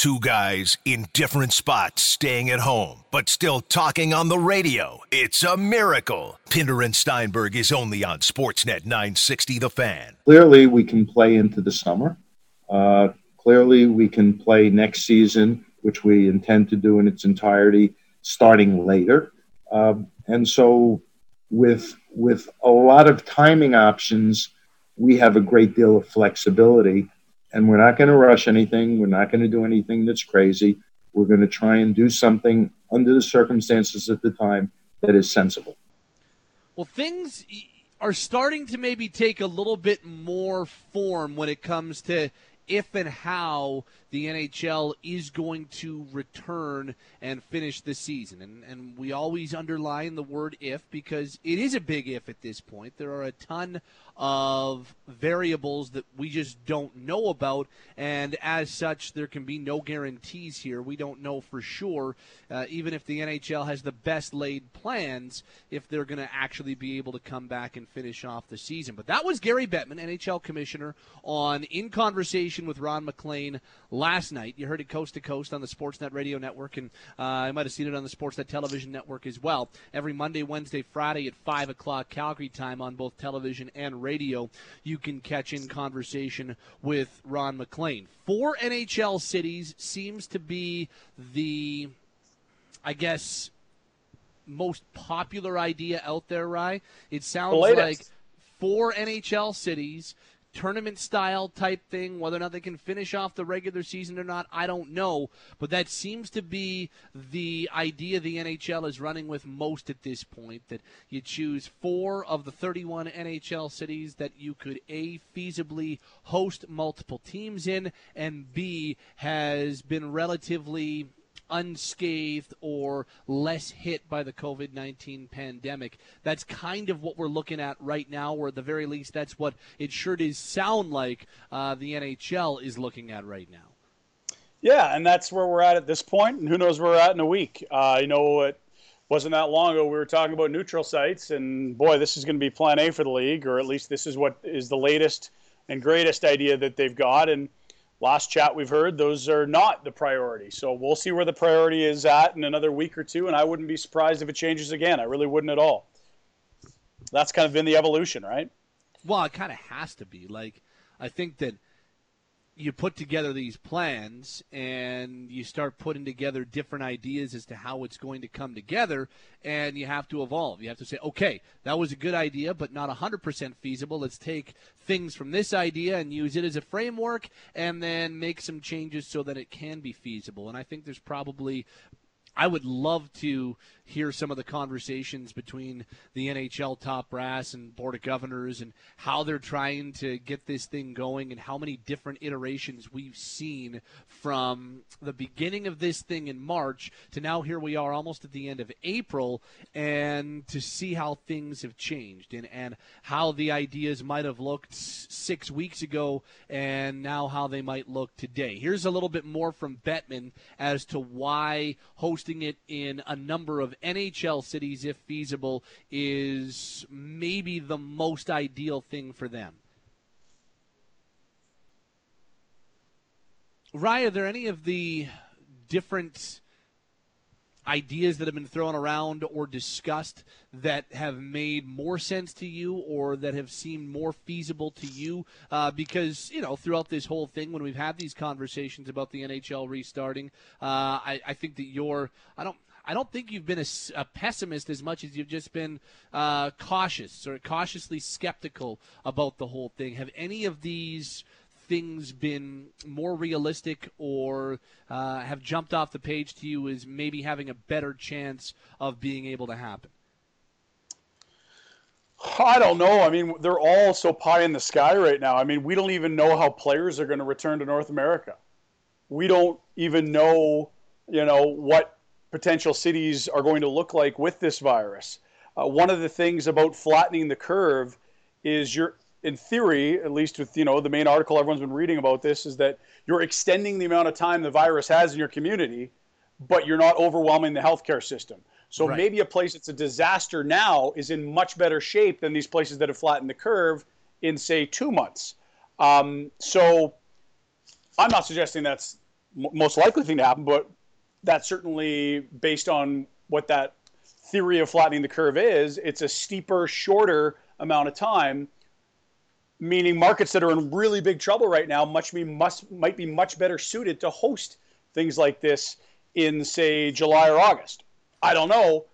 Two guys in different spots staying at home, but still talking on the radio. It's a miracle. Pinder and Steinberg is only on Sportsnet 960 The Fan. Clearly, we can play into the summer. Uh, clearly, we can play next season, which we intend to do in its entirety, starting later. Um, and so, with with a lot of timing options, we have a great deal of flexibility and we're not going to rush anything. We're not going to do anything that's crazy. We're going to try and do something under the circumstances at the time that is sensible. Well, things are starting to maybe take a little bit more form when it comes to if and how the NHL is going to return and finish the season. And, and we always underline the word if because it is a big if at this point. There are a ton of variables that we just don't know about. And as such, there can be no guarantees here. We don't know for sure, uh, even if the NHL has the best laid plans, if they're going to actually be able to come back and finish off the season. But that was Gary Bettman, NHL commissioner, on In Conversation with Ron MacLean last night. You heard it coast to coast on the Sportsnet Radio Network, and uh, I might have seen it on the Sportsnet Television Network as well. Every Monday, Wednesday, Friday at 5 o'clock Calgary time on both television and radio radio, you can catch in conversation with Ron MacLean. Four NHL cities seems to be the, I guess, most popular idea out there, Rye. It sounds like four NHL cities tournament style type thing. Whether or not they can finish off the regular season or not, I don't know. But that seems to be the idea the NHL is running with most at this point. That you choose four of the 31 NHL cities that you could A, feasibly host multiple teams in, and B, has been relatively unscathed or less hit by the COVID 19 pandemic. That's kind of what we're looking at right now, or at the very least, that's what it sure does sound like uh, the NHL is looking at right now. Yeah, and that's where we're at at this point, and who knows where we're at in a week. Uh, you know, it wasn't that long ago we were talking about neutral sites, and boy, this is going to be plan A for the league, or at least this is what is the latest and greatest idea that they've got. And last chat we've heard, those are not the priority. So we'll see where the priority is at in another week or two, and I wouldn't be surprised if it changes again. I really wouldn't at all. That's kind of been the evolution, right? Well, it kind of has to be. Like, I think that – you put together these plans and you start putting together different ideas as to how it's going to come together and you have to evolve. You have to say okay that was a good idea but not 100% feasible. Let's take things from this idea and use it as a framework and then make some changes so that it can be feasible. And i think there's probably I would love to hear some of the conversations between the NHL top brass and board of governors and how they're trying to get this thing going and how many different iterations we've seen from the beginning of this thing in March to now here we are almost at the end of April and to see how things have changed and, and how the ideas might have looked six weeks ago and now how they might look today. Here's a little bit more from Bettman as to why hosting it in a number of NHL cities, if feasible, is maybe the most ideal thing for them. Ryan, are there any of the different ideas that have been thrown around or discussed that have made more sense to you or that have seemed more feasible to you? Uh, because, you know, throughout this whole thing, when we've had these conversations about the NHL restarting, uh, I, I think that you're, I don't, I don't think you've been a, a, pessimist as much as you've just been uh, cautious or cautiously skeptical about the whole thing. Have any of these things been more realistic or uh, have jumped off the page to you as maybe having a better chance of being able to happen? I don't know. I mean, they're all so pie in the sky right now. I mean, we don't even know how players are going to return to North America. We don't even know, you know, what potential cities are going to look like with this virus. Uh, one of the things about flattening the curve is you're, in theory, at least with you know the main article everyone's been reading about this, is that you're extending the amount of time the virus has in your community, but you're not overwhelming the healthcare system. So right. maybe a place that's a disaster now is in much better shape than these places that have flattened the curve in say two months. Um, so I'm not suggesting that's most likely thing to happen, but that's certainly based on what that theory of flattening the curve is. It's a steeper, shorter amount of time, meaning markets that are in really big trouble right now much be must might be much better suited to host things like this in say July or August. I don't know.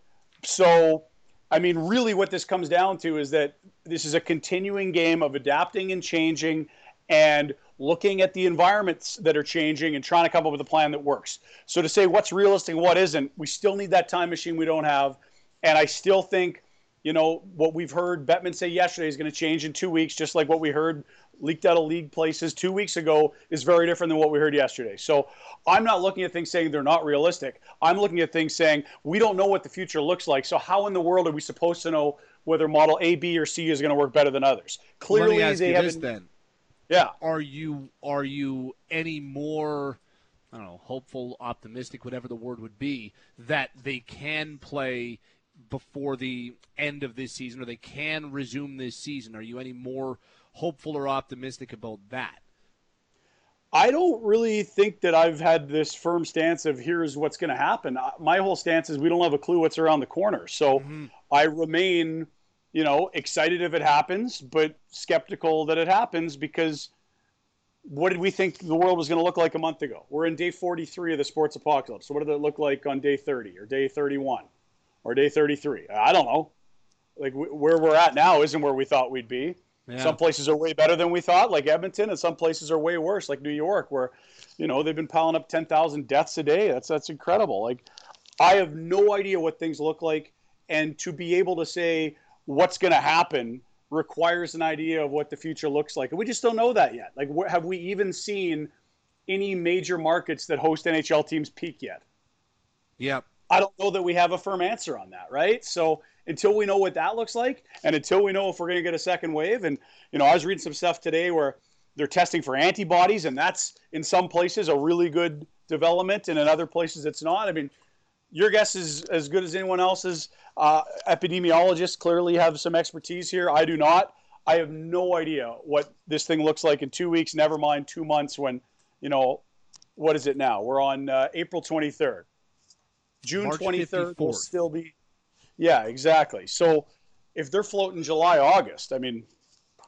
So, I mean, really, what this comes down to is that this is a continuing game of adapting and changing and looking at the environments that are changing and trying to come up with a plan that works. So to say what's realistic and what isn't, we still need that time machine we don't have. And I still think, you know, what we've heard Bettman say yesterday is going to change in two weeks, just like what we heard leaked out of league places two weeks ago is very different than what we heard yesterday. So I'm not looking at things saying they're not realistic. I'm looking at things saying we don't know what the future looks like. So how in the world are we supposed to know whether model A, B, or C is going to work better than others? Clearly, they haven't. Then yeah. Are you are you any more I don't know, hopeful, optimistic, whatever the word would be, that they can play before the end of this season or they can resume this season? Are you any more hopeful or optimistic about that? I don't really think that I've had this firm stance of here's what's going to happen. My whole stance is we don't have a clue what's around the corner. So mm-hmm. I remain you know, excited if it happens, but skeptical that it happens because what did we think the world was going to look like a month ago? We're in day 43 of the sports apocalypse. So what did it look like on day 30 or day 31 or day 33? I don't know. Like where we're at now isn't where we thought we'd be. Yeah. Some places are way better than we thought, like Edmonton, and some places are way worse, like New York, where you know they've been piling up 10,000 deaths a day. That's that's incredible. Like I have no idea what things look like, and to be able to say what's going to happen requires an idea of what the future looks like. And we just don't know that yet. Like, have we even seen any major markets that host NHL teams peak yet? Yep. I don't know that we have a firm answer on that, right? So until we know what that looks like, and until we know if we're going to get a second wave, and you know, I was reading some stuff today where they're testing for antibodies, and that's in some places a really good development, and in other places it's not. I mean, your guess is as good as anyone else's. Uh, epidemiologists clearly have some expertise here. I do not. I have no idea what this thing looks like in two weeks. Never mind two months. When you know, what is it now? We're on uh, April 23rd. June March 23rd will still be. Yeah, exactly. So if they're floating July, August, I mean,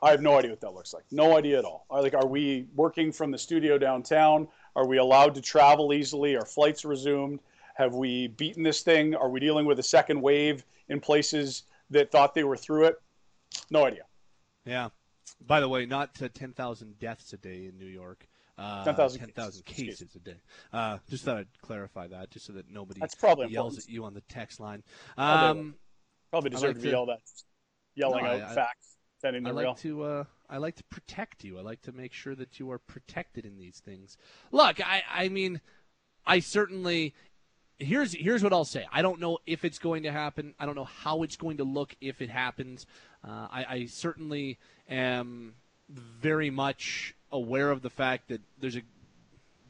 I have no idea what that looks like. No idea at all. Like, are we working from the studio downtown? Are we allowed to travel easily? Are flights resumed? Have we beaten this thing? Are we dealing with a second wave in places that thought they were through it? No idea. Yeah. By the way, not 10,000 deaths a day in New York. Uh, 10,000 10, cases, cases a day. Uh, just thought I'd clarify that, just so that nobody That's probably yells important. at you on the text line. Um, probably deserve like to be yelled at, yelling no, out I, facts. I, I like to uh, I like to protect you. I like to make sure that you are protected in these things. Look, I I mean, I certainly here's here's what I'll say. I don't know if it's going to happen. I don't know how it's going to look if it happens. Uh, I, I, certainly am very much aware of the fact that there's a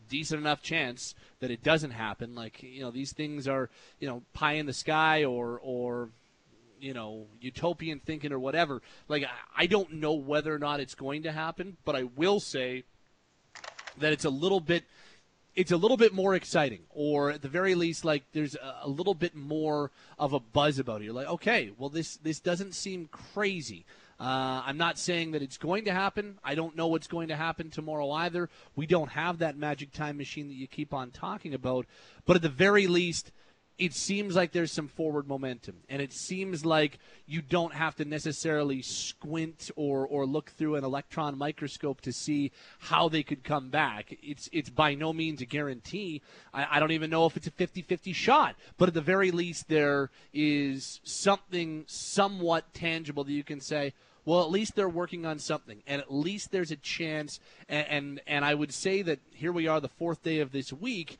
decent enough chance that it doesn't happen. Like you know, these things are you know pie in the sky or or you know utopian thinking or whatever. Like I don't know whether or not it's going to happen, but I will say that it's a little bit it's a little bit more exciting, or at the very least, like there's a, little bit more of a buzz about it. You're like, okay, well this this doesn't seem crazy. Uh, I'm not saying that it's going to happen. I don't know what's going to happen tomorrow either. We don't have that magic time machine that you keep on talking about, but at the very least, it seems like there's some forward momentum, and it seems like you don't have to necessarily squint or, or look through an electron microscope to see how they could come back. It's it's by no means a guarantee. I, I don't even know if it's a 50-50 shot, but at the very least, there is something somewhat tangible that you can say. Well, at least they're working on something, and at least there's a chance. And, and and I would say that here we are, the fourth day of this week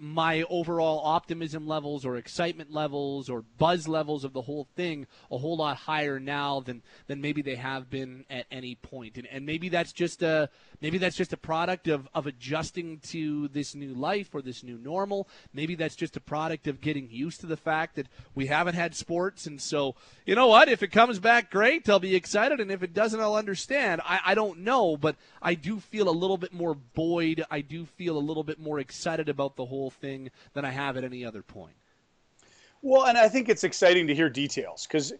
my overall optimism levels or excitement levels or buzz levels of the whole thing a whole lot higher now than than maybe they have been at any point. And, and maybe that's just a maybe that's just a product of, of adjusting to this new life or this new normal. Maybe that's just a product of getting used to the fact that we haven't had sports and so you know what? If it comes back great, I'll be excited and if it doesn't I'll understand. I, I don't know, but I do feel a little bit more buoyed. I do feel a little bit more excited about the whole thing than I have at any other point. Well, and I think it's exciting to hear details because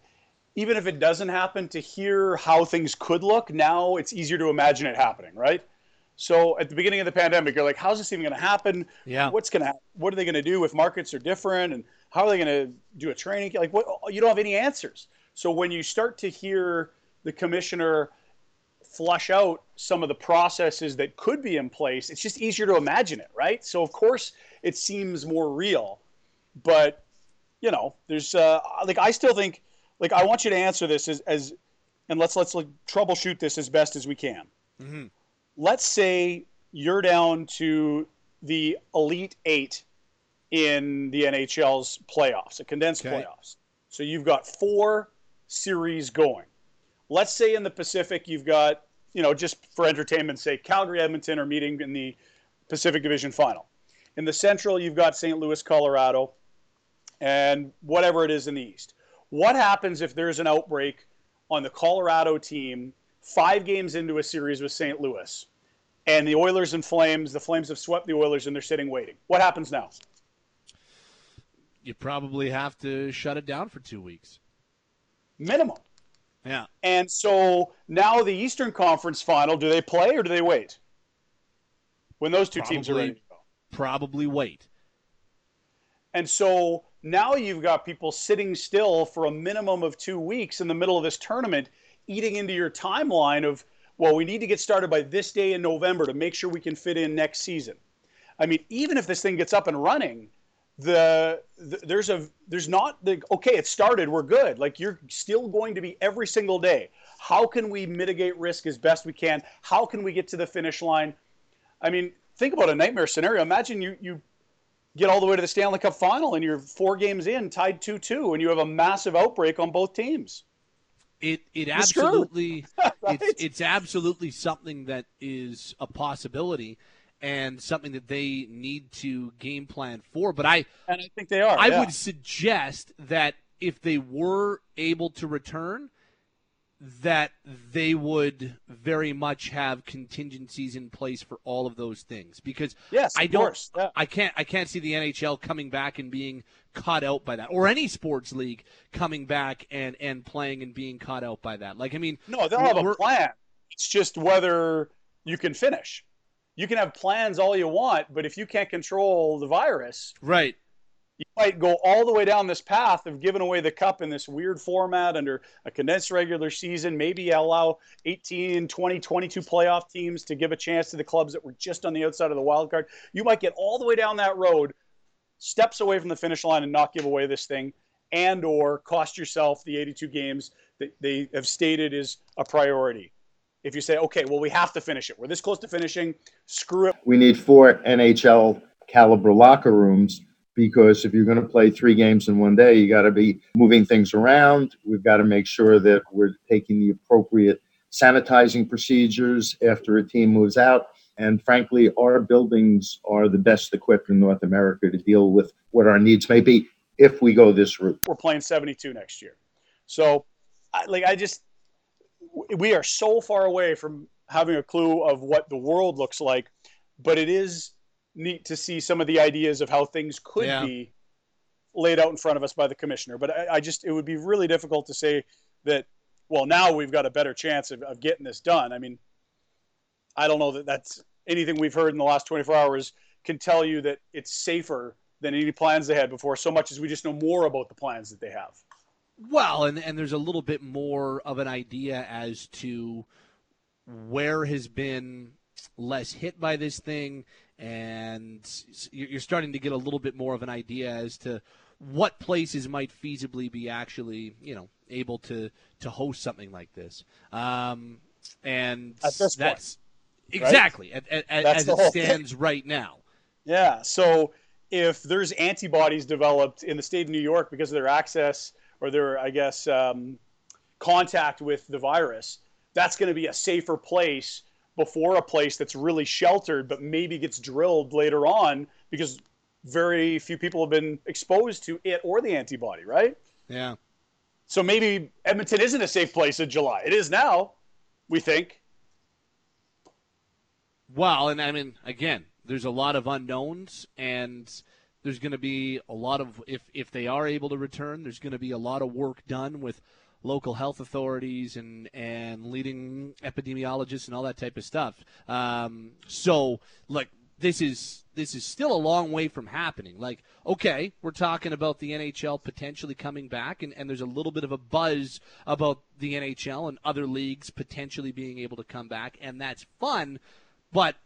even if it doesn't happen, to hear how things could look, now it's easier to imagine it happening, right? So at the beginning of the pandemic, you're like, how's this even going to happen? Yeah. What's going to What are they going to do if markets are different? And how are they going to do a training? Like, what? You don't have any answers. So when you start to hear the commissioner flush out some of the processes that could be in place, it's just easier to imagine it, right? So of course it seems more real, but you know, there's uh, like I still think like I want you to answer this as, as and let's let's like troubleshoot this as best as we can. Mm-hmm. Let's say you're down to the elite eight in the NHL's playoffs, a condensed okay. playoffs. So you've got four series going. Let's say in the Pacific you've got, you know, just for entertainment's sake, Calgary, Edmonton are meeting in the Pacific Division Final. In the Central, you've got St. Louis, Colorado, and whatever it is in the East. What happens if there's an outbreak on the Colorado team five games into a series with St. Louis, and the Oilers and Flames, the Flames have swept the Oilers and they're sitting waiting? What happens now? You probably have to shut it down for two weeks. Minimum. Yeah. And so now the Eastern Conference final, do they play or do they wait? When those two probably, teams are ready to go. Probably wait. And so now you've got people sitting still for a minimum of two weeks in the middle of this tournament, eating into your timeline of, well, we need to get started by this day in November to make sure we can fit in next season. I mean, even if this thing gets up and running, the, the, there's a there's not the okay it started we're good like you're still going to be every single day how can we mitigate risk as best we can how can we get to the finish line i mean think about a nightmare scenario imagine you you get all the way to the stanley cup final and you're four games in tied 2-2 and you have a massive outbreak on both teams it it absolutely right? it's it's absolutely something that is a possibility and something that they need to game plan for. But I and I think they are. I yeah. would suggest that if they were able to return, that they would very much have contingencies in place for all of those things because yes, I don't yeah. I can't I can't see the NHL coming back and being caught out by that or any sports league coming back and and playing and being caught out by that. Like I mean No, they'll have a plan. It's just whether you can finish you can have plans all you want, but if you can't control the virus, right, you might go all the way down this path of giving away the cup in this weird format under a condensed regular season. Maybe allow 18, 20, 22 playoff teams to give a chance to the clubs that were just on the outside of the wild card. You might get all the way down that road, steps away from the finish line, and not give away this thing, and or cost yourself the 82 games that they have stated is a priority if you say, okay, well, we have to finish it. We're this close to finishing. Screw it. We need four NHL caliber locker rooms because if you're going to play three games in one day, you got to be moving things around. We've got to make sure that we're taking the appropriate sanitizing procedures after a team moves out. And frankly, our buildings are the best equipped in North America to deal with what our needs may be if we go this route. We're playing 72 next year. So, like, I just, we are so far away from having a clue of what the world looks like, but it is neat to see some of the ideas of how things could yeah. be laid out in front of us by the commissioner. But I, I, just, it would be really difficult to say that, well, now we've got a better chance of, of getting this done. I mean, I don't know that that's anything we've heard in the last 24 hours can tell you that it's safer than any plans they had before, so much as we just know more about the plans that they have. Well, and, and there's a little bit more of an idea as to where has been less hit by this thing, and you're starting to get a little bit more of an idea as to what places might feasibly be actually, you know, able to to host something like this. Um, and that's point, exactly right? at, at, as it stands thing. right now. Yeah. So if there's antibodies developed in the state of New York because of their access or their, I guess, um, contact with the virus, that's going to be a safer place before a place that's really sheltered, but maybe gets drilled later on because very few people have been exposed to it or the antibody, right? Yeah. So maybe Edmonton isn't a safe place in July. It is now, we think. Well, and I mean, again, there's a lot of unknowns, and there's going to be a lot of if if they are able to return, there's going to be a lot of work done with local health authorities and and leading epidemiologists and all that type of stuff. Um, so, like, this is this is still a long way from happening. Like, okay, we're talking about the NHL potentially coming back, and, and there's a little bit of a buzz about the NHL and other leagues potentially being able to come back, and that's fun. But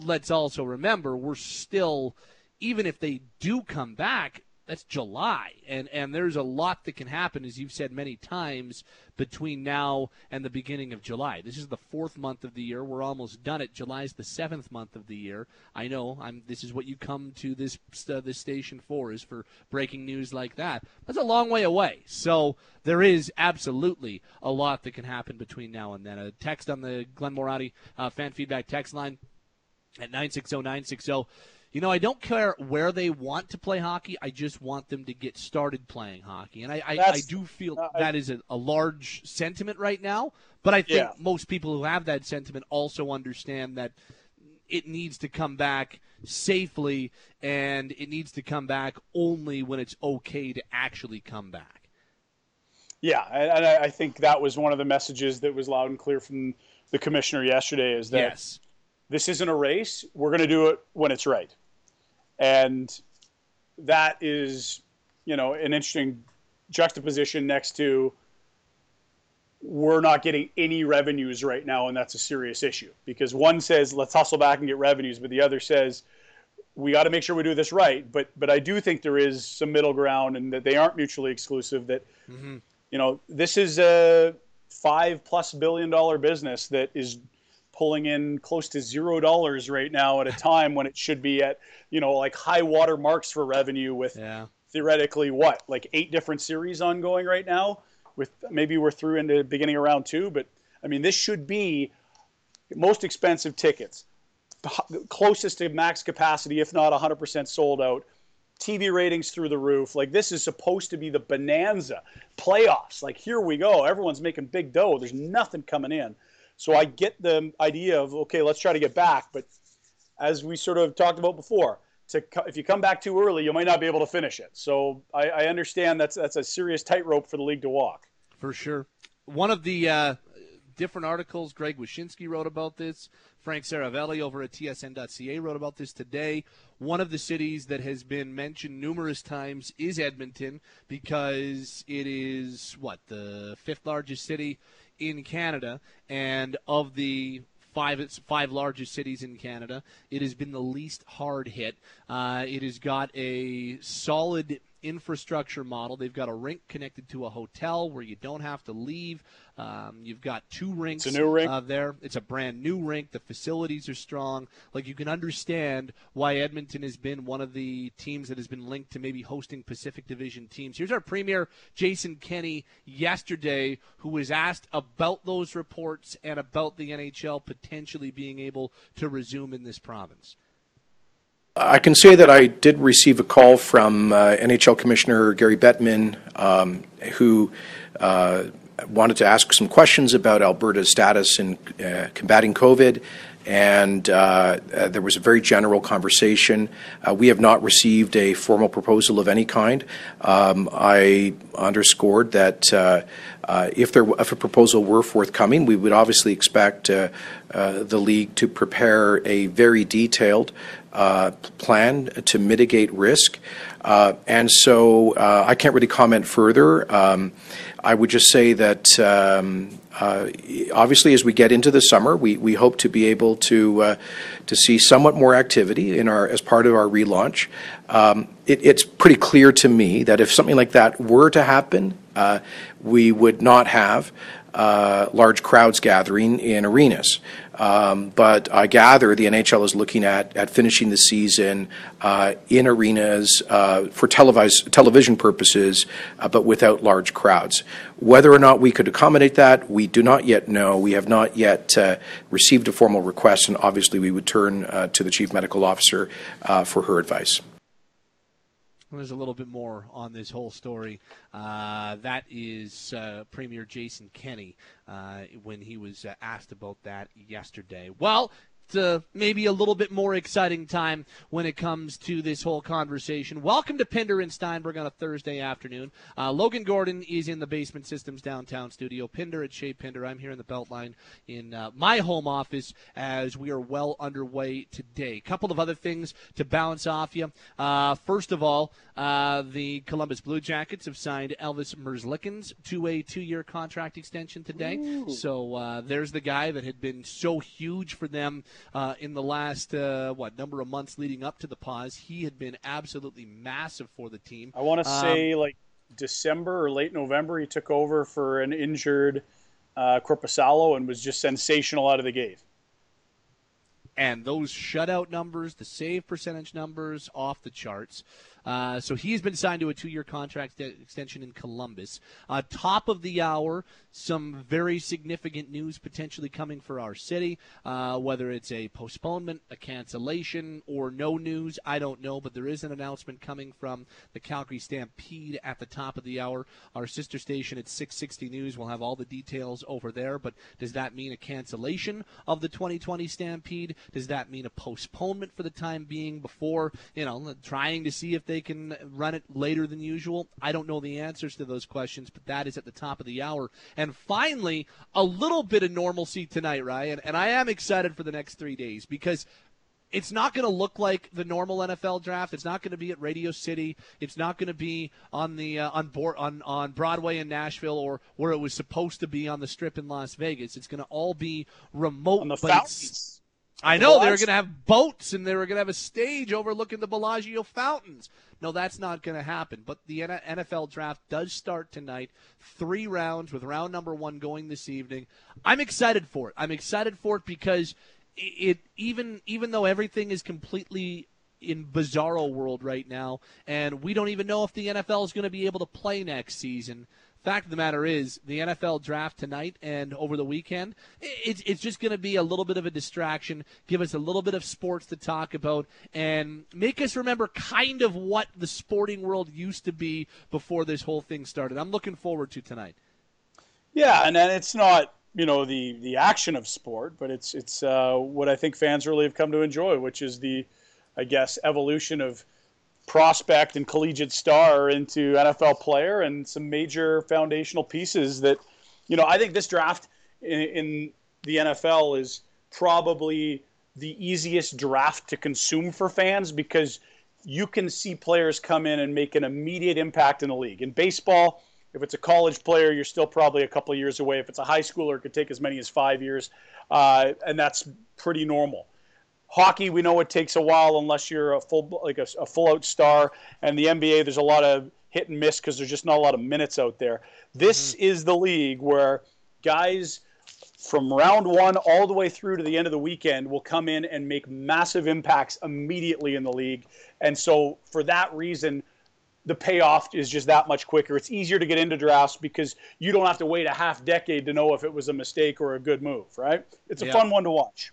let's also remember we're still, even if they do come back, that's July, and and there's a lot that can happen, as you've said many times, between now and the beginning of July. This is the fourth month of the year. We're almost done it. July's the seventh month of the year. I know. I'm. This is what you come to this uh, this station for, is for breaking news like that. That's a long way away. So there is absolutely a lot that can happen between now and then. A text on the Glenn Moratti uh, fan feedback text line at 960 960 you know, I don't care where they want to play hockey. I just want them to get started playing hockey. And I, I, I do feel uh, that is a, a, large sentiment right now. But I think yeah. most people who have that sentiment also understand that it needs to come back safely and it needs to come back only when it's okay to actually come back. Yeah, and I think that was one of the messages that was loud and clear from the commissioner yesterday is that yes. this isn't a race. We're going to do it when it's right and that is you know an interesting juxtaposition next to we're not getting any revenues right now and that's a serious issue because one says let's hustle back and get revenues but the other says we got to make sure we do this right but but i do think there is some middle ground and that they aren't mutually exclusive that mm-hmm. you know this is a five plus billion dollar business that is pulling in close to zero dollars right now at a time when it should be at you know like high water marks for revenue with yeah. theoretically what like eight different series ongoing right now with maybe we're through into beginning of round two but i mean this should be most expensive tickets closest to max capacity if not 100% sold out TV ratings through the roof. Like this is supposed to be the bonanza playoffs. Like here we go. Everyone's making big dough. There's nothing coming in. So I get the idea of okay, let's try to get back, but as we sort of talked about before, to if you come back too early, you might not be able to finish it. So I, I understand that's that's a serious tightrope for the league to walk. For sure. One of the uh, different articles Greg Wyshynski wrote about this. Frank Seravalli over at TSN.ca wrote about this today. One of the cities that has been mentioned numerous times is Edmonton because it is what the fifth largest city in Canada, and of the five five largest cities in Canada, it has been the least hard hit. Uh, it has got a solid infrastructure model. They've got a rink connected to a hotel where you don't have to leave. Um, you've got two rinks it's a new rink. Uh, there. It's a brand new rink. The facilities are strong. Like you can understand why Edmonton has been one of the teams that has been linked to maybe hosting Pacific Division teams. Here's our premier, Jason Kenney, yesterday, who was asked about those reports and about the NHL potentially being able to resume in this province. I can say that I did receive a call from uh, NHL Commissioner Gary Bettman, um, who uh, wanted to ask some questions about Alberta's status in uh, combating COVID. And uh, uh, there was a very general conversation. Uh, we have not received a formal proposal of any kind. Um, I underscored that if there if a proposal were forthcoming, we would obviously expect the league to prepare a very detailed plan to mitigate risk. Uh, and so uh, I can't really comment further. Um, I would just say that um, uh, obviously, as we get into the summer, we, we hope to be able to uh, to see somewhat more activity in our as part of our relaunch. Um, it, it's pretty clear to me that if something like that were to happen, uh, we would not have uh, large crowds gathering in arenas. Um, but I gather the NHL is looking at, at finishing the season uh, in arenas uh, for televised, television purposes, uh, but without large crowds. Whether or not we could accommodate that, we do not yet know. We have not yet uh, received a formal request, and obviously we would turn uh, to the Chief Medical Officer uh, for her advice. There's a little bit more on this whole story. Uh, that is uh, Premier Jason Kenney uh, when he was uh, asked about that yesterday. Well, uh, maybe a little bit more exciting time when it comes to this whole conversation. Welcome to Pinder and Steinberg on a Thursday afternoon. Uh, Logan Gordon is in the Basement Systems downtown studio. Pinder at Shea Pinder. I'm here in the Beltline in uh, my home office as we are well underway today. A couple of other things to bounce off you. Uh, first of all, uh, the Columbus Blue Jackets have signed Elvis Merzlikins to a two-year contract extension today. Ooh. So uh, there's the guy that had been so huge for them uh, in the last uh, what number of months leading up to the pause. He had been absolutely massive for the team. I want to um, say like December or late November, he took over for an injured uh, Korpisalo and was just sensational out of the gate. And those shutout numbers, the save percentage numbers, off the charts. Uh, so he's been signed to a two-year contract extension in Columbus. Uh, top of the hour, some very significant news potentially coming for our city. Uh, whether it's a postponement, a cancellation, or no news, I don't know. But there is an announcement coming from the Calgary Stampede at the top of the hour. Our sister station at 660 News will have all the details over there. But does that mean a cancellation of the 2020 Stampede? Does that mean a postponement for the time being before, you know, trying to see if they can run it later than usual? I don't know the answers to those questions, but that is at the top of the hour. And finally, a little bit of normalcy tonight, Ryan. And I am excited for the next three days because it's not going to look like the normal NFL draft. It's not going to be at Radio City. It's not going to be on the uh, on board on on Broadway in Nashville or where it was supposed to be on the Strip in Las Vegas. It's going to all be remote. On the fountains. I know they were going to have boats and they were going to have a stage overlooking the Bellagio fountains. No, that's not going to happen. But the NFL draft does start tonight. Three rounds with round number one going this evening. I'm excited for it. I'm excited for it because it, it even even though everything is completely in bizarro world right now, and we don't even know if the NFL is going to be able to play next season fact of the matter is, the NFL draft tonight and over the weekend, it's, it's just going to be a little bit of a distraction, give us a little bit of sports to talk about, and make us remember kind of what the sporting world used to be before this whole thing started. I'm looking forward to tonight. Yeah, and then it's not you know the the action of sport, but it's it's uh, what I think fans really have come to enjoy, which is the, I guess, evolution of prospect and collegiate star into NFL player and some major foundational pieces that, you know, I think this draft in, in the NFL is probably the easiest draft to consume for fans because you can see players come in and make an immediate impact in the league. In baseball, if it's a college player, you're still probably a couple years away. If it's a high schooler, it could take as many as five years, uh, and that's pretty normal. Hockey, we know it takes a while unless you're a full like a, a full out star. And the NBA, there's a lot of hit and miss because there's just not a lot of minutes out there. This mm-hmm. is the league where guys from round one all the way through to the end of the weekend will come in and make massive impacts immediately in the league. And so, for that reason, the payoff is just that much quicker. It's easier to get into drafts because you don't have to wait a half decade to know if it was a mistake or a good move, right? It's a yeah. fun one to watch.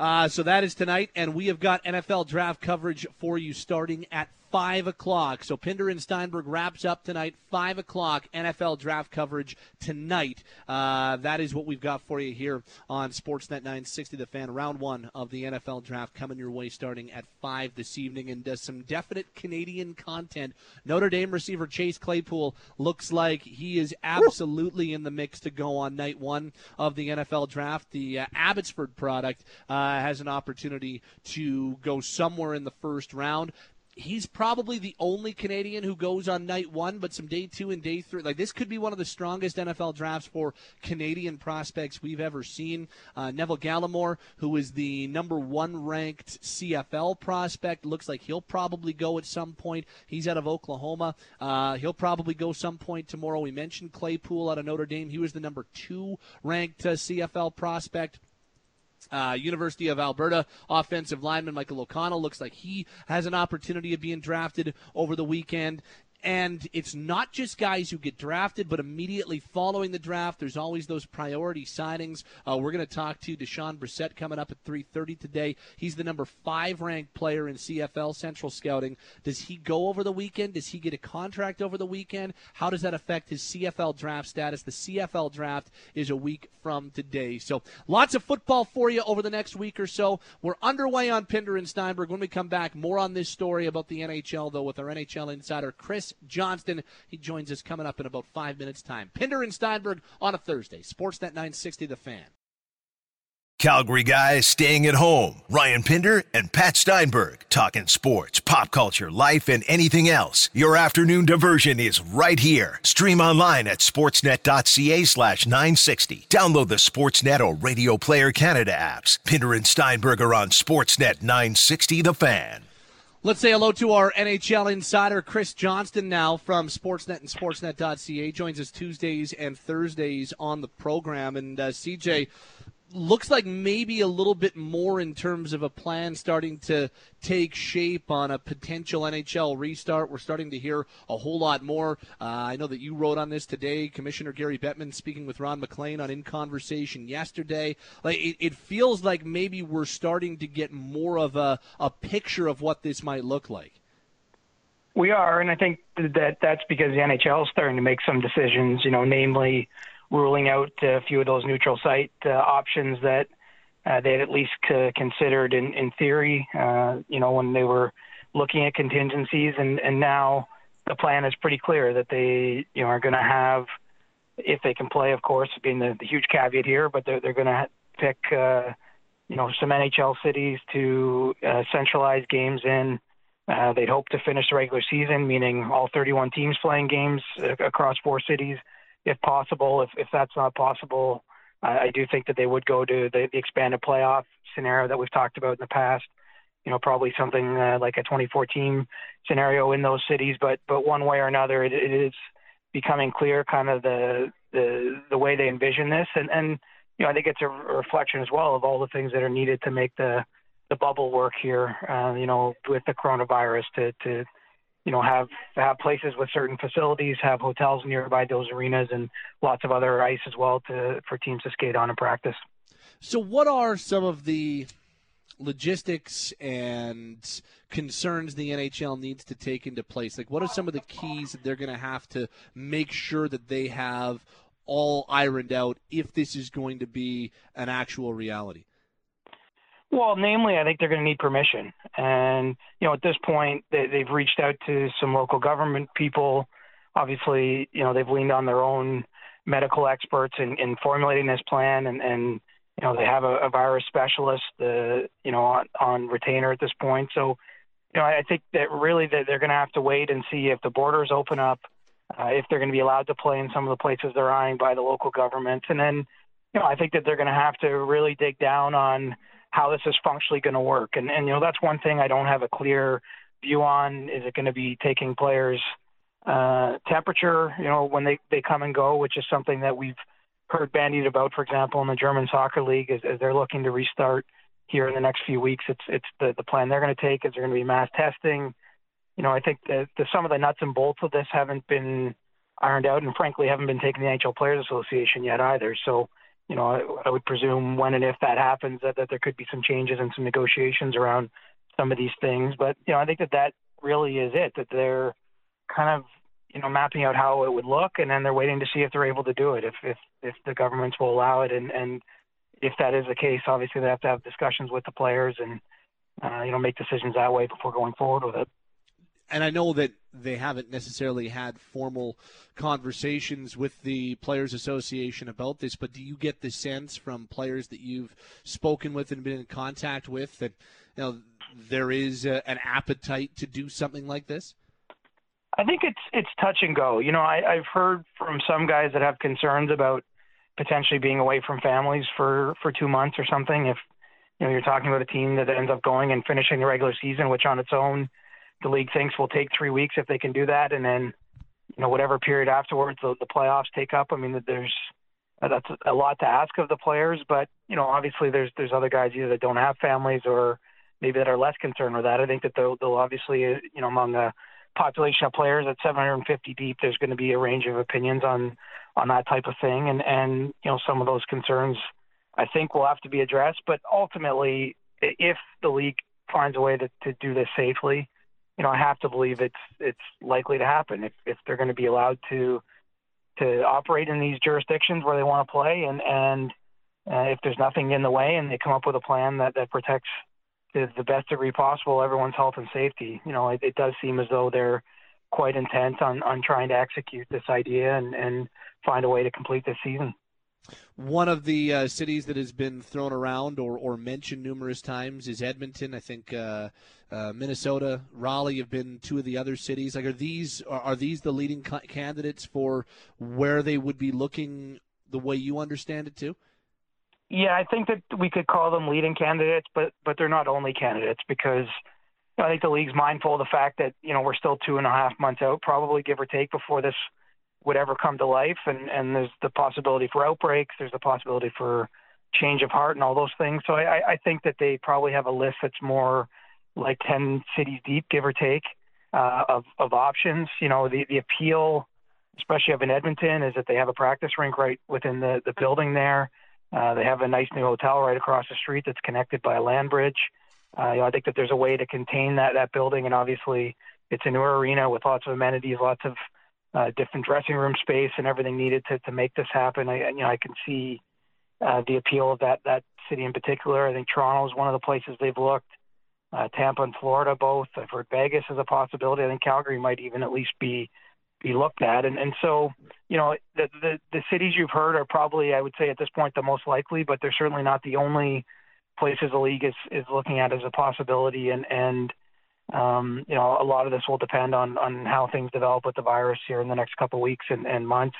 Uh, so that is tonight, and we have got NFL draft coverage for you starting at 5 o'clock. So Pinder and Steinberg wraps up tonight, 5 o'clock, NFL draft coverage tonight. Uh, that is what we've got for you here on Sportsnet 960, the fan. Round one of the NFL draft coming your way starting at 5 this evening, and does some definite Canadian content. Notre Dame receiver Chase Claypool looks like he is absolutely in the mix to go on night one of the NFL draft. The uh, Abbotsford product uh, has an opportunity to go somewhere in the first round he's probably the only Canadian who goes on night one, but some day two and day three. Like this could be one of the strongest NFL drafts for Canadian prospects we've ever seen. Uh, Neville Gallimore, who is the number one ranked CFL prospect, looks like he'll probably go at some point. He's out of Oklahoma. Uh, he'll probably go some point tomorrow. We mentioned Claypool out of Notre Dame. He was the number two ranked uh, CFL prospect. Uh, University of Alberta offensive lineman Michael O'Connell looks like he has an opportunity of being drafted over the weekend. And it's not just guys who get drafted, but immediately following the draft, there's always those priority signings. Uh, we're going to talk to Deshaun Brissett coming up at 3:30 today. He's the number five ranked player in CFL Central Scouting. Does he go over the weekend? Does he get a contract over the weekend? How does that affect his CFL draft status? The CFL draft is a week from today, so lots of football for you over the next week or so. We're underway on Pinder and Steinberg. When we come back, more on this story about the NHL, though, with our NHL insider Chris Johnston. He joins us coming up in about five minutes' time. Pinder and Steinberg on a Thursday. Sportsnet 960, The Fan. Calgary guys staying at home. Ryan Pinder and Pat Steinberg talking sports, pop culture, life, and anything else. Your afternoon diversion is right here. Stream online at sportsnet.ca slash 960. Download the Sportsnet or Radio Player Canada apps. Pinder and Steinberg are on Sportsnet 960 The Fan. Let's say hello to our NHL insider, Chris Johnston, now from Sportsnet and Sportsnet.ca. Joins us Tuesdays and Thursdays on the program. And uh, CJ, looks like maybe a little bit more in terms of a plan starting to take shape on a potential NHL restart. We're starting to hear a whole lot more. Uh, I know that you wrote on this today. Commissioner Gary Bettman speaking with Ron MacLean on In Conversation yesterday. Like it, it feels like maybe we're starting to get more of a, a picture of what this might look like. We are, and I think that that's because the NHL is starting to make some decisions. You know, namely ruling out a few of those neutral site uh, options that uh, they had at least uh, considered in, in theory, uh, you know, when they were looking at contingencies. And, and now the plan is pretty clear that they, you know, are going to have, if they can play, of course, being the, the huge caveat here, but they're, they're going to pick, uh, you know, some NHL cities to uh, centralize games in. Uh, they'd hope to finish the regular season, meaning all 31 teams playing games uh, across four cities if possible. If if that's not possible, I, I do think that they would go to the, the expanded playoff scenario that we've talked about in the past. You know, probably something uh, like a 2014 scenario in those cities. But but one way or another, it, it is becoming clear kind of the the the way they envision this, and and you know I think it's a reflection as well of all the things that are needed to make the the bubble work here. Uh, you know, with the coronavirus to to you know, have have places with certain facilities, have hotels nearby those arenas, and lots of other ice as well to for teams to skate on and practice. So, what are some of the logistics and concerns the NHL needs to take into place? Like, what are some of the keys that they're going to have to make sure that they have all ironed out if this is going to be an actual reality? Well, namely, I think they're going to need permission. And, you know, at this point, they, they've reached out to some local government people. Obviously, you know, they've leaned on their own medical experts in, in formulating this plan. And, and, you know, they have a, a virus specialist, uh, you know, on, on retainer at this point. So, you know, I think that really that they're going to have to wait and see if the borders open up, uh, if they're going to be allowed to play in some of the places they're eyeing by the local government. And then, you know, I think that they're going to have to really dig down on – how this is functionally going to work. And and you know that's one thing I don't have a clear view on. Is it going to be taking players' uh, temperature, you know, when they they come and go, which is something that we've heard bandied about, for example, in the German soccer league, as, as they're looking to restart here in the next few weeks. It's it's the the plan they're going to take. Is there going to be mass testing? You know, I think that the, some of the nuts and bolts of this haven't been ironed out, and frankly, haven't been taken the NHL Players Association yet either. So you know, I, I would presume when and if that happens, that, that there could be some changes and some negotiations around some of these things. But you know, I think that that really is it. That they're kind of you know mapping out how it would look, and then they're waiting to see if they're able to do it. If if if the governments will allow it, and and if that is the case, obviously they have to have discussions with the players and uh, you know make decisions that way before going forward with it and I know that they haven't necessarily had formal conversations with the Players Association about this, but do you get the sense from players that you've spoken with and been in contact with that you know there is a, an appetite to do something like this? I think it's it's touch and go. You know, I, I've heard from some guys that have concerns about potentially being away from families for for two months or something. If you know you're talking about a team that ends up going and finishing the regular season, which on its own the league thinks will take three weeks if they can do that, and then you know whatever period afterwards the, the playoffs take up. I mean, there's that's a lot to ask of the players, but you know obviously there's there's other guys either that don't have families or maybe that are less concerned with that. I think that they'll, they'll obviously uh, you know among a population of players at 750 deep, there's going to be a range of opinions on on that type of thing, and and you know some of those concerns I think will have to be addressed. But ultimately, if the league finds a way to, to do this safely, you know I have to believe it's it's likely to happen if if they're going to be allowed to to operate in these jurisdictions where they want to play, and and uh, if there's nothing in the way, and they come up with a plan that that protects to the best degree possible everyone's health and safety. You know, it, it does seem as though they're quite intent on, on trying to execute this idea and, and find a way to complete this season. One of the uh, cities that has been thrown around or, or mentioned numerous times is Edmonton. I think uh, uh, Minnesota, Raleigh have been two of the other cities. Like, are these are, are these the leading ca- candidates for where they would be looking the way you understand it too? Yeah, I think that we could call them leading candidates, but but they're not only candidates because you know, I think the league's mindful of the fact that you know we're still two and a half months out, probably give or take, before this would ever come to life, and and there's the possibility for outbreaks, there's the possibility for change of heart and all those things. So I, I think that they probably have a list that's more like ten cities deep, give or take, uh, of of options. You know, the the appeal, especially of in Edmonton, is that they have a practice rink right within the the building there. Uh, they have a nice new hotel right across the street that's connected by a land bridge. Uh, you know, I think that there's a way to contain that that building, and obviously it's a newer arena with lots of amenities, lots of uh, different dressing room space, and everything needed to to make this happen. I, you know, I can see uh, the appeal of that that city in particular. I think Toronto is one of the places they've looked. Uh, Tampa and Florida both. I've heard Vegas is a possibility. I think Calgary might even at least be be looked at. And and so, you know, the, the the cities you've heard are probably, I would say, at this point, the most likely, but they're certainly not the only places the league is is looking at as a possibility. And and um, you know, a lot of this will depend on on how things develop with the virus here in the next couple of weeks and, and months,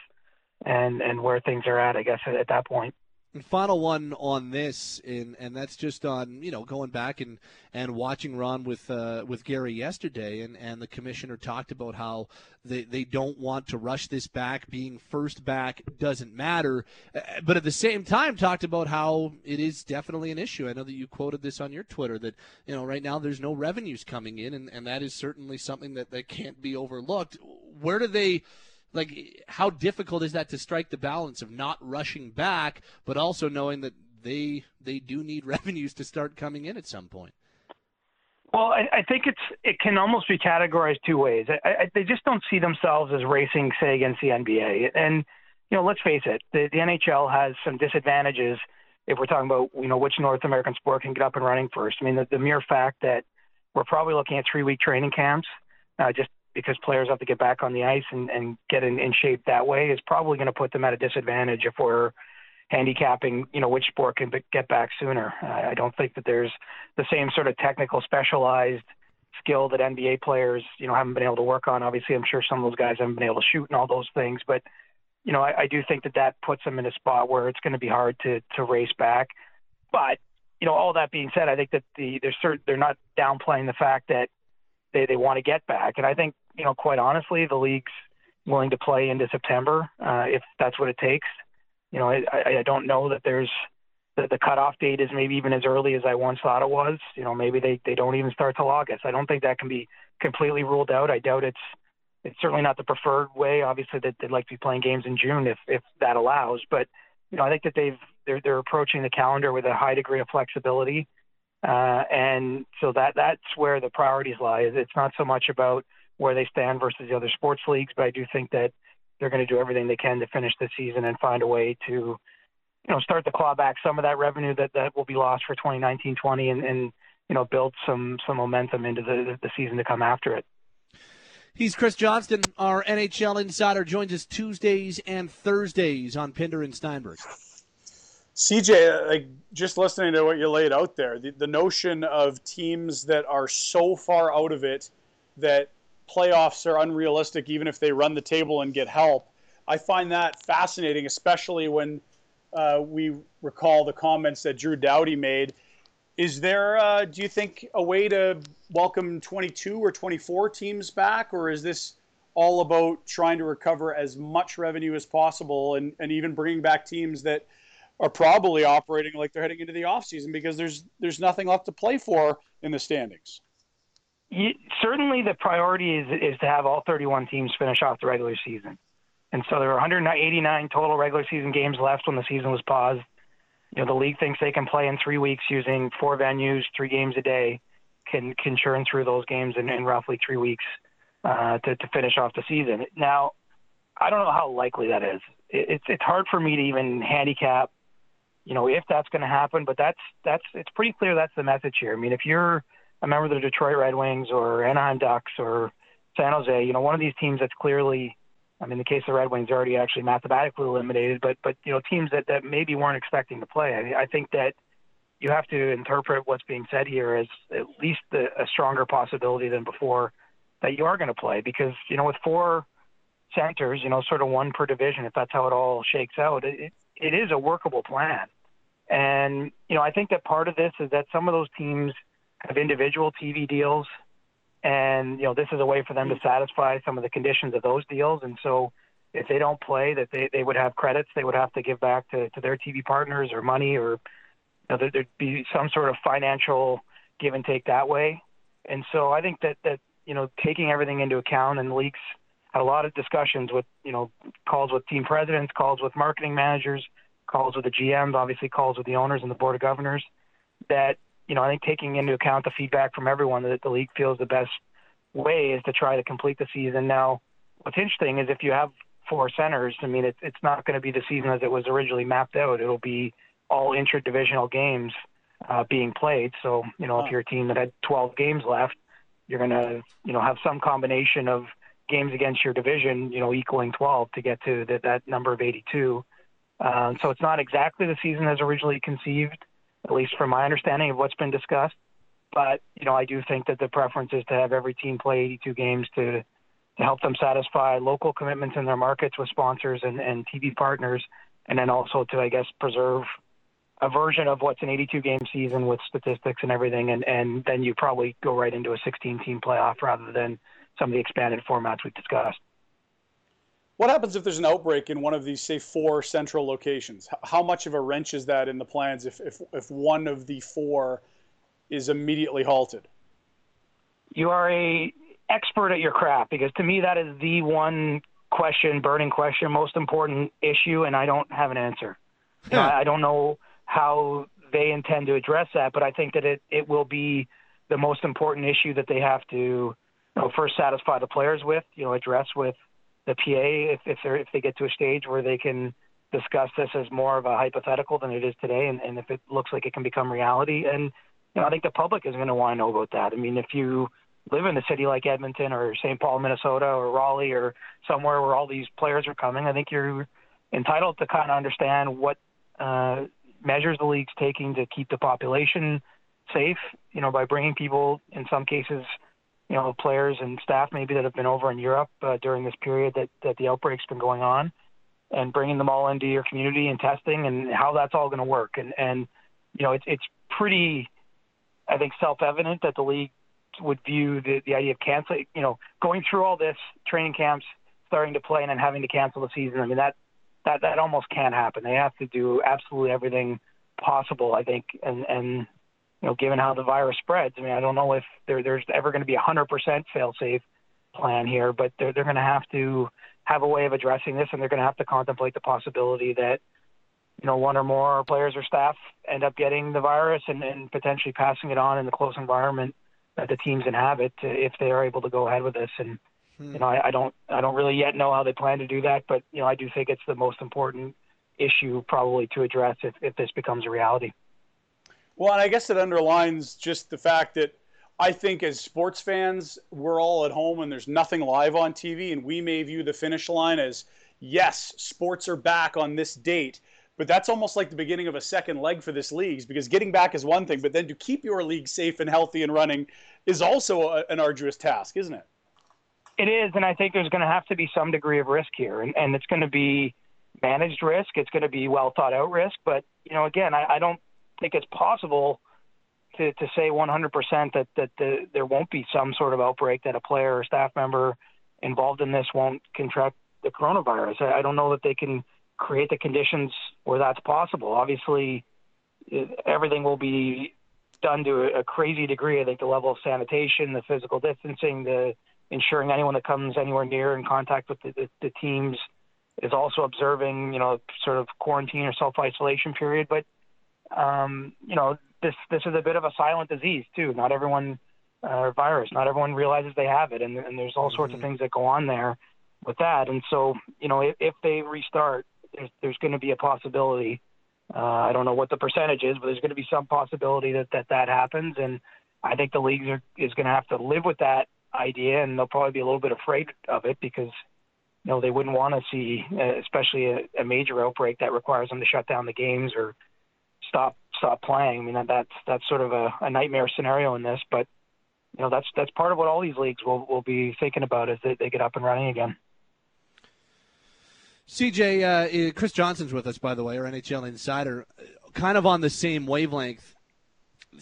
and and where things are at. I guess at, at that point. And final one on this, and and that's just on you know going back and, and watching Ron with uh, with Gary yesterday, and, and the commissioner talked about how they, they don't want to rush this back. Being first back doesn't matter, uh, but at the same time talked about how it is definitely an issue. I know that you quoted this on your Twitter that you know right now there's no revenues coming in, and, and that is certainly something that, that can't be overlooked. Where do they? Like how difficult is that to strike the balance of not rushing back, but also knowing that they they do need revenues to start coming in at some point. Well, I, I think it's it can almost be categorized two ways. I, I, they just don't see themselves as racing, say, against the NBA. And you know, let's face it, the, the NHL has some disadvantages if we're talking about you know which North American sport can get up and running first. I mean, the, the mere fact that we're probably looking at three week training camps uh, just because players have to get back on the ice and, and get in, in shape that way is probably going to put them at a disadvantage if we're handicapping, you know, which sport can get back sooner. I don't think that there's the same sort of technical specialized skill that NBA players, you know, haven't been able to work on. Obviously, I'm sure some of those guys haven't been able to shoot and all those things, but you know, I, I do think that that puts them in a spot where it's going to be hard to to race back. But you know, all that being said, I think that the they're cert, they're not downplaying the fact that they they want to get back, and I think you know, quite honestly, the league's willing to play into September uh, if that's what it takes. You know, I, I don't know that there's the, the cutoff date is maybe even as early as I once thought it was. You know, maybe they, they don't even start till August. I don't think that can be completely ruled out. I doubt it's it's certainly not the preferred way. Obviously, that they'd like to be playing games in June if if that allows. But you know, I think that they've they're they're approaching the calendar with a high degree of flexibility, uh, and so that that's where the priorities lie. It's not so much about where they stand versus the other sports leagues, but I do think that they're going to do everything they can to finish the season and find a way to, you know, start to claw back some of that revenue that, that will be lost for 2019-20 and, and you know build some some momentum into the the season to come after it. He's Chris Johnston, our NHL insider, joins us Tuesdays and Thursdays on Pinder and Steinberg. CJ, like just listening to what you laid out there, the, the notion of teams that are so far out of it that playoffs are unrealistic, even if they run the table and get help. I find that fascinating, especially when uh, we recall the comments that Drew Doughty made. Is there, uh, do you think, a way to welcome 22 or 24 teams back, or is this all about trying to recover as much revenue as possible and, and even bringing back teams that are probably operating like they're heading into the offseason because there's there's nothing left to play for in the standings? Certainly, the priority is is to have all 31 teams finish off the regular season. And so there were 189 total regular season games left when the season was paused. You know, the league thinks they can play in three weeks using four venues, three games a day, can can churn through those games in, in roughly three weeks uh, to to finish off the season. Now, I don't know how likely that is. It, it's it's hard for me to even handicap, you know, if that's going to happen. But that's that's it's pretty clear that's the message here. I mean, if you're a member of the Detroit Red Wings or Anaheim Ducks or San Jose, you know, one of these teams that's clearly I mean, the case of the Red Wings, already actually mathematically eliminated, but but you know teams that that maybe weren't expecting to play. I, I think that you have to interpret what's being said here as at least a, a stronger possibility than before that you are going to play because you know with four centers, you know, sort of one per division, if that's how it all shakes out, it it is a workable plan. And you know, I think that part of this is that some of those teams have individual TV deals. And you know this is a way for them to satisfy some of the conditions of those deals. And so if they don't play that they, they would have credits they would have to give back to, to their tv partners or money or you know, there, there'd be some sort of financial give and take that way. And so i think that that you know taking everything into account and leaks had a lot of discussions with you know calls with team presidents calls with marketing managers calls with the gms obviously calls with the owners and the board of governors that you know, I think taking into account the feedback from everyone that the league feels the best way is to try to complete the season. Now, what's interesting is if you have four centers, I mean, it, it's not going to be the season as it was originally mapped out. It'll be all intra-divisional games uh, being played. So, you know, if you're a team that had 12 games left, you're going to, you know, have some combination of games against your division, you know, equaling 12 to get to the, that number of 82. Uh, so it's not exactly the season as originally conceived at least from my understanding of what's been discussed. But you know, I do think that the preference is to have every team play 82 games to to help them satisfy local commitments in their markets with sponsors and, and TV partners, and then also to, I guess, preserve a version of what's an 82 game season with statistics and everything, and, and then you probably go right into a 16 team playoff rather than some of the expanded formats we've discussed. What happens if there's an outbreak in one of these, say, four central locations? How much of a wrench is that in the plans if, if, if one of the four is immediately halted? You are a expert at your craft because to me that is the one question, burning question, most important issue, and I don't have an answer. Hmm. Yeah. I don't know how they intend to address that, but I think that it, it will be the most important issue that they have to you know, first satisfy the players with, you know, address with – the PA if if they if they get to a stage where they can discuss this as more of a hypothetical than it is today, and, and if it looks like it can become reality. And you know, I think the public is going to want to know about that. I mean, if you live in a city like Edmonton or St. Paul, Minnesota, or Raleigh, or somewhere where all these players are coming, I think you're entitled to kind of understand what uh, measures the league's taking to keep the population safe. You know, by bringing people in some cases you know, players and staff maybe that have been over in Europe uh, during this period that, that the outbreak's been going on and bringing them all into your community and testing and how that's all going to work. And, and, you know, it's, it's pretty, I think, self-evident that the league would view the, the idea of canceling, you know, going through all this training camps, starting to play and then having to cancel the season. I mean, that, that, that almost can't happen. They have to do absolutely everything possible, I think, and, and you know, given how the virus spreads. I mean, I don't know if there, there's ever going to be a 100% fail-safe plan here, but they're, they're going to have to have a way of addressing this, and they're going to have to contemplate the possibility that, you know, one or more players or staff end up getting the virus and, and potentially passing it on in the close environment that the teams inhabit if they are able to go ahead with this. And hmm. you know, I, I don't, I don't really yet know how they plan to do that, but you know, I do think it's the most important issue probably to address if, if this becomes a reality. Well, and I guess it underlines just the fact that I think as sports fans, we're all at home and there's nothing live on TV, and we may view the finish line as yes, sports are back on this date. but that's almost like the beginning of a second leg for this league because getting back is one thing, but then to keep your league safe and healthy and running is also a, an arduous task, isn't it? It is, and I think there's going to have to be some degree of risk here, and, and it's going to be managed risk. It's going to be well thought out risk, but you know, again, I, I don't think it's possible to, to say 100% that that the, there won't be some sort of outbreak that a player or staff member involved in this won't contract the coronavirus. I, I don't know that they can create the conditions where that's possible. Obviously, everything will be done to a, a crazy degree. I think the level of sanitation, the physical distancing, the ensuring anyone that comes anywhere near in contact with the, the, the teams is also observing, you know, sort of quarantine or self isolation period. But um, you know, this this is a bit of a silent disease too. Not everyone uh, virus. Not everyone realizes they have it, and, and there's all sorts mm-hmm. of things that go on there with that. And so, you know, if, if they restart, there's, there's going to be a possibility. Uh, I don't know what the percentage is, but there's going to be some possibility that that, that happens. And I think the leagues are, is going to have to live with that idea, and they'll probably be a little bit afraid of it because you know they wouldn't want to see, uh, especially a, a major outbreak that requires them to shut down the games or stop stop playing. I mean, that, that's that's sort of a, a nightmare scenario in this, but you know that's that's part of what all these leagues will will be thinking about as they, they get up and running again. CJ, uh, Chris Johnston's with us, by the way, our NHL insider, kind of on the same wavelength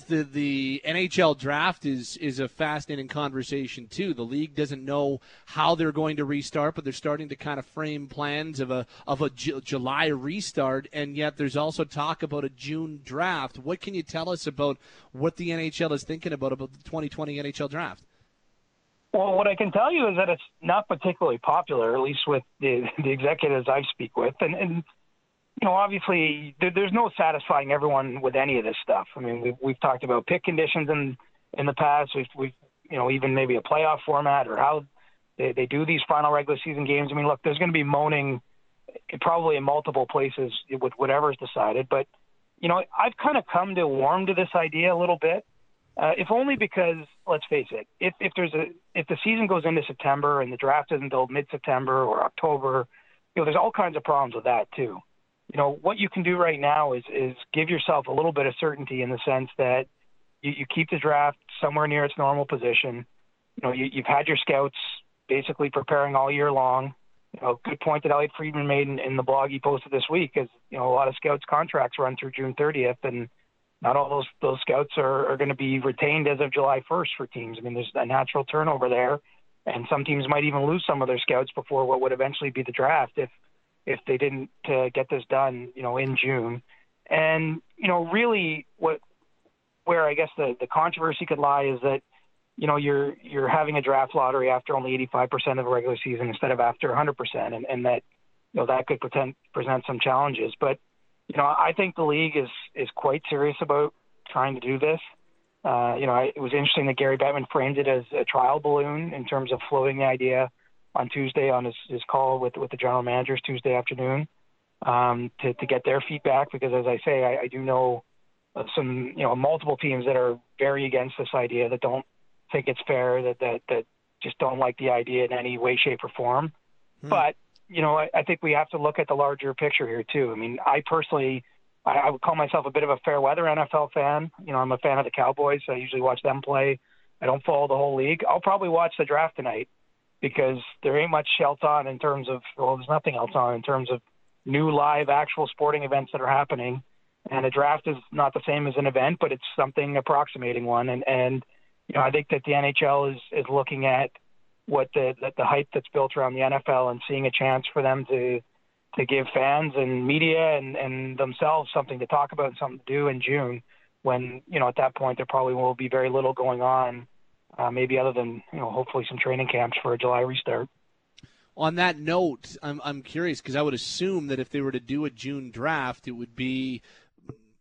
the the NHL draft is is a fascinating conversation too. The league doesn't know how they're going to restart, but they're starting to kind of frame plans of a of a J- July restart, and yet there's also talk about a June draft. What can you tell us about what the NHL is thinking about about the 2020 NHL draft? Well, what I can tell you is that it's not particularly popular, at least with the the executives I speak with, and and you know, obviously there, there's no satisfying everyone with any of this stuff. I mean, we've, we've talked about pick conditions in in the past. We've, we've you know even maybe a playoff format or how they, they do these final regular season games. I mean, look, there's going to be moaning probably in multiple places with whatever's decided. But you know, I've kind of come to warm to this idea a little bit. Uh, if only because, let's face it, if if there's a if the season goes into September and the draft isn't until mid-September or October, you know, there's all kinds of problems with that too you know what you can do right now is is give yourself a little bit of certainty in the sense that you, you keep the draft somewhere near its normal position. You know, you, you've had your scouts basically preparing all year long. You know, good point that Elliotte Friedman made in, in the blog he posted this week is you know a lot of scouts contracts run through June 30th, and not all those those scouts are, are going to be retained as of July 1st for teams. I mean, there's a natural turnover there, and some teams might even lose some of their scouts before what would eventually be the draft if if they didn't uh, get this done, you know, in June. And you know, really, what where I guess the the controversy could lie is that you know you're you're having a draft lottery after only 85% of a regular season instead of after 100%, and, and that you know that could present present some challenges. But you know, I think the league is is quite serious about trying to do this. Uh, you know, I, it was interesting that Gary Bettman framed it as a trial balloon in terms of floating the idea on Tuesday on his, his call with with the general managers Tuesday afternoon um, to to get their feedback because as I say I, I do know some you know multiple teams that are very against this idea that don't think it's fair that that that just don't like the idea in any way shape or form. Hmm. but you know I, I think we have to look at the larger picture here too. I mean I personally I, I would call myself a bit of a fair weather NFL fan. You know I'm a fan of the Cowboys so I usually watch them play. I don't follow the whole league. I'll probably watch the draft tonight because there ain't much else on in terms of well, there's nothing else on in terms of new live actual sporting events that are happening. And a draft is not the same as an event, but it's something approximating one. And and you know I think that the NHL is is looking at what the the, hype that's built around the NFL and seeing a chance for them to to give fans and media and and themselves something to talk about and something to do in June when you know at that point there probably will be very little going on uh, maybe other than you know hopefully some training camps for a July restart. On that note, I'm I'm curious because I would assume that if they were to do a June draft, it would be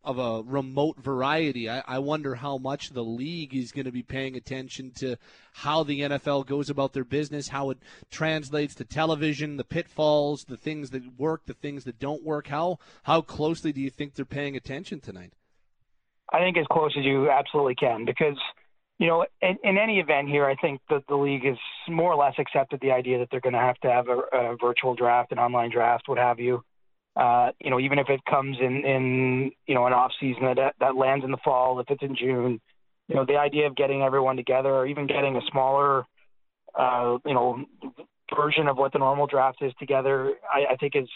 of a remote variety. I, I wonder how much the league is going to be paying attention to how the NFL goes about their business, how it translates to television, the pitfalls, the things that work, the things that don't work. How how closely do you think they're paying attention tonight? I think as close as you absolutely can because you know, in, in, any event here, I think that the league has more or less accepted the idea that they're going to have to have a, a virtual draft, an online draft, what have you. Uh, you know, even if it comes in in you know an off season that that lands in the fall, if it's in June, you know, the idea of getting everyone together, or even getting a smaller, uh, you know, version of what the normal draft is together, I, I think is,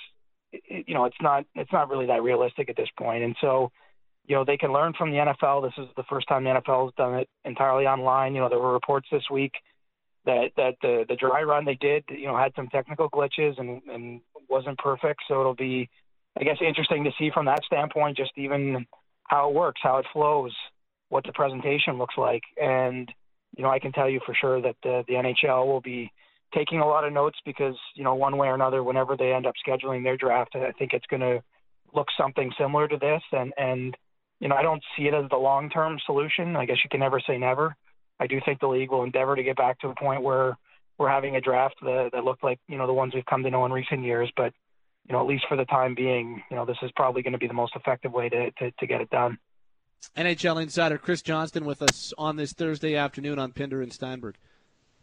you know, it's not it's not really that realistic at this point, and so. You know, they can learn from the NFL. This is the first time the NFL has done it entirely online. You know, there were reports this week that that the the dry run they did, you know, had some technical glitches and and wasn't perfect. So it'll be, I guess, interesting to see from that standpoint, just even how it works, how it flows, what the presentation looks like, and you know, I can tell you for sure that the the NHL will be taking a lot of notes because you know, one way or another, whenever they end up scheduling their draft, I think it's going to look something similar to this, and and you know, I don't see it as the long term solution. I guess you can never say never I do think the league will endeavor to get back to a point where we're having a draft that, that looked like you know the ones we've come to know in recent years. But you know, at least for the time being, you know, this is probably going to be the most effective way to, to, to get it done. NHL insider Chris Johnston with us on this Thursday afternoon on Pinder and Steinberg.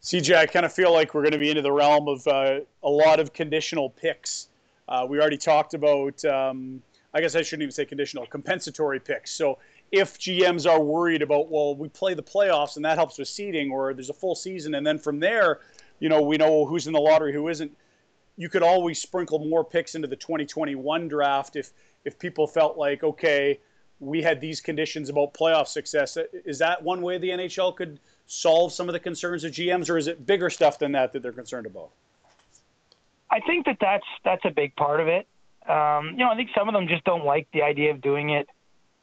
CJ, I kind of feel like we're going to be into the realm of uh, a lot of conditional picks. Uh, we already talked about, um, I guess I shouldn't even say conditional, compensatory picks. So if GMs are worried about, well, we play the playoffs and that helps with seeding, or there's a full season, and then from there, you know, we know who's in the lottery, who isn't. You could always sprinkle more picks into the 2021 draft if if people felt like, okay, we had these conditions about playoff success. Is that one way the NHL could solve some of the concerns of GMs, or is it bigger stuff than that that they're concerned about? I think that that's that's a big part of it. Um, you know, I think some of them just don't like the idea of doing it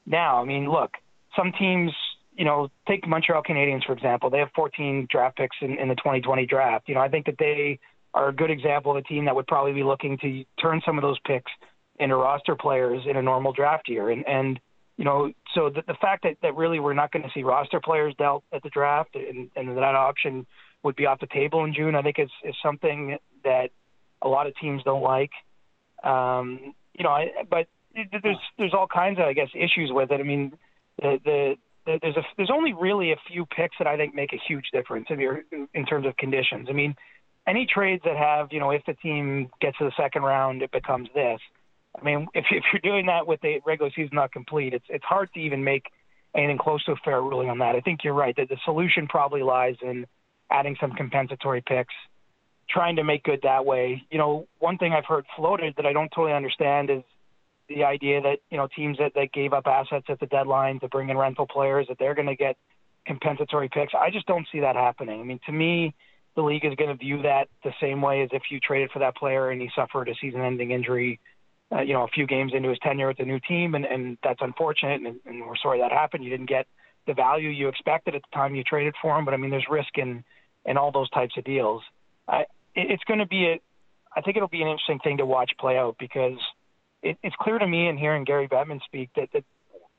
now. I mean, look, some teams, you know, take Montreal Canadiens for example. They have 14 draft picks in, in the 2020 draft. You know, I think that they are a good example of a team that would probably be looking to turn some of those picks into roster players in a normal draft year. And and you know, so the, the fact that, that really we're not going to see roster players dealt at the draft and, and that option would be off the table in June, I think is is something that a lot of teams don't like. Um, you know, I, but there's there's all kinds of I guess issues with it. I mean, the the, the there's a there's only really a few picks that I think make a huge difference in your in terms of conditions. I mean, any trades that have you know if the team gets to the second round, it becomes this. I mean, if if you're doing that with the regular season not complete, it's it's hard to even make anything close to a fair ruling on that. I think you're right that the solution probably lies in adding some compensatory picks, trying to make good that way. You know, one thing I've heard floated that I don't totally understand is the idea that you know teams that, that gave up assets at the deadline to bring in rental players that they're going to get compensatory picks. I just don't see that happening. I mean, to me, the league is going to view that the same way as if you traded for that player and he suffered a season-ending injury, uh, you know, a few games into his tenure with the new team, and, and that's unfortunate, and, and we're sorry that happened. You didn't get the value you expected at the time you traded for him, but I mean, there's risk in in all those types of deals. I, it, it's going to be a, I think it'll be an interesting thing to watch play out because it, it's clear to me in hearing Gary Bettman speak that, that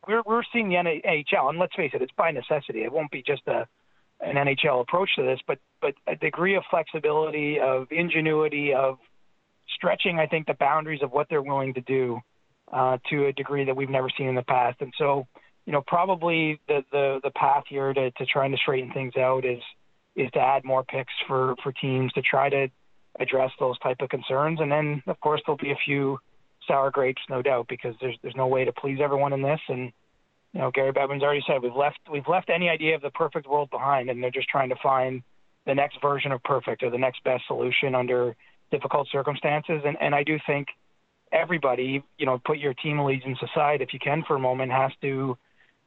we're we're seeing the NHL, and let's face it, it's by necessity. It won't be just a an NHL approach to this, but but a degree of flexibility, of ingenuity, of stretching, I think, the boundaries of what they're willing to do uh, to a degree that we've never seen in the past. And so, you know, probably the the, the path here to, to trying to straighten things out is is to add more picks for for teams to try to address those type of concerns. And then, of course, there'll be a few sour grapes, no doubt, because there's there's no way to please everyone in this. And you know, Gary Bettman's already said we've left we've left any idea of the perfect world behind, and they're just trying to find the next version of perfect or the next best solution under difficult circumstances. And and I do think everybody, you know, put your team allegiance aside if you can for a moment, has to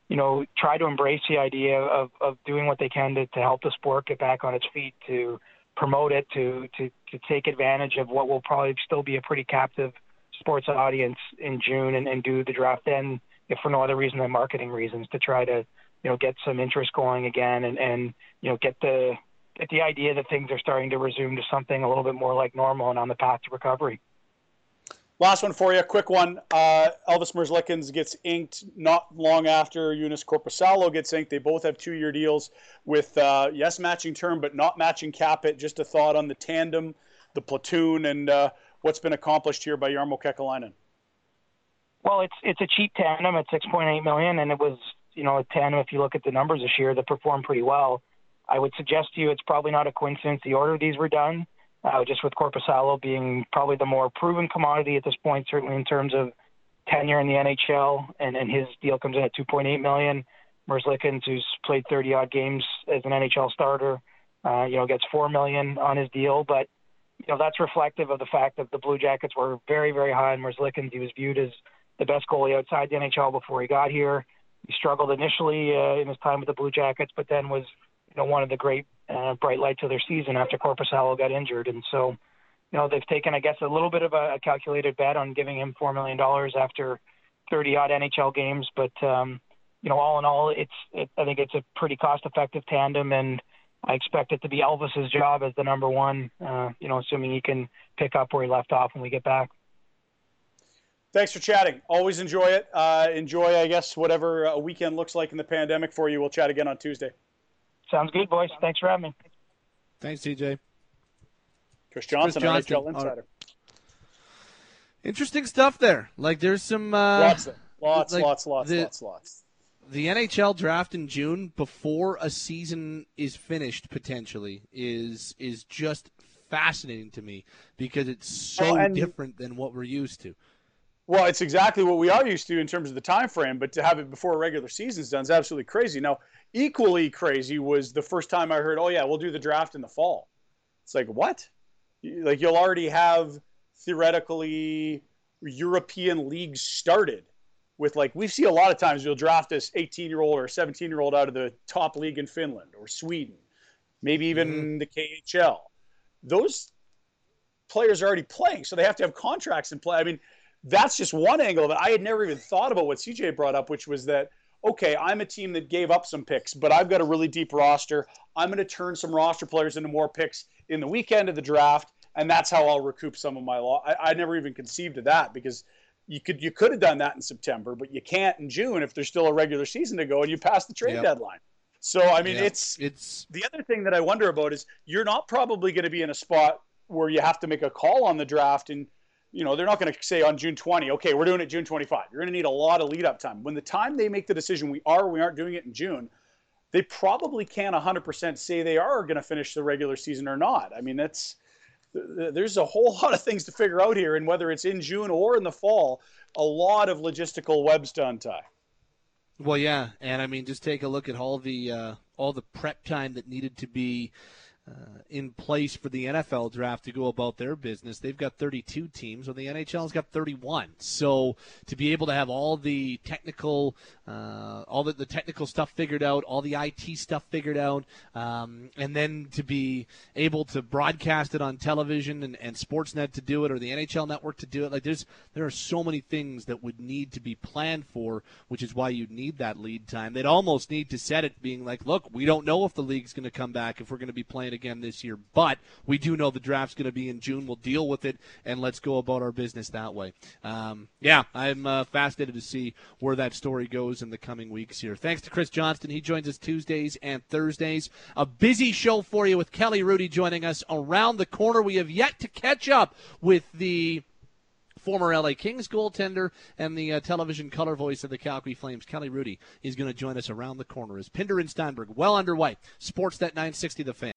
you know, try to embrace the idea of, of doing what they can to, to help the sport get back on its feet, to promote it, to, to, to take advantage of what will probably still be a pretty captive sports audience in June and, and do the draft then, if for no other reason than marketing reasons, to try to you know get some interest going again and and you know get the get the idea that things are starting to resume to something a little bit more like normal and on the path to recovery. Last one for you, quick one. Uh, Elvis Merzlikins gets inked not long after Joonas Korpisalo gets inked. They both have two-year deals with, uh, yes, matching term, but not matching cap hit. Just a thought on the tandem, the platoon, and uh, what's been accomplished here by Jarmo Kekalainen? Well, it's it's a cheap tandem at 6.8 million, and it was you know a tandem. If you look at the numbers this year, that performed pretty well. I would suggest to you it's probably not a coincidence the order these were done. Uh, just with Korpisalo being probably the more proven commodity at this point, certainly in terms of tenure in the NHL, and, and his deal comes in at 2.8 million. Merzlikins, who's played 30 odd games as an NHL starter, uh, you know, gets four million on his deal, but you know that's reflective of the fact that the Blue Jackets were very, very high on Merzlikins. He was viewed as the best goalie outside the NHL before he got here. He struggled initially uh, in his time with the Blue Jackets, but then was you know one of the great uh, bright light to their season after Corpus Korpisalo got injured, and so you know they've taken, I guess, a little bit of a, a calculated bet on giving him four million dollars after 30 odd NHL games, but um, you know all in all, it's it, I think it's a pretty cost effective tandem and. I expect it to be Elvis's job as the number one, uh, you know, assuming he can pick up where he left off when we get back. Thanks for chatting. Always enjoy it. Uh, enjoy, I guess, whatever a weekend looks like in the pandemic for you. We'll chat again on Tuesday. Sounds good, boys. Thanks for having me. Thanks, TJ. Chris Johnson, Chris Johnston NHL Insider. Interesting stuff there. Like, there's some uh, lots, lots, like lots, lots, the, lots, lots. The NHL draft in June before a season is finished potentially is is just fascinating to me because it's so well, different than what we're used to. Well, it's exactly what we are used to in terms of the time frame, but to have it before a regular season's done is absolutely crazy. Now, equally crazy was the first time I heard, "Oh yeah, we'll do the draft in the fall." It's like what? Like you'll already have theoretically European leagues started with like we see a lot of times you'll draft this 18 year old or 17 year old out of the top league in Finland or Sweden, maybe even mm-hmm. the KHL. Those players are already playing, so they have to have contracts in play. I mean, that's just one angle of it. I had never even thought about what CJ brought up, which was that okay, I'm a team that gave up some picks, but I've got a really deep roster. I'm going to turn some roster players into more picks in the weekend of the draft, and that's how I'll recoup some of my loss. I, I never even conceived of that because you could you could have done that in September, but you can't in June if there's still a regular season to go and you pass the trade yep. deadline. So I mean, yep. it's it's the other thing that I wonder about is you're not probably going to be in a spot where you have to make a call on the draft and you know, they're not going to say on June 20, okay, we're doing it June 25. You're going to need a lot of lead up time. When the time they make the decision, we are we aren't doing it in June, they probably can't 100% say they are going to finish the regular season or not. I mean, that's there's a whole lot of things to figure out here, and whether it's in June or in the fall, a lot of logistical webs to untie. Well, yeah, and I mean, just take a look at all the uh, all the prep time that needed to be uh, in place for the NFL draft to go about their business. They've got 32 teams, while the NHL's got 31. So to be able to have all the technical, uh, all the, the, technical stuff figured out, all the IT stuff figured out, um, and then to be able to broadcast it on television and, and Sportsnet to do it, or the NHL Network to do it, like there's there are so many things that would need to be planned for, which is why you need that lead time. They'd almost need to set it being like, look, we don't know if the league's going to come back if we're going to be playing again this year. But we do know the draft's going to be in June. We'll deal with it and let's go about our business that way. Um, yeah, I'm uh, fascinated to see where that story goes in the coming weeks here. Thanks to Chris Johnston. He joins us Tuesdays and Thursdays. A busy show for you with Kelly Hrudey joining us around the corner. We have yet to catch up with the former LA Kings goaltender and the uh, television color voice of the Calgary Flames, Kelly Hrudey, is going to join us around the corner as Pinder and Steinberg well underway. Sportsnet 960 The Fan.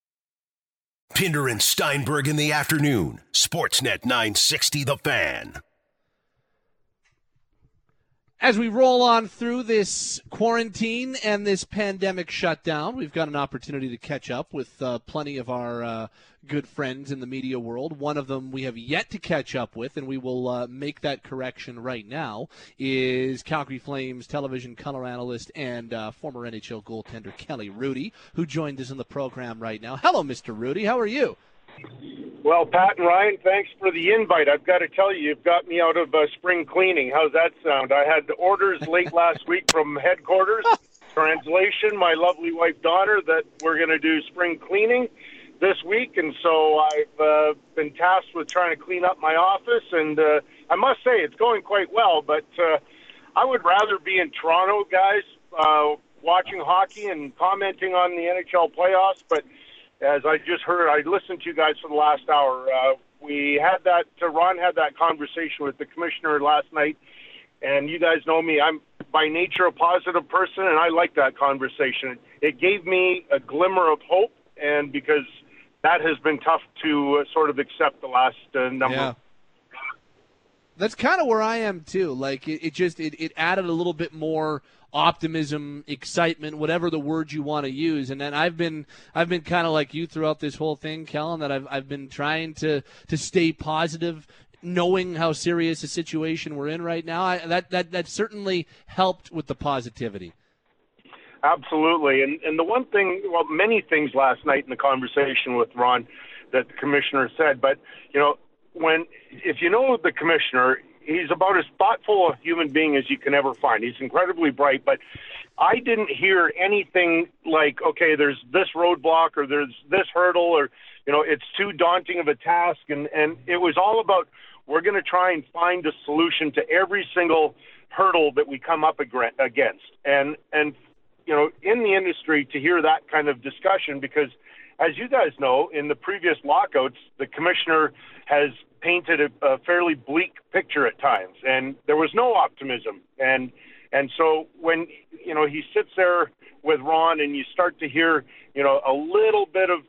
Pinder and Steinberg in the afternoon. Sportsnet 960 The Fan. As we roll on through this quarantine and this pandemic shutdown, we've got an opportunity to catch up with uh, plenty of our uh, good friends in the media world. One of them we have yet to catch up with, and we will uh, make that correction right now, is Calgary Flames television color analyst and uh, former NHL goaltender Kelly Hrudey, who joined us in the program right now. Hello, Mr. Hrudey. How are you? Well, Pat and Ryan, thanks for the invite. I've got to tell you, you've got me out of uh, spring cleaning. How's that sound? I had orders late last week from headquarters. Translation: My lovely wife, daughter, that we're going to do spring cleaning this week, and so I've uh, been tasked with trying to clean up my office. And uh, I must say, it's going quite well. But uh, I would rather be in Toronto, guys, uh, watching hockey and commenting on the NHL playoffs. But as I just heard, I listened to you guys for the last hour. Uh, we had that. Uh, Ron had that conversation with the commissioner last night, and you guys know me. I'm by nature a positive person, and I like that conversation. It gave me a glimmer of hope, and because that has been tough to uh, sort of accept the last uh, number. Yeah. That's kind of where I am too. Like it, it just it, it added a little bit more optimism, excitement, whatever the word you want to use. And then I've been I've been kind of like you throughout this whole thing, Kellen, that I've I've been trying to to stay positive, knowing how serious a situation we're in right now. I, that that that certainly helped with the positivity. Absolutely, and and the one thing, well, many things last night in the conversation with Ron that the commissioner said, but you know, when if you know the commissioner, he's about as thoughtful a human being as you can ever find. He's incredibly bright, but I didn't hear anything like, okay, there's this roadblock or there's this hurdle or you know, it's too daunting of a task and and it was all about we're going to try and find a solution to every single hurdle that we come up against. And and you know, in the industry to hear that kind of discussion because as you guys know, in the previous lockouts, the commissioner has painted a, a fairly bleak picture at times, and there was no optimism. And and so when you know he sits there with Ron, and you start to hear you know a little bit of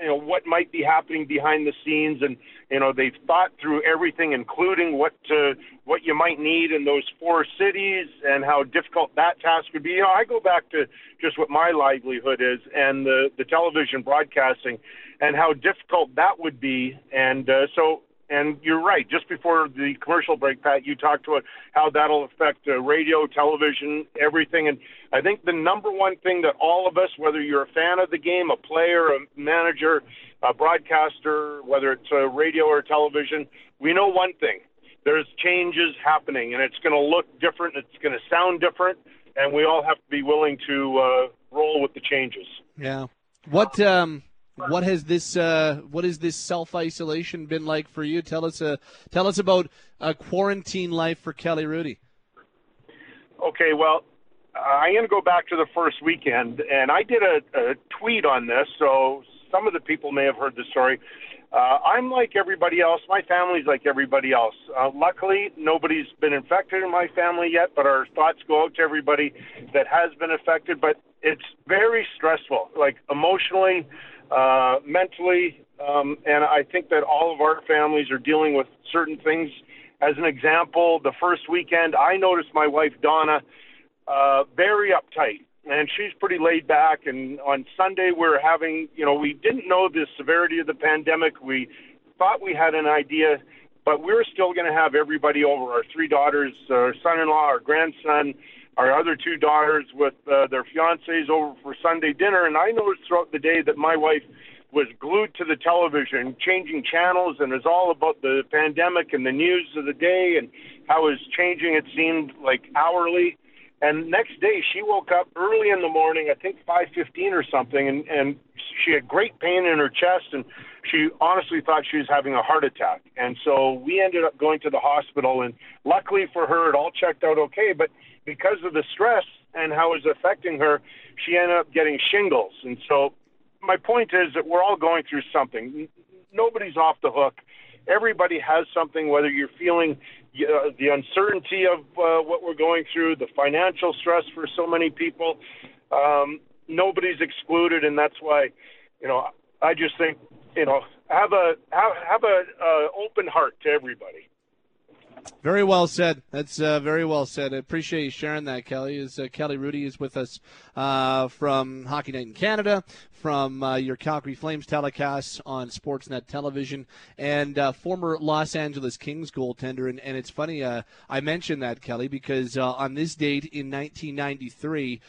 you know what might be happening behind the scenes and you know they've thought through everything including what to, what you might need in those four cities and how difficult that task would be you know i go back to just what my livelihood is and the the television broadcasting and how difficult that would be and uh, so and you're right. Just before the commercial break, Pat, you talked about how that'll affect uh, radio, television, everything. And I think the number one thing that all of us, whether you're a fan of the game, a player, a manager, a broadcaster, whether it's a radio or television, we know one thing: there's changes happening, and it's going to look different. It's going to sound different, and we all have to be willing to uh, roll with the changes. Yeah. What um what has this uh, what has this self isolation been like for you? Tell us uh, tell us about a quarantine life for Kelly Hrudey. Okay, well, I'm going to go back to the first weekend, and I did a, a tweet on this, so some of the people may have heard the story. Uh, I'm like everybody else. My family's like everybody else. Uh, luckily, nobody's been infected in my family yet, but our thoughts go out to everybody that has been affected. But it's very stressful, like emotionally uh, mentally, um, and I think that all of our families are dealing with certain things. As an example, the first weekend, I noticed my wife Donna uh, very uptight, and she's pretty laid back. And on Sunday, we're having, you know, we didn't know the severity of the pandemic. We thought we had an idea, but we we're still going to have everybody over our three daughters, our son-in-law, our grandson our other two daughters with uh, their fiancés over for Sunday dinner, and I noticed throughout the day that my wife was glued to the television, changing channels, and it's all about the pandemic and the news of the day and how it's changing. It seemed like hourly. And next day, she woke up early in the morning, I think 5:15 or something, and and she had great pain in her chest, and she honestly thought she was having a heart attack. And so we ended up going to the hospital, and luckily for her, it all checked out okay. But because of the stress and how it was affecting her, she ended up getting shingles. And so my point is that we're all going through something. Nobody's off the hook. Everybody has something, whether you're feeling the uncertainty of uh, what we're going through, the financial stress for so many people. Um, nobody's excluded, and that's why, you know, I just think, you know, have a have, have a uh, open heart to everybody. Very well said. That's uh, very well said. I appreciate you sharing that, Kelly. Is uh, Kelly Hrudey is with us uh, from Hockey Night in Canada, from uh, your Calgary Flames telecasts on Sportsnet television, and uh, former Los Angeles Kings goaltender. And, and it's funny, uh, I mentioned that, Kelly, because on this date in 1993,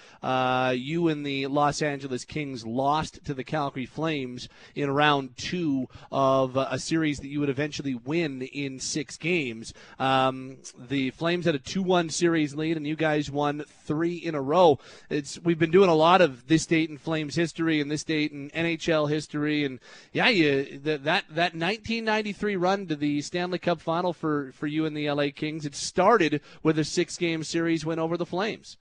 you and the Los Angeles Kings lost to the Calgary Flames in round two of a series that you would eventually win in six games. Um, the Flames had a 2 1 series lead, and you guys won three in a row. It's We've been doing a lot of this date in Flames history and this date in NHL history. And yeah, you, that, that, that 1993 run to the Stanley Cup final for, for you and the LA Kings, it started with a six game series win over the Flames.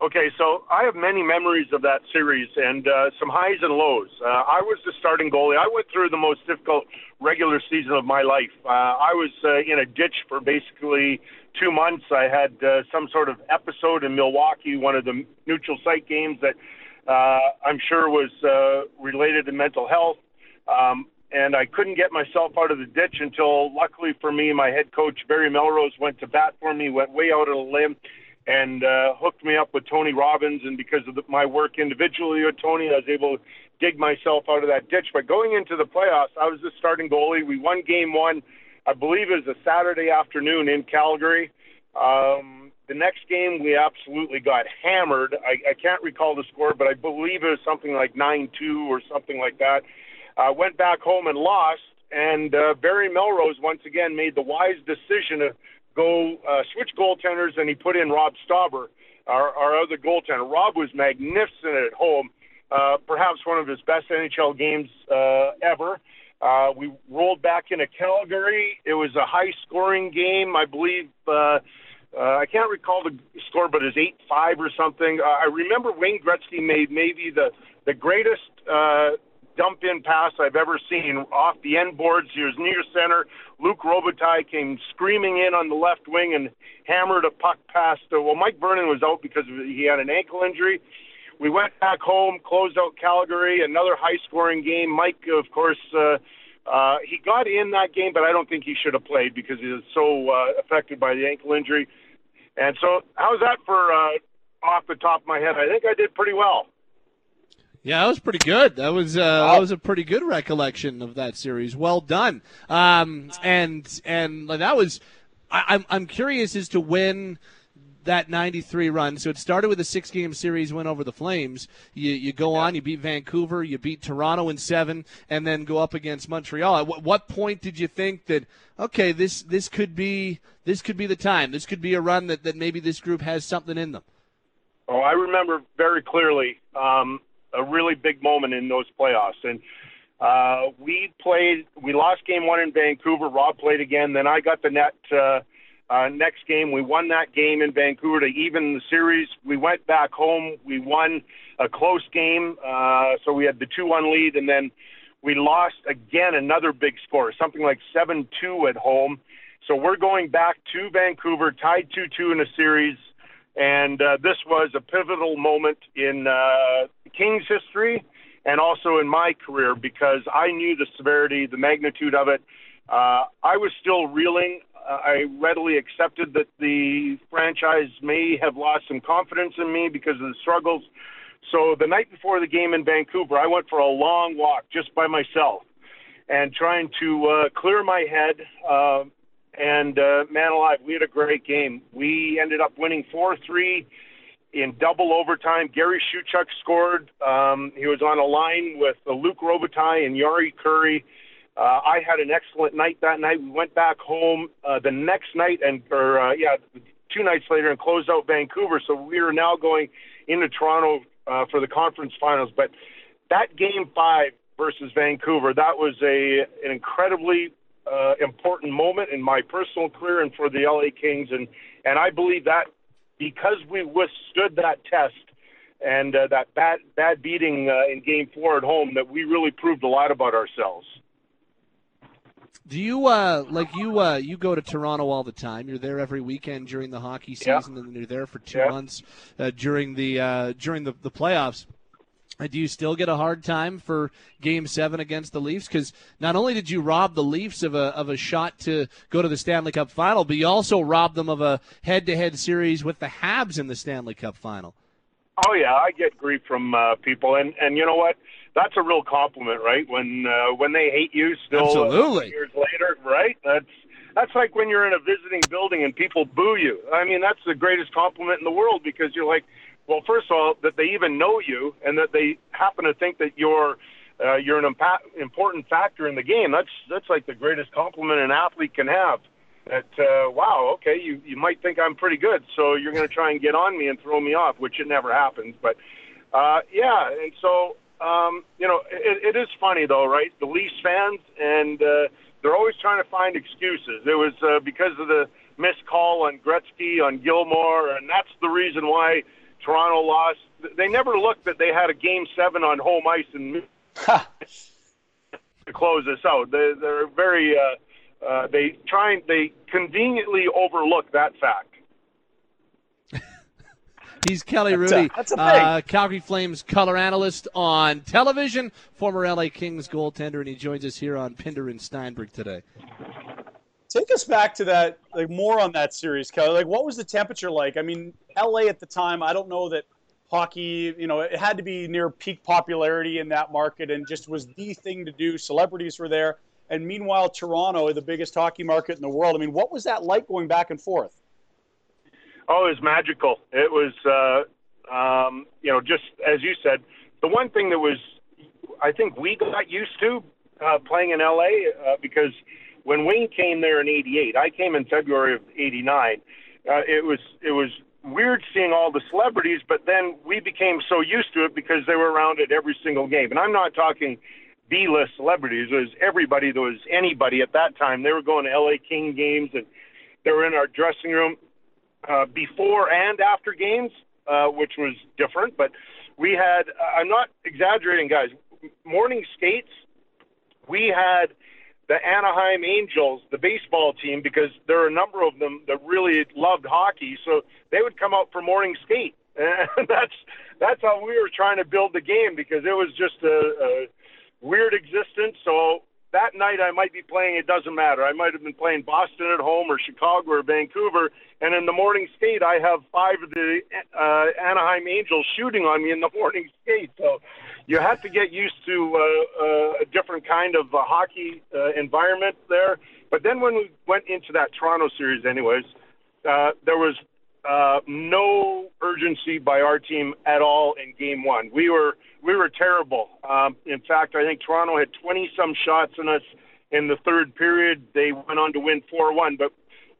Okay, so I have many memories of that series and uh, some highs and lows. Uh, I was the starting goalie. I went through the most difficult regular season of my life. Uh, I was uh, in a ditch for basically two months. I had uh, some sort of episode in Milwaukee, one of the neutral site games that I'm sure was uh, related to mental health. Um, and I couldn't get myself out of the ditch until, luckily for me, my head coach Barry Melrose went to bat for me, went way out of the limb, and uh, hooked me up with Tony Robbins. And because of the, my work individually with Tony, I was able to dig myself out of that ditch. But going into the playoffs, I was the starting goalie. We won Game One, I believe, it was a Saturday afternoon in Calgary. Um, the next game, we absolutely got hammered. I, I can't recall the score, but I believe it was something like nine-two or something like that uh, went back home and lost. And uh, Barry Melrose once again made the wise decision to go uh, switch goaltenders, and he put in Rob Stauber, our, our other goaltender. Rob was magnificent at home, uh, perhaps one of his best NHL games uh, ever. Uh, we rolled back into Calgary. It was a high-scoring game, I believe. Uh, uh, I can't recall the score, but it was eight five or something. Uh, I remember Wayne Gretzky made maybe the the greatest uh, dump in pass I've ever seen off the end boards. He was near center. Luc Robitaille came screaming in on the left wing and hammered a puck past. Uh, well, Mike Vernon was out because he had an ankle injury. We went back home, closed out Calgary, another high scoring game. Mike, of course, uh, uh, he got in that game, but I don't think he should have played because he was so uh, affected by the ankle injury. And so, how's that for uh, off the top of my head? I think I did pretty well. Yeah, that was pretty good. That was uh, that was a pretty good recollection of that series. Well done. Um, and and that was. I, I'm I'm curious as to when that 93 run. So it started with a six game series win over the Flames. You, you go on, you beat Vancouver, you beat Toronto in seven, and then go up against Montreal. At what, what point did you think that, okay, this, this could be, this could be the time. This could be a run that, that maybe this group has something in them? Oh, I remember very clearly. Um, a really big moment in those playoffs. And uh, we played, we lost game one in Vancouver. Rob played again. Then I got the net uh, uh, next game. We won that game in Vancouver to even the series. We went back home. We won a close game. Uh, so we had the 2 1 lead. And then we lost again another big score, something like 7 2 at home. So we're going back to Vancouver, tied 2 2 in a series. And uh, this was a pivotal moment in uh, Kings history and also in my career because I knew the severity, the magnitude of it. Uh, I was still reeling. I readily accepted that the franchise may have lost some confidence in me because of the struggles. So the night before the game in Vancouver, I went for a long walk just by myself and trying to uh, clear my head. Uh, and uh, man alive, we had a great game. We ended up winning 4 3 in double overtime. Gary Shuchuk scored. Um, he was on a line with Luc Robitaille and Jari. Uh, I had an excellent night that night. We went back home uh, the next night, and or uh, yeah, two nights later, and closed out Vancouver. So we are now going into Toronto uh, for the conference finals. But that game five versus Vancouver, that was a an incredibly uh, important moment in my personal career and for the LA Kings, and and I believe that because we withstood that test and uh, that bad bad beating uh, in Game Four at home, that we really proved a lot about ourselves. Do you uh like you uh you go to Toronto all the time? You're there every weekend during the hockey season, yeah. and you're there for two yeah. months uh, during the uh, during the, the playoffs. Do you still get a hard time for Game Seven against the Leafs? Because not only did you rob the Leafs of a of a shot to go to the Stanley Cup Final, but you also robbed them of a head-to-head series with the Habs in the Stanley Cup Final. Oh yeah, I get grief from uh, people, and and you know what? That's a real compliment, right? When uh, when they hate you, still Absolutely. years later, right? That's that's like when you're in a visiting building and people boo you. I mean, that's the greatest compliment in the world because you're like, well, first of all, that they even know you and that they happen to think that you're uh, you're an impa- important factor in the game. That's that's like the greatest compliment an athlete can have. That uh, wow, okay, you you might think I'm pretty good, so you're going to try and get on me and throw me off, which it never happens. But uh, yeah, and so um, you know, it, it is funny though, right? The Leafs fans and uh, they're always trying to find excuses. It was uh, because of the missed call on Gretzky on Gilmour, and that's the reason why Toronto lost. They never looked that they had a game seven on home ice and to close this out. They, they're very. Uh, uh, they try. and They conveniently overlook that fact. He's Kelly That's Hrudey, a- that's a uh, Calgary Flames color analyst on television, former LA Kings goaltender, and he joins us here on Pinder and Steinberg today. Take us back to that, like more on that series, Kelly. Like, what was the temperature like? I mean, LA at the time, I don't know that hockey, you know, it had to be near peak popularity in that market and just was the thing to do. Celebrities were there. And meanwhile, Toronto, the biggest hockey market in the world. I mean, what was that like going back and forth? Oh, it was magical. It was, uh, um, you know, just as you said, the one thing that was, I think we got used to uh, playing in LA uh, because when Wayne came there in '88, I came in February of '89. Uh, it was it was weird seeing all the celebrities, but then we became so used to it because they were around at every single game. And I'm not talking B-list celebrities. It was everybody that was anybody at that time. They were going to LA King games and they were in our dressing room uh, before and after games, uh, which was different. But we had, I'm not exaggerating, guys, morning skates. We had the Anaheim Angels, the baseball team, because there are a number of them that really loved hockey. So they would come out for morning skate. And that's that's how we were trying to build the game because it was just a, a weird existence. So that night I might be playing, it doesn't matter. I might have been playing Boston at home or Chicago or Vancouver. And in the morning skate, I have five of the uh, Anaheim Angels shooting on me in the morning skate. So you have to get used to uh, uh, a different kind of uh, hockey uh, environment there. But then when we went into that Toronto series, anyways, uh, there was uh, no urgency by our team at all in game one. We were we were terrible. Um, in fact, I think Toronto had 20 some shots in us in the third period. They went on to win 4-1, but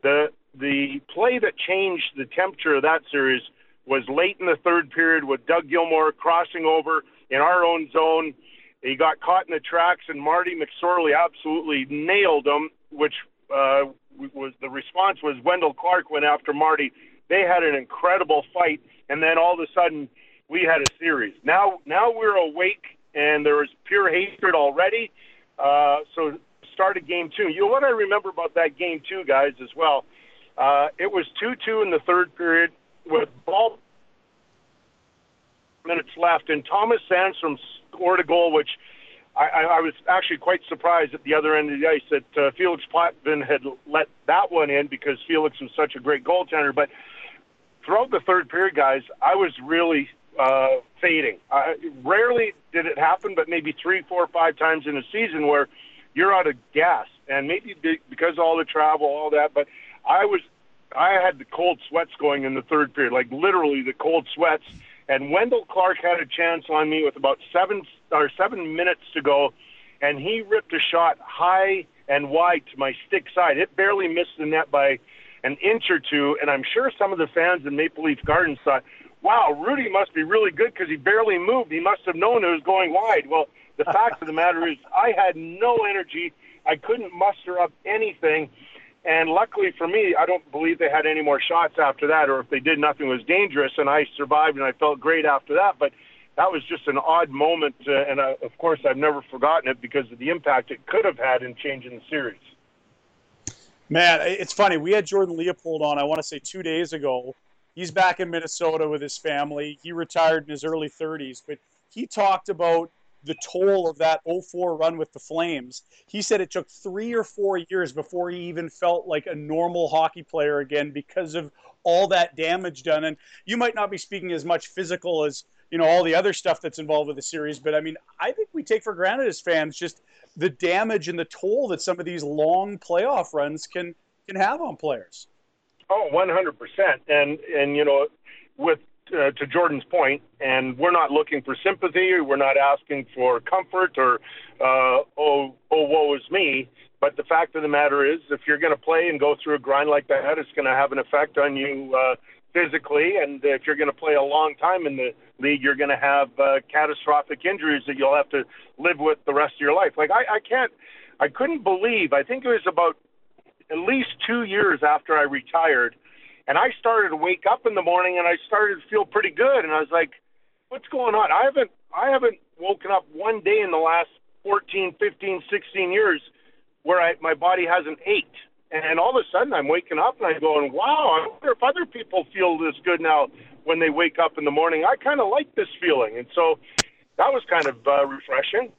the the play that changed the temperature of that series was late in the third period with Doug Gilmour crossing over in our own zone. He got caught in the tracks, and Marty McSorley absolutely nailed him, which uh, was the response was Wendel Clark went after Marty. They had an incredible fight, and then all of a sudden we had a series. Now, now we're awake, and there was pure hatred already. Uh, so started game two. You know what I remember about that game two, guys, as well. Uh, it was two-two in the third period with ball minutes left, and Tomas Sandstrom scored a goal, which I, I, was actually quite surprised at the other end of the ice that uh, Felix Potvin had let that one in because Felix was such a great goaltender. But throughout the third period, guys, I was really uh, fading. Uh, rarely did it happen, but maybe three, four, five times in a season where you're out of gas, and maybe because of all the travel, all that. But I was, I had the cold sweats going in the third period, like literally the cold sweats. And Wendel Clark had a chance on me with about seven or seven minutes to go, and he ripped a shot high and wide to my stick side. It barely missed the net by an inch or two, and I'm sure some of the fans in Maple Leaf Gardens thought, "Wow, Hrudey must be really good because he barely moved. He must have known it was going wide." Well, the fact of the matter is, I had no energy. I couldn't muster up anything. And luckily for me, I don't believe they had any more shots after that, or if they did, nothing was dangerous, and I survived and I felt great after that. But that was just an odd moment, uh, and uh, of course, I've never forgotten it because of the impact it could have had in changing the series. Man, it's funny. We had Jordan Leopold on, I want to say two days ago. He's back in Minnesota with his family. He retired in his early 30s, but he talked about the toll of that 04 run with the Flames. He said it took three or four years before he even felt like a normal hockey player again because of all that damage done. And you might not be speaking as much physical as you know all the other stuff that's involved with the series, but I mean, I think we take for granted as fans just the damage and the toll that some of these long playoff runs can can have on players. Oh, 100%. And and you know, with uh, to Jordan's point, and we're not looking for sympathy. We're not asking for comfort or, uh, oh, oh, woe is me. But the fact of the matter is, if you're going to play and go through a grind like that, it's going to have an effect on you uh, physically. And if you're going to play a long time in the league, you're going to have uh, catastrophic injuries that you'll have to live with the rest of your life. Like I, I can't, I couldn't believe. I think it was about at least two years after I retired and I started to wake up in the morning and I started to feel pretty good. And I was like, what's going on? I haven't, I haven't woken up one day in the last 14, 15, 16 years where I, my body hasn't ached. And all of a sudden I'm waking up and I'm going, wow, I wonder if other people feel this good now when they wake up in the morning, I kind of like this feeling, and so that was kind of uh, refreshing.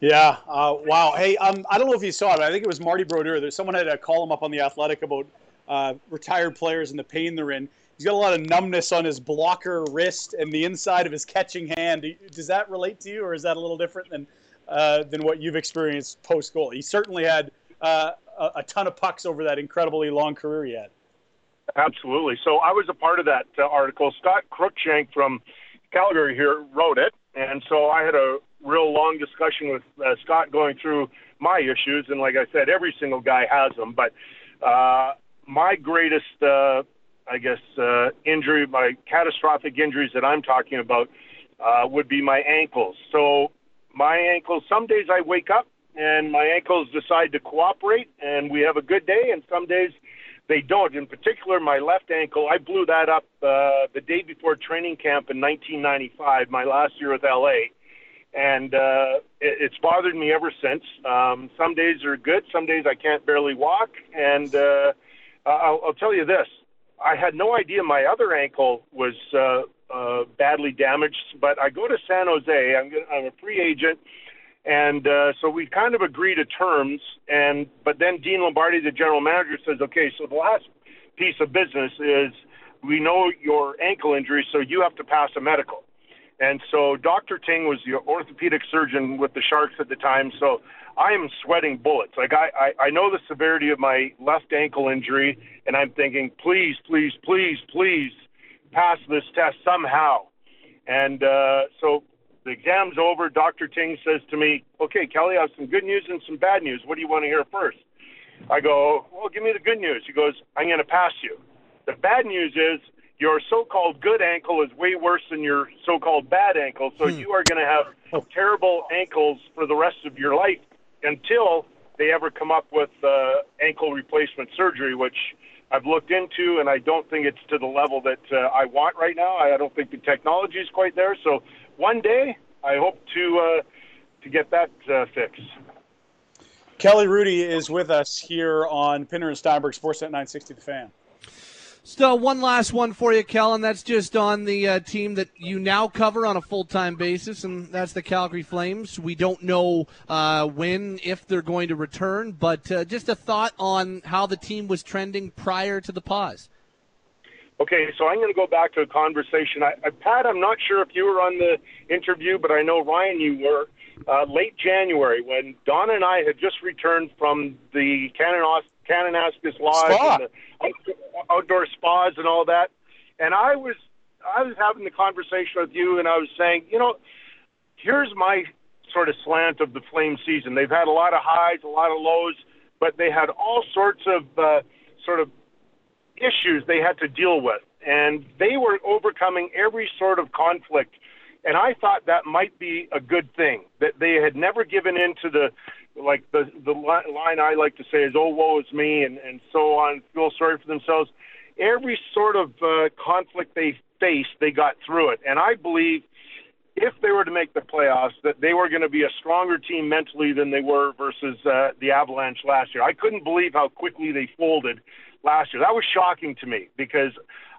Yeah. Uh, wow. Hey, um, I don't know if you saw it. I think it was Marty Brodeur. There's someone had a column up on the Athletic about uh, retired players and the pain they're in. He's got a lot of numbness on his blocker wrist and the inside of his catching hand. Does that relate to you, or is that a little different than uh, than what you've experienced post goal? He certainly had uh, a, a, ton of pucks over that incredibly long career he had. Absolutely. So I was a part of that uh, article. Scott Cruikshank from Calgary here wrote it, and so I had a real long discussion with uh, Scott going through my issues, and like I said, every single guy has them. But uh, my greatest, uh, I guess, uh, injury, my catastrophic injuries that I'm talking about, uh, would be my ankles. So my ankles. Some days I wake up and my ankles decide to cooperate, and we have a good day, and some days they don't. In particular, my left ankle, I blew that up uh, the day before training camp in 1995, my last year with LA and uh, it, it's bothered me ever since. Um, some days are good, some days I can't barely walk, and uh, I'll, I'll tell you this: I had no idea my other ankle was uh, uh, badly damaged. But I go to San Jose. I'm, I'm a free agent, and uh, so we kind of agree to terms. And but then Dean Lombardi, the general manager, says, "Okay, so the last piece of business is." We know your ankle injury, so you have to pass a medical. And so Dr. Ting was the orthopedic surgeon with the Sharks at the time. So I am sweating bullets. Like I, I, I know the severity of my left ankle injury, and I'm thinking, please, please, please, please pass this test somehow. And uh, so the exam's over. Dr. Ting says to me, okay, Kelly, I have some good news and some bad news. What do you want to hear first? I go, well, give me the good news. He goes, I'm going to pass you. The bad news is your so-called good ankle is way worse than your so-called bad ankle. So hmm. you are going to have terrible ankles for the rest of your life until they ever come up with uh, ankle replacement surgery, which I've looked into, and I don't think it's to the level that uh, I want right now. I don't think the technology is quite there. So one day, I hope to uh, to get that uh, fixed. Kelly Hrudey is with us here on Pinder and Steinberg Sportsnet 960 The Fan. Still, one last one for you, Kellen. That's just on the uh, team that you now cover on a full time basis, and that's the Calgary Flames. We don't know uh, when, if they're going to return, but uh, just a thought on how the team was trending prior to the pause. Okay, so I'm going to go back to a conversation. I, I, Pat, I'm not sure if you were on the interview, but I know Ryan, you were. Uh, late January, when Don and I had just returned from the Kananaskis Lodge Spa. and the outdoor spas and all that, and I was I was having the conversation with you, and I was saying, you know, here's my sort of slant of the Flame season. They've had a lot of highs, a lot of lows, but they had all sorts of uh, sort of issues they had to deal with, and they were overcoming every sort of conflict and I thought that might be a good thing that they had never given in to the like the the line I like to say is "Oh woe is me" and and so on. Feel sorry for themselves. Every sort of uh, conflict they faced, they got through it, and I believe if they were to make the playoffs, that they were going to be a stronger team mentally than they were versus uh, the Avalanche last year. I couldn't believe how quickly they folded last year. That was shocking to me because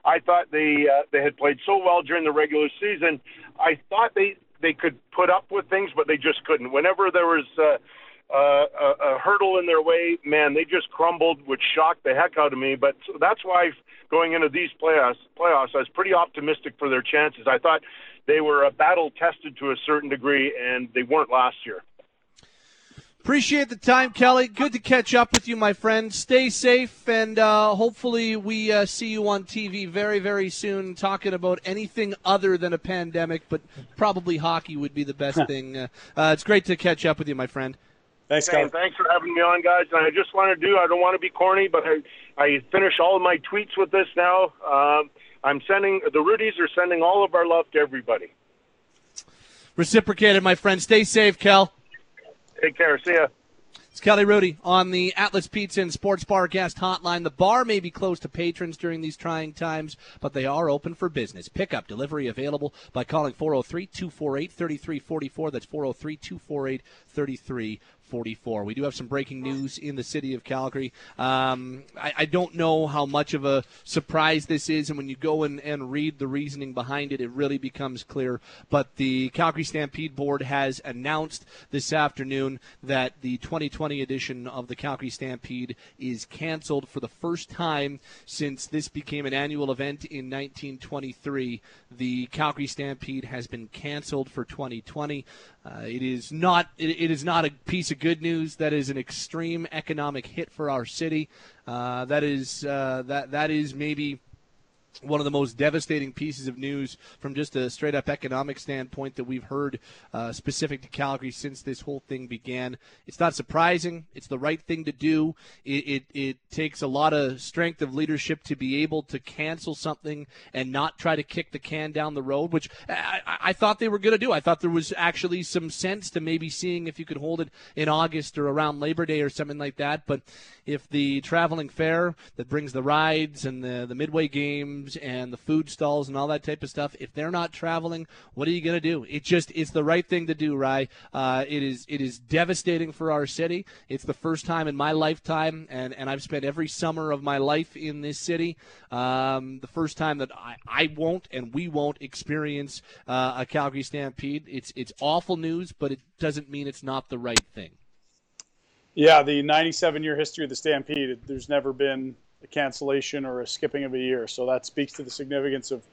I thought they uh, they had played so well during the regular season. I thought they they could put up with things, but they just couldn't. Whenever there was uh, uh, a, a hurdle in their way, man, they just crumbled, which shocked the heck out of me. But that's why going into these playoffs, playoffs, I was pretty optimistic for their chances. I thought they were battle tested to a certain degree, and they weren't last year. Appreciate the time, Kelly. Good to catch up with you, my friend. Stay safe, and uh, hopefully we uh, see you on TV very, very soon, talking about anything other than a pandemic, but probably hockey would be the best thing. Uh, uh, it's great to catch up with you, my friend. Thanks, Kelly. Thanks for having me on, guys. And I just want to do, I don't want to be corny, but I, I finish all of my tweets with this now. Um, I'm sending, the Hrudeys are sending all of our love to everybody. Reciprocated, my friend. Stay safe, Kel. Take care. See ya. It's Kelly Hrudey on the Atlas Pizza and Sports Bar guest hotline. The bar may be closed to patrons during these trying times, but they are open for business. Pickup delivery available by calling 403 248 3344. That's 403 248 3344. 44. We do have some breaking news in the city of Calgary. Um, I, I, don't know how much of a surprise this is, and when you go and, and read the reasoning behind it, it really becomes clear. But the Calgary Stampede Board has announced this afternoon that the 2020 edition of the Calgary Stampede is canceled for the first time since this became an annual event in 1923. The Calgary Stampede has been canceled for 2020. Uh, it is not it, it is not a piece of good news. That is an extreme economic hit for our city. Uh, that is uh, that that is maybe one of the most devastating pieces of news from just a straight up economic standpoint that we've heard uh, specific to Calgary since this whole thing began. It's not surprising. It's the right thing to do. It, it, it, takes a lot of strength of leadership to be able to cancel something and not try to kick the can down the road, which I, I thought they were going to do. I thought there was actually some sense to maybe seeing if you could hold it in August or around Labor Day or something like that. But if the traveling fair that brings the rides and the, the midway games, and the food stalls and all that type of stuff, if they're not traveling, what are you going to do? It just it's the right thing to do, right? Uh, it is it is devastating for our city. It's the first time in my lifetime, and, and I've spent every summer of my life in this city. Um, the first time that I, I won't and we won't experience uh, a Calgary Stampede. It's it's awful news, but it doesn't mean it's not the right thing. Yeah, the 97 year history of the Stampede, there's never been a cancellation or a skipping of a year. So that speaks to the significance of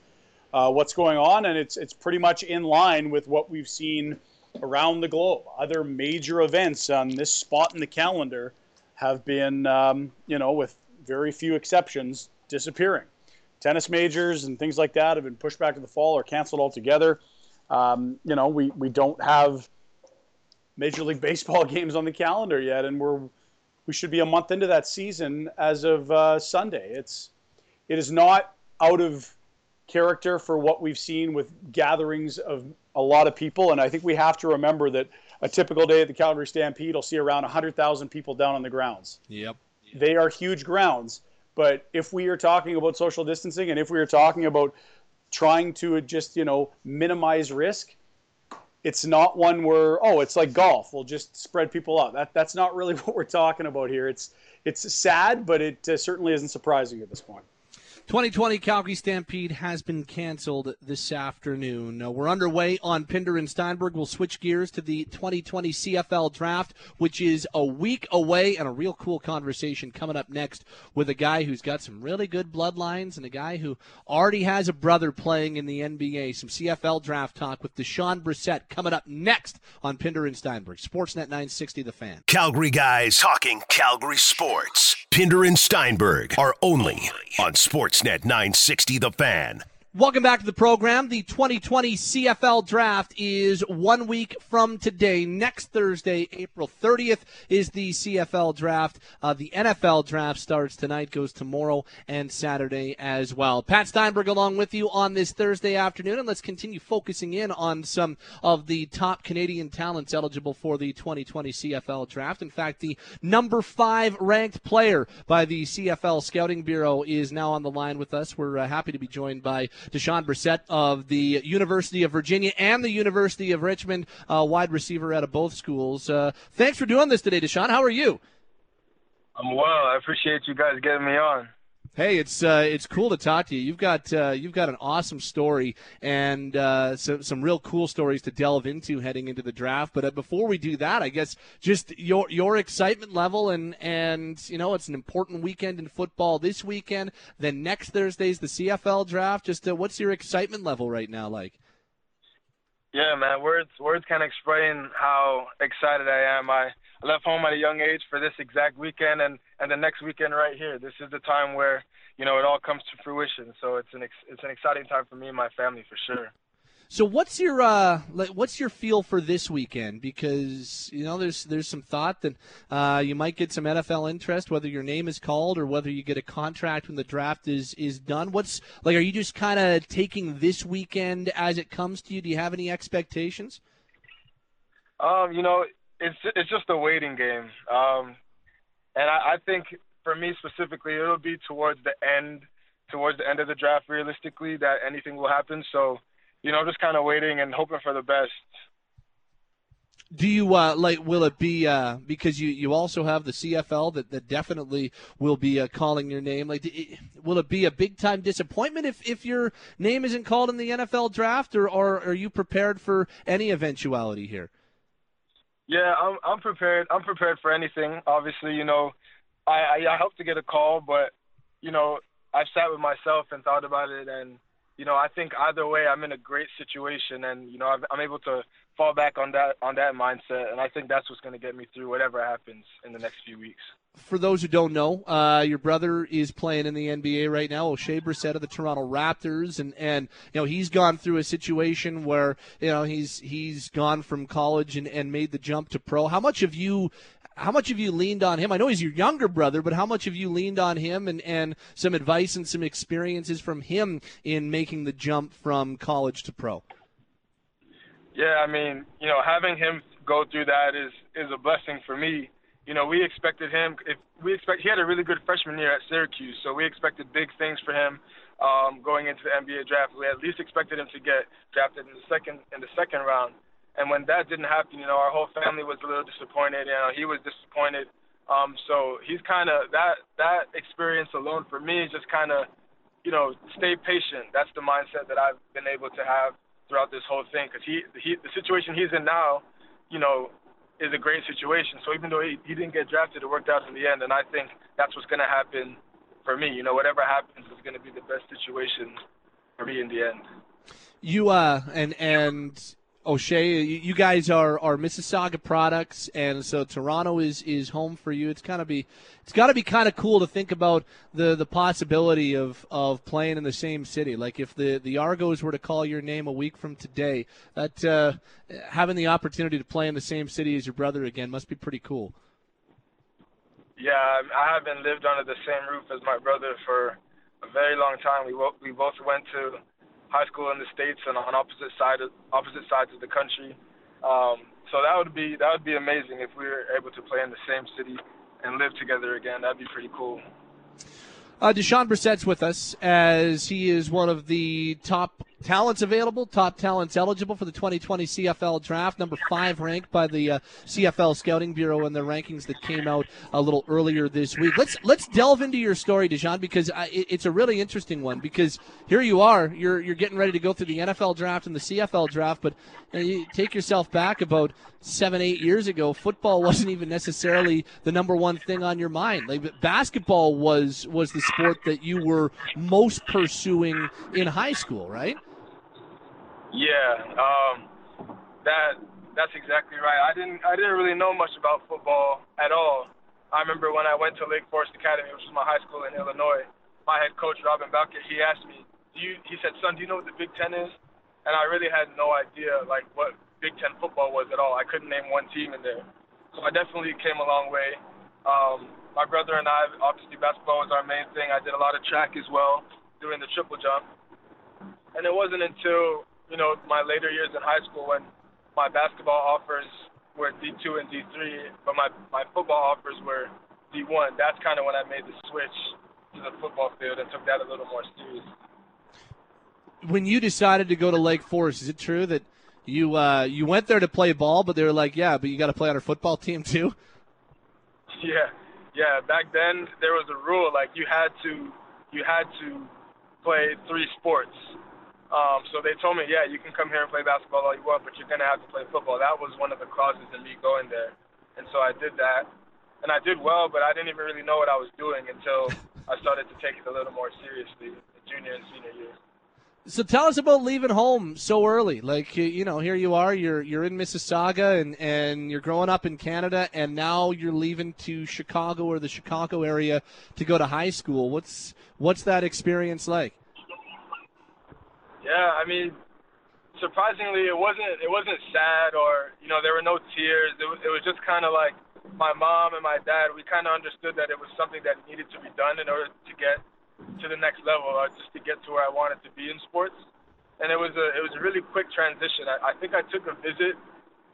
uh, what's going on, and it's it's pretty much in line with what we've seen around the globe. Other major events on this spot in the calendar have been, um, you know, with very few exceptions, disappearing. Tennis majors and things like that have been pushed back to the fall or canceled altogether. Um, you know, we, we don't have Major League Baseball games on the calendar yet, and we're we should be a month into that season as of uh, Sunday. It's it is not out of character for what we've seen with gatherings of a lot of people, and I think we have to remember that a typical day at the Calgary Stampede will see around 100,000 people down on the grounds. Yep. They are huge grounds, but if we are talking about social distancing and if we are talking about trying to just, you know, minimize risk, it's not one where oh it's like golf. We'll just spread people out. That that's not really what we're talking about here. It's it's sad but it uh, certainly isn't surprising at this point 2020 Calgary Stampede has been canceled this afternoon. Uh, we're underway on Pinder and Steinberg. We'll switch gears to the 2020 CFL draft, which is a week away, and a real cool conversation coming up next with a guy who's got some really good bloodlines and a guy who already has a brother playing in the NBA. Some CFL draft talk with Dejon Brissett coming up next on Pinder and Steinberg. Sportsnet 960, The Fan. Calgary guys talking Calgary sports. Pinder and Steinberg are only on Sportsnet 960 The Fan. Welcome back to the program. The 2020 CFL draft is one week from today. Next Thursday, April 30th, is the CFL draft. Uh, the NFL draft starts tonight, goes tomorrow and Saturday as well. Pat Steinberg along with you on this Thursday afternoon, and let's continue focusing in on some of the top Canadian talents eligible for the 2020 CFL draft. In fact, the number five ranked player by the CFL Scouting Bureau is now on the line with us. We're uh, happy to be joined by Dejon Brissett of the University of Virginia and the University of Richmond, uh, wide receiver out of both schools. Uh, thanks for doing this today, Dejon. How are you? I'm well. I appreciate you guys getting me on. Hey, it's uh, it's cool to talk to you. You've got uh, you've got an awesome story and uh, some some real cool stories to delve into heading into the draft. But uh, before we do that, I guess just your your excitement level and and you know it's an important weekend in football this weekend. Then next Thursday's the CFL draft. Just uh, what's your excitement level right now like? Yeah, man. Words words can't explain how excited I am. I I left home at a young age for this exact weekend and and the next weekend right here. This is the time where you know it all comes to fruition. So it's an ex- it's an exciting time for me and my family for sure. So what's your uh, what's your feel for this weekend? Because you know there's there's some thought that uh, you might get some NFL interest, whether your name is called or whether you get a contract when the draft is is done. What's like? Are you just kind of taking this weekend as it comes to you? Do you have any expectations? Um, you know, it's it's just a waiting game. Um, and I, I think for me specifically, it'll be towards the end, towards the end of the draft, realistically, that anything will happen. So, you know, just kind of waiting and hoping for the best. Do you uh, like? Will it be uh, because you, you also have the CFL that, that definitely will be uh, calling your name? Like, will it be a big time disappointment if, if your name isn't called in the NFL draft, or, or are you prepared for any eventuality here? Yeah, I'm I'm prepared. I'm prepared for anything. Obviously, you know, I I, I hope to get a call, but you know, I've sat with myself and thought about it, and you know, I think either way, I'm in a great situation, and you know, I'm able to fall back on that on that mindset, and I think that's what's going to get me through whatever happens in the next few weeks. For those who don't know, uh, your brother is playing in the NBA right now. Oshae Brissett of the Toronto Raptors, and and you know he's gone through a situation where you know he's he's gone from college and, and made the jump to pro. How much have you how much have you leaned on him? I know he's your younger brother, but how much have you leaned on him and, and some advice and some experiences from him in making the jump from college to pro? Yeah, I mean, you know, having him go through that is is a blessing for me. You know, we expected him. If we expect, he had a really good freshman year at Syracuse, so we expected big things for him um, going into the NBA draft. We at least expected him to get drafted in the second in the second round. And when that didn't happen, you know, our whole family was a little disappointed. You know, he was disappointed. Um, so he's kind of that that experience alone for me is just kind of, you know, stay patient. That's the mindset that I've been able to have throughout this whole thing because he, he the situation he's in now, you know, is a great situation. So even though he, he didn't get drafted, it worked out in the end, and I think that's what's going to happen for me. You know, whatever happens is going to be the best situation for me in the end. You uh and and Oshae, you guys are, are Mississauga products, and so Toronto is, is home for you. It's kind of be it's got to be kind of cool to think about the, the possibility of, of playing in the same city. Like if the, the Argos were to call your name a week from today, that uh, having the opportunity to play in the same city as your brother again must be pretty cool. Yeah, I haven't lived under the same roof as my brother for a very long time. We we both went to high school in the states and on opposite side of, opposite sides of the country. Um, so that would be that would be amazing if we were able to play in the same city and live together again. That'd be pretty cool. Uh, Dejon Brissett's with us as he is one of the top talents available, top talents eligible for the 2020 CFL draft, number five ranked by the uh, CFL Scouting Bureau in the rankings that came out a little earlier this week. Let's let's delve into your story, Dejon, because I, it, it's a really interesting one. Because here you are, you're you're getting ready to go through the NFL draft and the CFL draft, but you, know, you take yourself back about seven, eight years ago, football wasn't even necessarily the number one thing on your mind. Like basketball was was the sport that you were most pursuing in high school, right? Yeah, um, that that's exactly right. I didn't I didn't really know much about football at all. I remember when I went to Lake Forest Academy, which was my high school in Illinois. My head coach Robin Bauke, he asked me, "Do you?" He said, "Son, do you know what the Big Ten is?" And I really had no idea like what Big Ten football was at all. I couldn't name one team in there. So I definitely came a long way. Um, my brother and I, obviously basketball was our main thing. I did a lot of track as well, doing the triple jump. And it wasn't until you know, my later years in high school when my basketball offers were D2 and D3, but my, my football offers were D1. That's kind of when I made the switch to the football field and took that a little more serious. When you decided to go to Lake Forest, is it true that you uh, you went there to play ball, but they were like, yeah, but you got to play on our football team too? Yeah, yeah. Back then there was a rule like you had to you had to play three sports um, so they told me, yeah, you can come here and play basketball all you want, but you're going to have to play football. That was one of the causes in me going there. And so I did that. And I did well, but I didn't even really know what I was doing until I started to take it a little more seriously junior and senior year. So tell us about leaving home so early. Like you know, here you are, you're you're in Mississauga and and you're growing up in Canada and now you're leaving to Chicago or the Chicago area to go to high school. What's what's that experience like? Yeah, I mean, surprisingly, it wasn't it wasn't sad or you know there were no tears. It was it was just kind of like my mom and my dad. We kind of understood that it was something that needed to be done in order to get to the next level, or just to get to where I wanted to be in sports. And it was a it was a really quick transition. I, I think I took a visit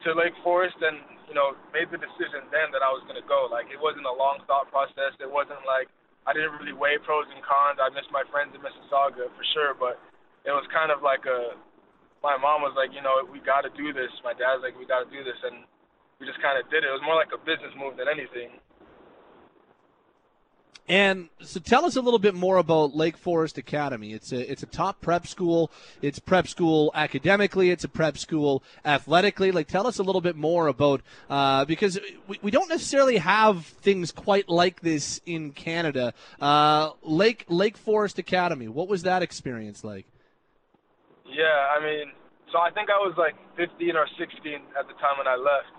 to Lake Forest and you know made the decision then that I was going to go. Like it wasn't a long thought process. It wasn't like I didn't really weigh pros and cons. I missed my friends in Mississauga for sure, but it was kind of like a my mom was like, you know, we got to do this. My dad's like, we got to do this, and we just kind of did it. It was more like a business move than anything. And so tell us a little bit more about Lake Forest Academy. It's a it's a top prep school. It's prep school academically. It's a prep school athletically. Like tell us a little bit more about uh, because we, we don't necessarily have things quite like this in Canada. Uh, Lake Lake Forest Academy. What was that experience like? Yeah, I mean, so I think I was like 15 or 16 at the time when I left,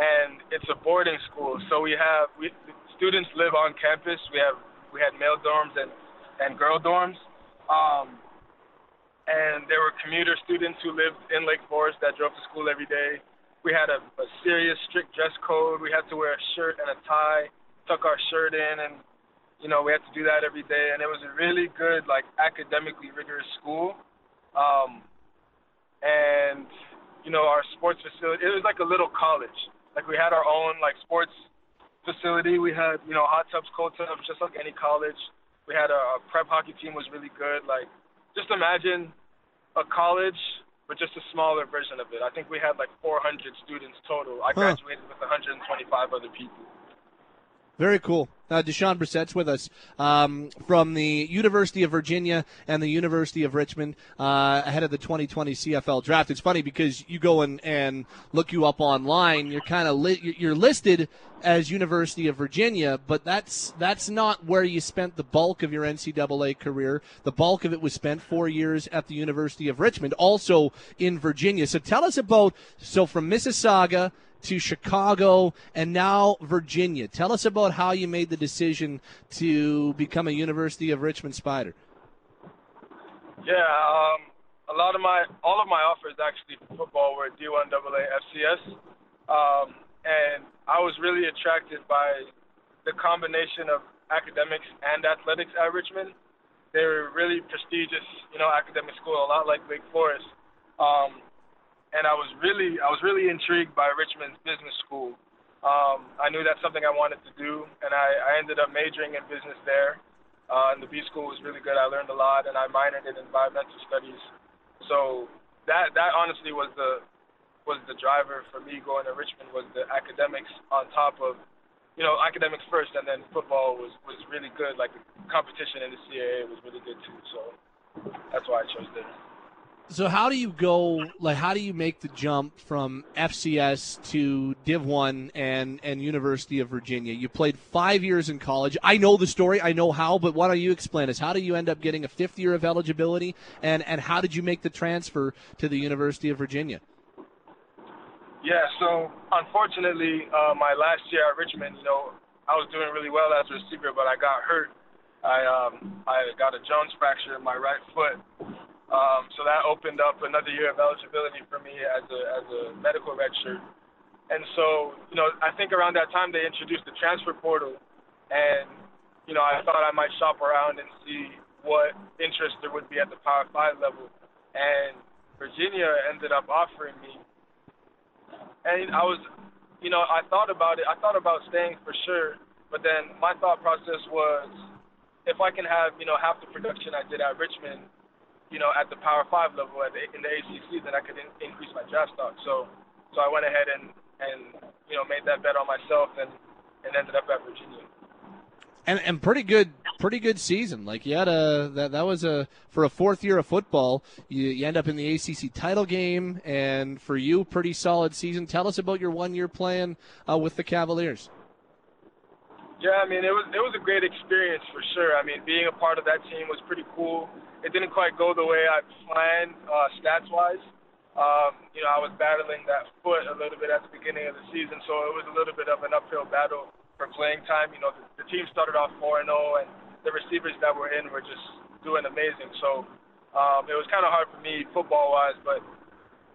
and it's a boarding school. So we have we students live on campus. We have we had male dorms and and girl dorms. Um, and there were commuter students who lived in Lake Forest that drove to school every day. We had a, a serious, strict dress code. We had to wear a shirt and a tie, tuck our shirt in, and you know we had to do that every day. And it was a really good, like academically rigorous school. Um, and you know our sports facility, it was like a little college. Like we had our own like sports facility. We had, you know, hot tubs, cold tubs, just like any college. We had a, a prep hockey team was really good. Like, just imagine a college, but just a smaller version of it. I think we had like 400 students total. I graduated huh. with 125 other people. Very cool. Uh, Dejon Brissett's with us um, from the University of Virginia and the University of Richmond uh, ahead of the 2020 CFL draft. It's funny because you go and, and look you up online. You're kind of li- you're listed as University of Virginia, but that's that's not where you spent the bulk of your NCAA career. The bulk of it was spent four years at the University of Richmond, also in Virginia. So tell us about so from Mississauga to Chicago and now Virginia. Tell us about how you made the decision to become a University of Richmond Spider. Yeah, um, a lot of my, all of my offers actually for football were D1 AA FCS, um, and I was really attracted by the combination of academics and athletics at Richmond. They were really prestigious, you know, academic school, a lot like Wake Forest. Um, and I was really I was really intrigued by Richmond's business school. Um, I knew that's something I wanted to do, and I, I ended up majoring in business there. Uh, and the B school was really good. I learned a lot, and I minored in environmental studies. So that that honestly was the was the driver for me going to Richmond was the academics on top of you know academics first, and then football was was really good. Like the competition in the CAA was really good too. So that's why I chose there. So how do you go? Like, how do you make the jump from FCS to Div One and and University of Virginia? You played five years in college. I know the story. I know how, but why don't you explain us? How do you end up getting a fifth year of eligibility, and and how did you make the transfer to the University of Virginia? Yeah. So unfortunately, uh, my last year at Richmond, you know, I was doing really well as a receiver, but I got hurt. I um I got a Jones fracture in my right foot um, so that opened up another year of eligibility for me as a as a medical redshirt. And so, you know, I think around that time they introduced the transfer portal, and you know, I thought I might shop around and see what interest there would be at the Power Five level. And Virginia ended up offering me, and I was, you know, I thought about it. I thought about staying for sure, but then my thought process was, if I can have, you know, half the production I did at Richmond you know, at the Power Five level at the, in the ACC, then I could in, increase my draft stock. So, so I went ahead and and you know made that bet on myself and and ended up at Virginia. And and pretty good, pretty good season. Like you had a that that was a for a fourth year of football. You, you end up in the ACC title game, and for you, pretty solid season. Tell us about your one year plan uh, with the Cavaliers. Yeah, I mean it was it was a great experience for sure. I mean being a part of that team was pretty cool it didn't quite go the way I planned uh, stats wise. Um, you know, I was battling that foot a little bit at the beginning of the season, so it was a little bit of an uphill battle for playing time. You know, the, the team started off 4 and 0, and the receivers that were in were just doing amazing. So um, it was kind of hard for me football wise, but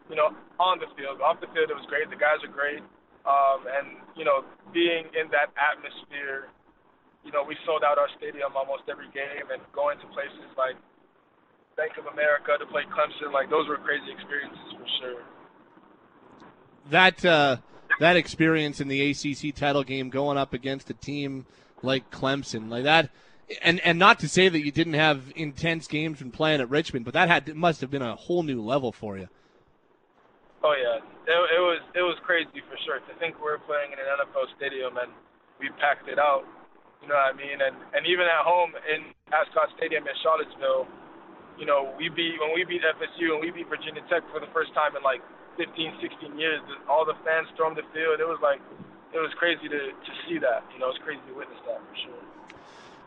you know, on the field, off the field, it was great. The guys are great, um, and you know, being in that atmosphere, you know, we sold out our stadium almost every game, and going to places like Bank of America to play Clemson. Like those were crazy experiences for sure. That uh, that experience in the ACC title game, going up against a team like Clemson, like that, and and not to say that you didn't have intense games when playing at Richmond, but that had must have been a whole new level for you. Oh yeah, it, it was it was crazy for sure. To think we are playing in an NFL stadium and we packed it out. You know what I mean? And and even at home in Ascot Stadium in Charlottesville, you know, we beat when we beat FSU and we beat Virginia Tech for the first time in like 15, 16 years. All the fans stormed the field. It was like it was crazy to to see that. You know, it was crazy to witness that for sure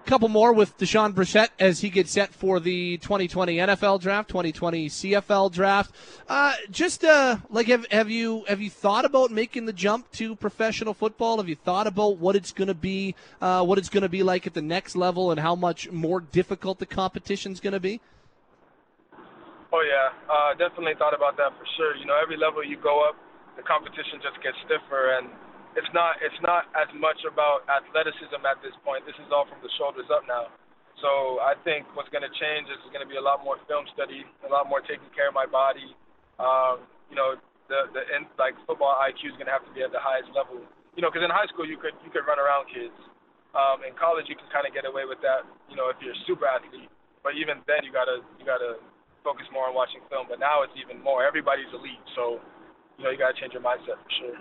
couple more with Dejon Brissett as he gets set for the 2020 NFL draft, 2020 CFL draft. Uh, just uh, like have have you have you thought about making the jump to professional football? Have you thought about what it's going to be, uh, what it's going to be like at the next level, and how much more difficult the competition's going to be? Oh yeah, uh, definitely thought about that for sure. You know, every level you go up, the competition just gets stiffer and it's not it's not as much about athleticism at this point. This is all from the shoulders up now. So I think what's going to change is going to be a lot more film study, a lot more taking care of my body. Um, you know, the the in, like football IQ is going to have to be at the highest level. You know, because in high school you could you could run around kids. Um, in college you can kind of get away with that. You know, if you're a super athlete. But even then you gotta you gotta focus more on watching film. But now it's even more. Everybody's elite, so you know you gotta change your mindset for sure.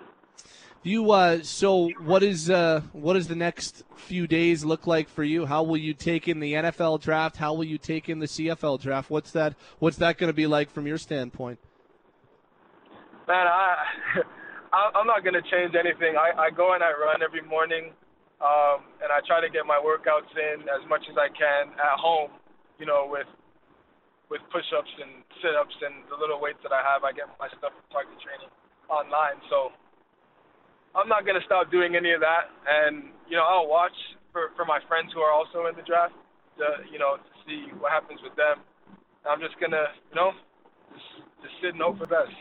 You uh, so what is uh, what does the next few days look like for you? How will you take in the NFL draft? How will you take in the CFL draft? What's that What's that going to be like from your standpoint? Man, I I'm not going to change anything. I, I go and I run every morning, um, and I try to get my workouts in as much as I can at home. You know, with with push-ups and sit-ups and the little weights that I have. I get my stuff from Target Training online, so I'm not gonna stop doing any of that, and you know I'll watch for for my friends who are also in the draft, to you know to see what happens with them. I'm just gonna you know just just sit and hope for the best.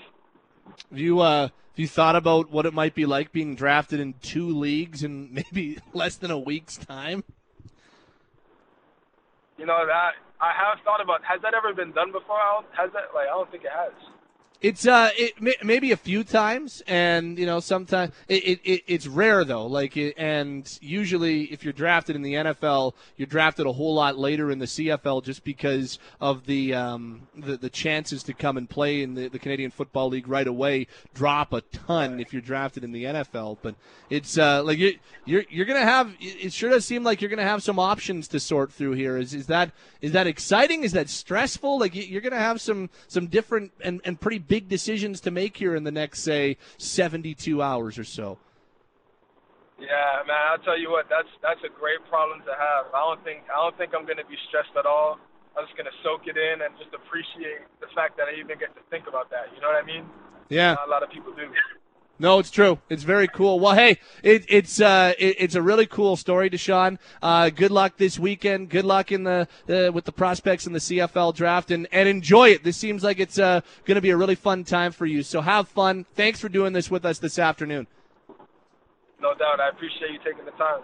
Have you uh have you thought about what it might be like being drafted in two leagues in maybe less than a week's time? You know that I have thought about. Has that ever been done before? Has that like I don't think it has. It's uh, it may, maybe a few times, and you know, sometimes it, it, it's rare though. Like, and usually, if you're drafted in the NFL, you're drafted a whole lot later in the CFL, just because of the um, the, the chances to come and play in the, the Canadian Football League right away drop a ton if you're drafted in the NFL. But it's uh, like you're you're you're gonna have. It sure does seem like you're gonna have some options to sort through here. Is is that is that exciting? Is that stressful? Like you're gonna have some some different and and pretty big decisions to make here in the next, say, 72 hours or so. Yeah, man, I'll tell you what, that's that's a great problem to have. I don't think I don't think I'm going to be stressed at all. I'm just going to soak it in and just appreciate the fact that I even get to think about that. You know what I mean? Yeah. Not a lot of people do. No, it's true. It's very cool. Well, hey, it, it's uh, it, it's a really cool story, Dejon. Uh, good luck this weekend. Good luck in the uh, with the prospects in the CFL draft, and and enjoy it. This seems like it's uh, going to be a really fun time for you. So have fun. Thanks for doing this with us this afternoon. No doubt. I appreciate you taking the time.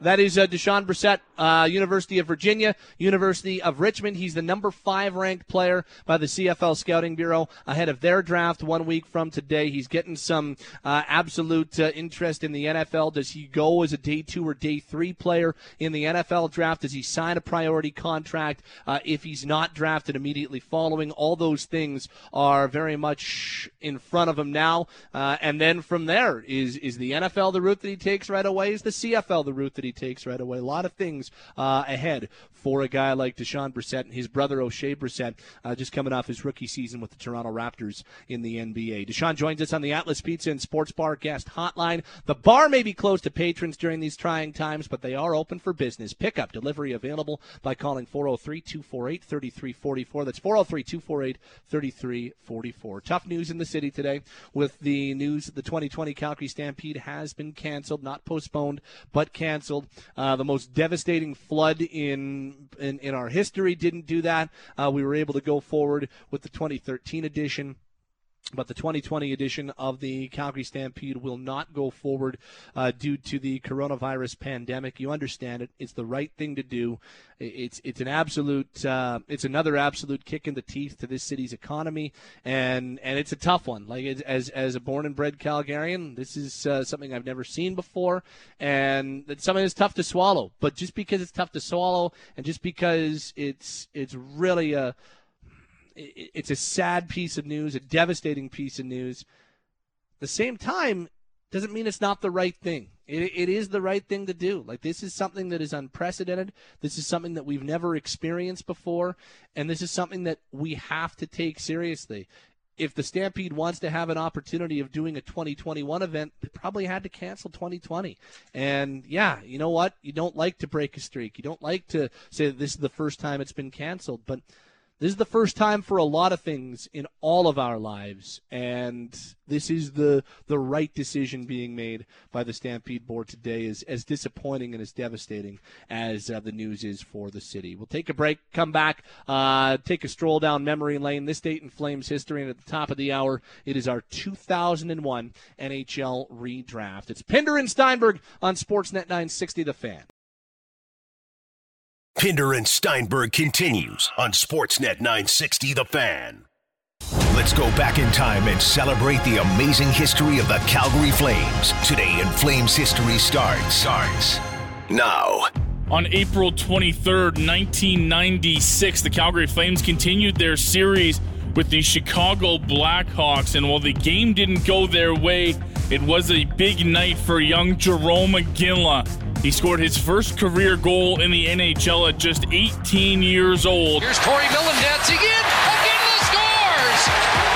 That is uh, Dejon Brissett, uh, University of Virginia, University of Richmond. He's the number five ranked player by the CFL Scouting Bureau ahead of their draft one week from today. He's getting some uh, absolute uh, interest in the NFL. Does he go as a day two or day three player in the NFL draft? Does he sign a priority contract uh, if he's not drafted immediately following? All those things are very much in front of him now. Uh, and then from there, is is the NFL the route that he takes right away? Is the CFL the route that he takes right away. A lot of things uh, ahead for a guy like Dejon Brissett and his brother Oshae Brissett, uh, just coming off his rookie season with the Toronto Raptors in the NBA. Deshaun joins us on the Atlas Pizza and Sports Bar guest hotline. The bar may be closed to patrons during these trying times, but they are open for business. Pickup delivery available by calling 403 248 3344. That's 403 248 3344. Tough news in the city today with the news that the 2020 Calgary Stampede has been canceled, not postponed, but canceled canceled. Uh, the most devastating flood in, in, in our history didn't do that. Uh, we were able to go forward with the 2013 edition. But the 2020 edition of the Calgary Stampede will not go forward uh, due to the coronavirus pandemic. You understand it; it's the right thing to do. It's it's an absolute uh, it's another absolute kick in the teeth to this city's economy, and and it's a tough one. Like as as a born and bred Calgarian, this is uh, something I've never seen before, and it's something that's tough to swallow. But just because it's tough to swallow, and just because it's it's really a it's a sad piece of news, a devastating piece of news. the same time, doesn't mean it's not the right thing. It, it is the right thing to do. Like, this is something that is unprecedented. This is something that we've never experienced before. And this is something that we have to take seriously. If the Stampede wants to have an opportunity of doing a 2021 event, they probably had to cancel 2020. And yeah, you know what? You don't like to break a streak. You don't like to say this is the first time it's been canceled. But this is the first time for a lot of things in all of our lives, and this is the the right decision being made by the Stampede board today. Is as disappointing and as devastating as uh, the news is for the city. We'll take a break, come back, uh, take a stroll down memory lane. This date in Flames history, and at the top of the hour, it is our 2001 NHL redraft. It's Pinder and Steinberg on Sportsnet 960, The Fan. Pinder and Steinberg continues on Sportsnet 960 The Fan. Let's go back in time and celebrate the amazing history of the Calgary Flames. Today in Flames history starts. Starts now. On April 23rd, 1996, the Calgary Flames continued their series with the Chicago Blackhawks, and while the game didn't go their way, it was a big night for young Jarome Iginla. He scored his first career goal in the NHL at just 18 years old. Here's Corey Millen dancing in. Iginla scores!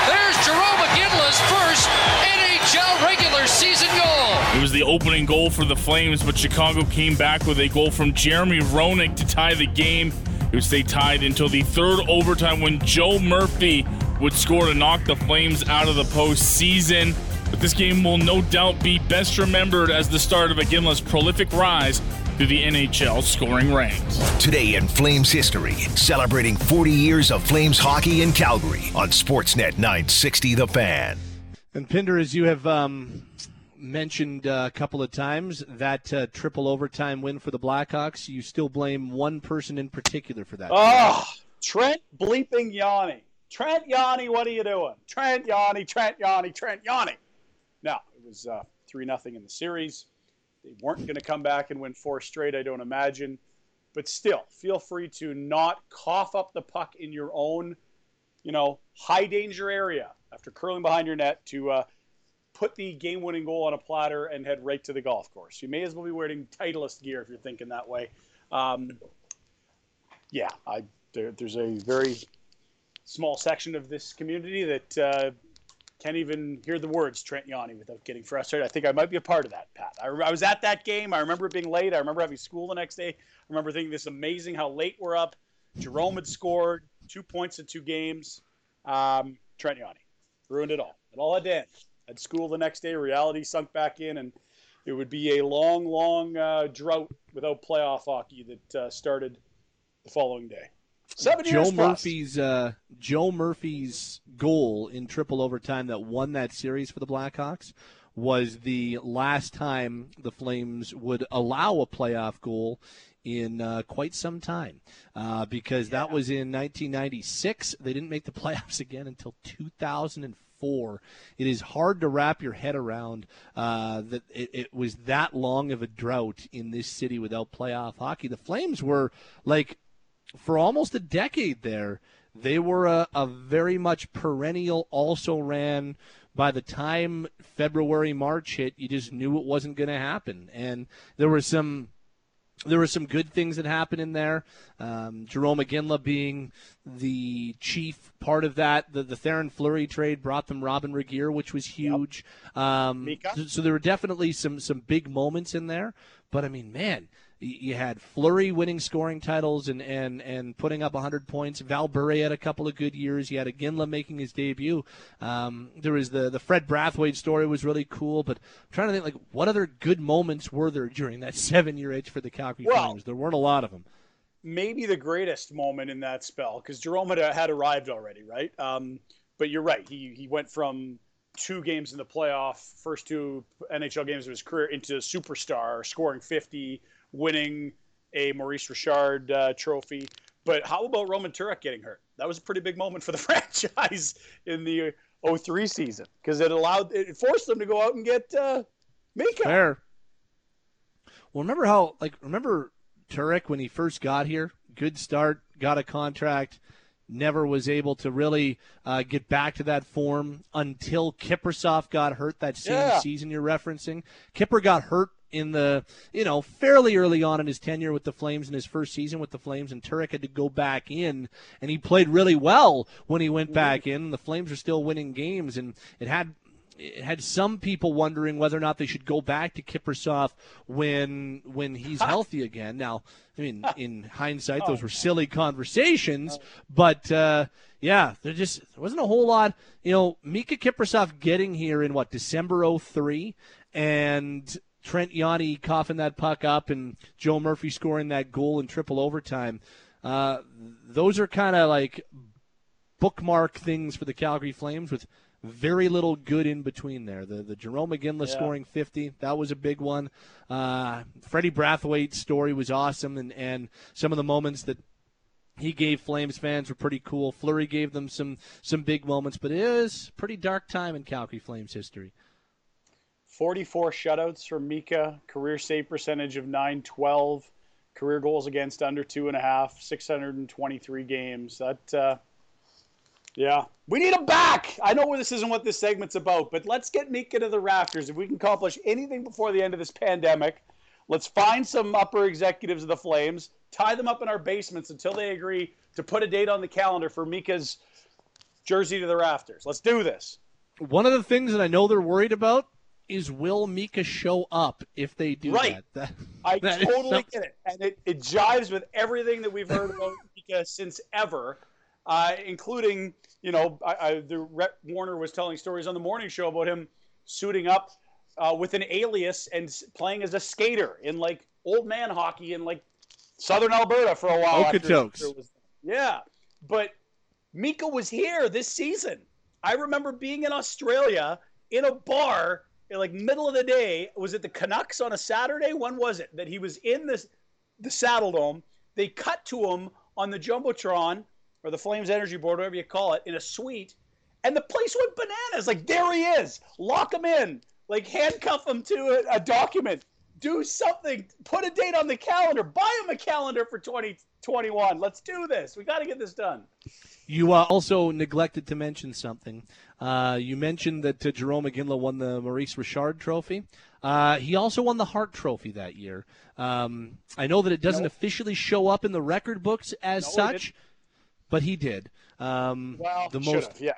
There's Jarome Iginla's first NHL regular season goal. It was the opening goal for the Flames, but Chicago came back with a goal from Jeremy Roenick to tie the game. It would stay tied until the third overtime when Joe Murphy would score to knock the Flames out of the postseason. But this game will no doubt be best remembered as the start of Iginla's prolific rise through the NHL scoring ranks. Today in Flames history, celebrating 40 years of Flames hockey in Calgary on Sportsnet 960 The Fan. And Pinder, as you have um, mentioned uh, a couple of times, that uh, triple overtime win for the Blackhawks, you still blame one person in particular for that. Oh, Trent bleeping Yawney. Trent Yawney, what are you doing? Trent Yawney, Trent Yawney, Trent Yawney. Now, it was uh, 3 nothing in the series. They weren't going to come back and win four straight, I don't imagine. But still, feel free to not cough up the puck in your own, you know, high danger area after curling behind your net to uh, put the game winning goal on a platter and head right to the golf course. You may as well be wearing Titleist gear if you're thinking that way. Um, yeah, I, there, there's a very small section of this community that uh, can't even hear the words Trent Yawney without getting frustrated. I think I might be a part of that, Pat. I, I, was at that game. I remember it being late. I remember having school the next day. I remember thinking this is amazing how late we're up. Jarome had scored two points in two games. Um, Trent Yawney ruined it all. It all had to end. At school the next day, reality sunk back in, and it would be a long, long uh, drought without playoff hockey that uh, started the following day. Seven Joe Murphy's uh, Joe Murphy's goal in triple overtime that won that series for the Blackhawks was the last time the Flames would allow a playoff goal in uh, quite some time uh, because yeah. that was in 1996. They didn't make the playoffs again until 2004. It is hard to wrap your head around uh, that it, it was that long of a drought in this city without playoff hockey. The Flames were like for almost a decade there, they were a, a very much perennial, also ran by the time February, March hit, you just knew it wasn't going to happen. And there were some there were some good things that happened in there. Um, Jarome Iginla being the chief part of that. The, the Theoren Fleury trade brought them Robyn Regehr, which was huge. Yep. Um, so, so, there were definitely some some big moments in there. But I mean, man, you had Fleury winning scoring titles and, and, and putting up 100 points. Val Bure had a couple of good years. You had Iginla making his debut. Um, there was the, the Fred Brathwaite story was really cool, but I'm trying to think, like, what other good moments were there during that seven-year age for the Calgary well, Flames? There weren't a lot of them. Maybe the greatest moment in that spell, because Jarome had, had arrived already, right? Um, but you're right. He, he went from two games in the playoff, first two NHL games of his career, into superstar, scoring 50 – winning a Maurice Richard uh, trophy. But how about Roman Turek getting hurt? That was a pretty big moment for the franchise in the 03 season because it allowed it forced them to go out and get uh, Mika. Fair. Well, remember how like remember Turek when he first got here? Good start, got a contract, never was able to really uh, get back to that form until Kiprusoff got hurt that same Yeah. season you're referencing. Kipper got hurt in the you know fairly early on in his tenure with the Flames in his first season with the Flames, and Turek had to go back in, and he played really well when he went back in. The Flames were still winning games, and it had it had some people wondering whether or not they should go back to Kiprusoff when when he's healthy again. Now, I mean, in hindsight, those were silly conversations, but uh, yeah, there just there wasn't a whole lot. You know, Mika Kiprusoff getting here in what December 03 and Trent Yawney coughing that puck up and Joe Murphy scoring that goal in triple overtime. Uh, those are kind of like bookmark things for the Calgary Flames with very little good in between there. The the Jarome Iginla Yeah. scoring 50, that was a big one. Uh, Freddie Brathwaite's story was awesome, and, and some of the moments that he gave Flames fans were pretty cool. Fleury gave them some some big moments, but it was pretty dark time in Calgary Flames history. 44 shutouts for Mika, career save percentage of 912, career goals against under two and a half, 623 games. That, uh, yeah, we need him back. I know this isn't what this segment's about, but let's get Mika to the rafters. If we can accomplish anything before the end of this pandemic, let's find some upper executives of the Flames, tie them up in our basements until they agree to put a date on the calendar for Mika's jersey to the rafters. Let's do this. One of the things that I know they're worried about is will Mika show up if they do Right. that? That- I that is totally get it, and it, it jives with everything that we've heard about Mika since ever, uh, including you know I, I, the Rhett Warrener was telling stories on the morning show about him suiting up uh, with an alias and playing as a skater in like old man hockey in like southern Alberta for a while. Okotoks. was- Yeah, but Mika was here this season. I remember being in Australia in a bar like middle of the day. Was it the Canucks on a Saturday? When was it that he was in this the Saddledome? They cut to him on the jumbotron or the Flames Energy Board, whatever you call it, in a suite, and the place went bananas. Like there he is, lock him in, like handcuff him to a, a document, do something, put a date on the calendar, buy him a calendar for 2021. Let's do this. We got to get this done. You uh, also neglected to mention something. Uh, you mentioned that uh, Jarome Iginla won the Maurice Richard Trophy. Uh, he also won the Hart Trophy that year. Um, I know that it doesn't Nope. officially show up in the record books as No, such, but he did. Um, Well, the most yeah.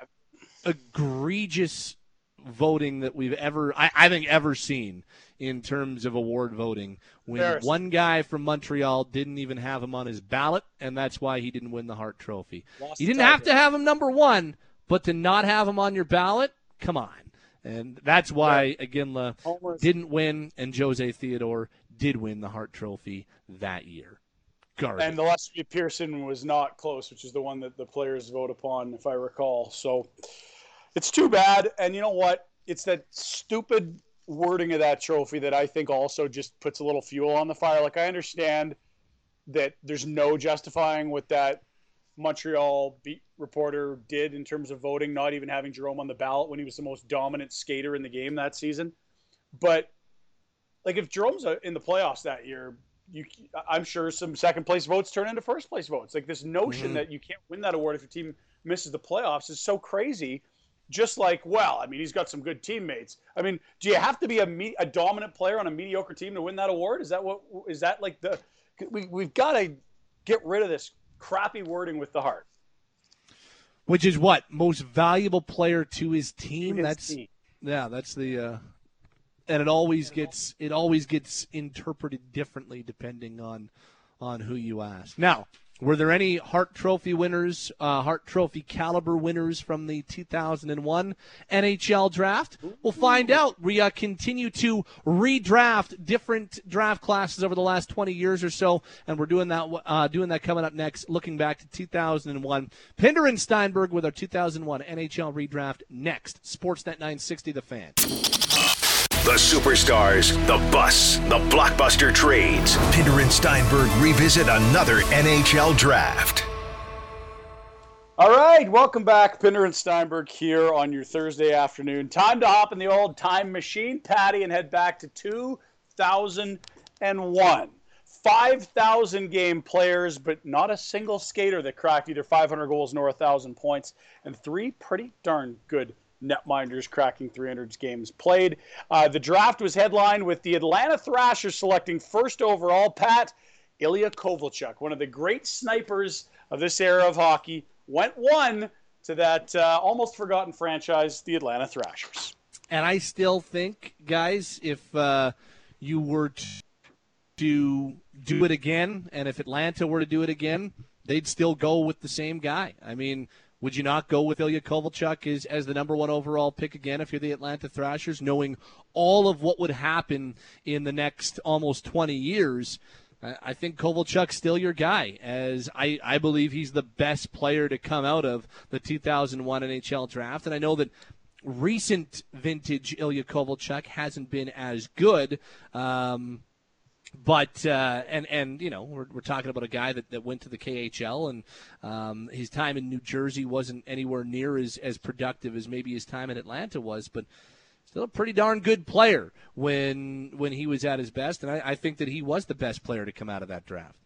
egregious voting that we've ever, I, I think, ever seen in terms of award voting. When one guy from Montreal didn't even have him on his ballot, and that's why he didn't win the Hart Trophy. Lost You didn't have to have him number one, but to not have him on your ballot, come on. And that's why Iginla Homers. didn't win, and Jose Theodore did win the Hart Trophy that year. Garbage. And the Lester Pearson was not close, which is the one that the players vote upon, if I recall. So it's too bad. And you know what? It's that stupid wording of that trophy that I think also just puts a little fuel on the fire. Like I understand that there's no justifying what that Montreal beat reporter did in terms of voting, not even having Jarome on the ballot when he was the most dominant skater in the game that season. But like if Jarome's uh, in the playoffs that year, you I'm sure some second place votes turn into first place votes. Like this notion Mhm. that you can't win that award if your team misses the playoffs is so crazy. Just like, well, I mean, he's got some good teammates. I mean, do you have to be a me- a dominant player on a mediocre team to win that award? Is that what is that like the we we've got to get rid of this crappy wording with the Hart. Which is what most valuable player to his team. His that's team. yeah. That's the uh, and it always gets it always gets interpreted differently depending on on who you ask. Now, were there any Hart Trophy winners, uh, Hart Trophy caliber winners from the 2001 NHL draft? We'll find out. We uh, continue to redraft different draft classes over the last 20 years or so, and we're doing that uh, doing that coming up next. Looking back to 2001, Pinder and Steinberg with our 2001 NHL redraft next. Sportsnet 960, the fan. The superstars, the bus, the blockbuster trades. Pinder and Steinberg revisit another NHL draft. All right, welcome back, Pinder and Steinberg here on your Thursday afternoon. Time to hop in the old time machine, Patty, and head back to 2001. 5,000 game players, but not a single skater that cracked either 500 goals nor 1,000 points, and three pretty darn good netminders cracking 300 games played. Uh, the draft was headlined with the Atlanta Thrashers selecting first overall Pat Ilya Kovalchuk, one of the great snipers of this era of hockey, went one to that uh, almost forgotten franchise, the Atlanta Thrashers. And I still think, guys, if uh, you were to do it again, and if Atlanta were to do it again, they'd still go with the same guy. I mean, would you not go with Ilya Kovalchuk as, as the number one overall pick again if you're the Atlanta Thrashers, knowing all of what would happen in the next almost 20 years? I think Kovalchuk's still your guy, as I, I believe he's the best player to come out of the 2001 NHL draft. And I know that recent vintage Ilya Kovalchuk hasn't been as good. Um, but uh, and and you know we're, we're talking about a guy that, that went to the KHL and um, his time in New Jersey wasn't anywhere near as as productive as maybe his time in Atlanta was, but still a pretty darn good player when when he was at his best, and I, I think that he was the best player to come out of that draft.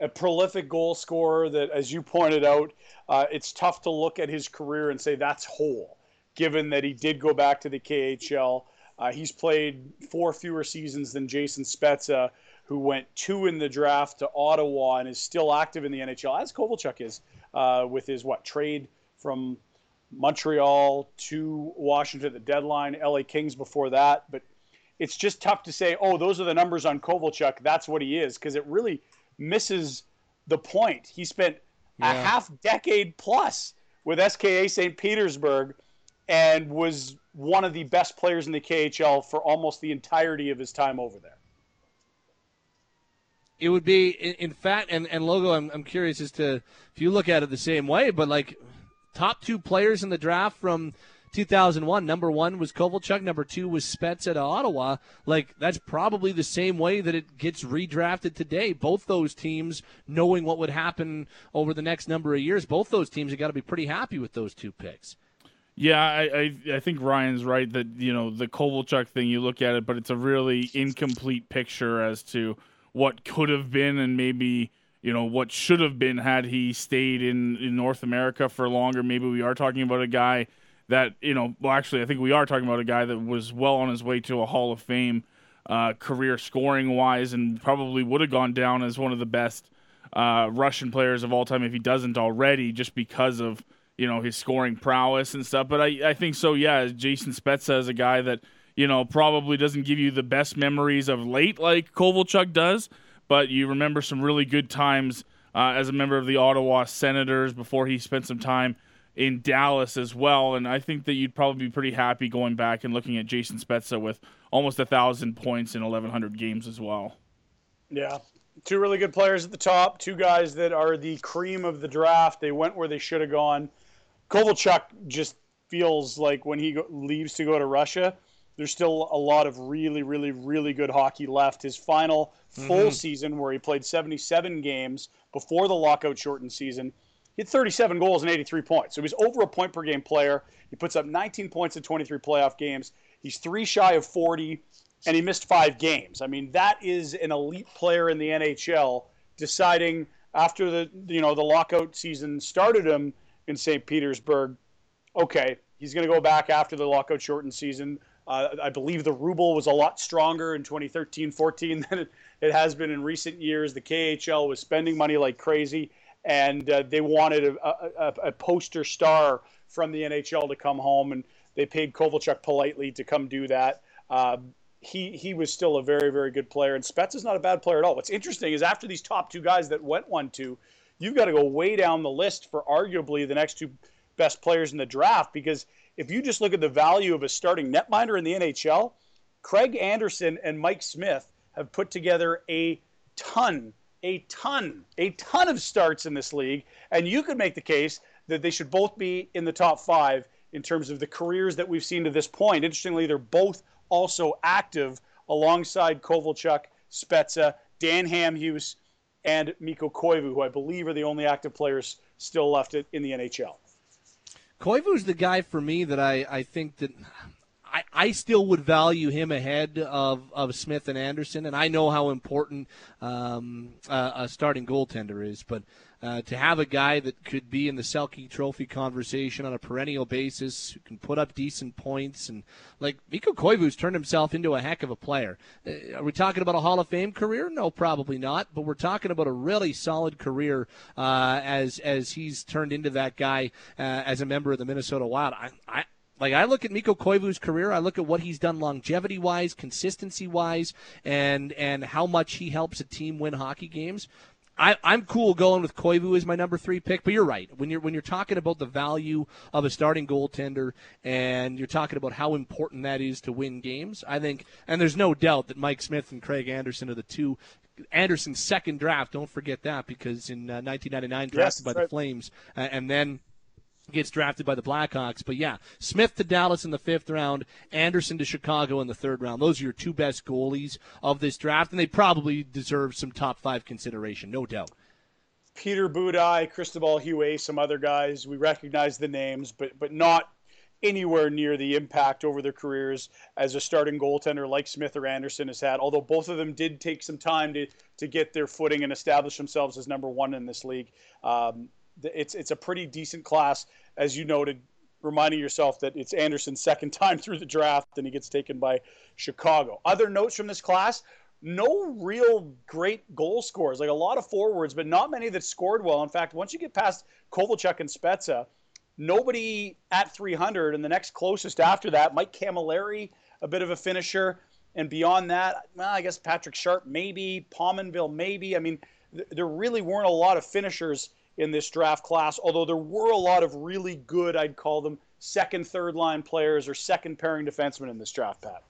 A prolific goal scorer that, as you pointed out, uh, it's tough to look at his career and say that's whole, given that he did go back to the KHL. Uh, he's played four fewer seasons than Jason Spezza, who went two in the draft to Ottawa and is still active in the NHL, as Kovalchuk is, uh, with his what trade from Montreal to Washington at the deadline, LA Kings before that. But it's just tough to say, oh, those are the numbers on Kovalchuk. That's what he is, because it really misses the point. He spent yeah. a half decade plus with SKA St. Petersburg and was one of the best players in the KHL for almost the entirety of his time over there. It would be, in, fact, and, and Logo, I'm, I'm curious as to if you look at it the same way, but like top two players in the draft from 2001. Number one was Kovalchuk. Number two was Spets at Ottawa. Like that's probably the same way that it gets redrafted today. Both those teams, knowing what would happen over the next number of years, both those teams have got to be pretty happy with those two picks. Yeah, I, I, I think Ryan's right that you know the Kovalchuk thing. You look at it, but it's a really incomplete picture as to what could have been and maybe you know what should have been had he stayed in, in North America for longer. Maybe we are talking about a guy that you know. Well, actually, I think we are talking about a guy that was well on his way to a Hall of Fame uh, career scoring wise, and probably would have gone down as one of the best uh, Russian players of all time if he doesn't already, just because of you know his scoring prowess and stuff. But I, I think so. Yeah, Jason Spezza is a guy that you know probably doesn't give you the best memories of late like Kovalchuk does, but you remember some really good times uh, as a member of the Ottawa Senators before he spent some time in Dallas as well. And I think that you'd probably be pretty happy going back and looking at Jason Spezza with almost a thousand points in 1,100 games as well. Yeah, two really good players at the top, two guys that are the cream of the draft. They went where they should have gone. Kovalchuk just feels like when he go, leaves to go to Russia, there's still a lot of really, really, really good hockey left. His final full mm-hmm. season, where he played 77 games before the lockout shortened season, he had 37 goals and 83 points. So he's over a point per game player. He puts up 19 points in 23 playoff games. He's three shy of 40, and he missed five games. I mean, that is an elite player in the NHL deciding after the you know the lockout season started him in St. Petersburg. Okay, he's going to go back after the lockout shortened season. Uh, I believe the ruble was a lot stronger in 2013 14 than it, it, has been in recent years. The KHL was spending money like crazy, and uh, they wanted a, a, a, poster star from the NHL to come home, and they paid Kovalchuk politely to come do that. Uh, he, he was still a very, very good player, and Spets is not a bad player at all. What's interesting is after these top two guys that went one two, you've got to go way down the list for arguably the next two best players in the draft because if you just look at the value of a starting netminder in the NHL, Craig Anderson and Mike Smith have put together a ton, a ton, a ton of starts in this league. And you could make the case that they should both be in the top five in terms of the careers that we've seen to this point. Interestingly, they're both also active alongside Kovalchuk, Spezza, Dan Hamhuis, and Mikko Koivu, who I believe are the only active players still left in the NHL. Koivu's the guy for me that I, I think that I, I still would value him ahead of, of Smith and Anderson, and I know how important um, a starting goaltender is, but uh, to have a guy that could be in the Selke Trophy conversation on a perennial basis, who can put up decent points, and like Mikko Koivu's turned himself into a heck of a player. Uh, are we talking about a Hall of Fame career? No, probably not. But we're talking about a really solid career uh, as as he's turned into that guy uh, as a member of the Minnesota Wild. I, I like I look at Mikko Koivu's career, I look at what he's done longevity wise, consistency wise, and and how much he helps a team win hockey games. I, I'm cool going with Koivu as my number three pick, but you're right. When you're when you're talking about the value of a starting goaltender and you're talking about how important that is to win games, I think, and there's no doubt that Mike Smith and Craig Anderson are the two. Anderson's second draft, don't forget that, because in uh, 1999 drafted Yes, by right. the Flames, uh, and then gets drafted by the Blackhawks. But yeah, Smith to Dallas in the fifth round, Anderson to Chicago in the third round. Those are your two best goalies of this draft, and they probably deserve some top five consideration, no doubt. Peter Budaj, Cristobal Huet, some other guys. We recognize the names, but but not anywhere near the impact over their careers as a starting goaltender like Smith or Anderson has had. Although both of them did take some time to to get their footing and establish themselves as number one in this league. Um, it's it's a pretty decent class, as you noted. Reminding yourself that it's Anderson's second time through the draft, and he gets taken by Chicago. Other notes from this class: no real great goal scorers. Like a lot of forwards, but not many that scored well. In fact, once you get past Kovalchuk and Spezza, nobody at 300. And the next closest after that, Mike Cammalleri, a bit of a finisher. And beyond that, well, I guess Patrick Sharp, maybe. Pominville, maybe. I mean, th- there really weren't a lot of finishers in this draft class, although there were a lot of really good, I'd call them second, third line players or second pairing defensemen in this draft, Pat.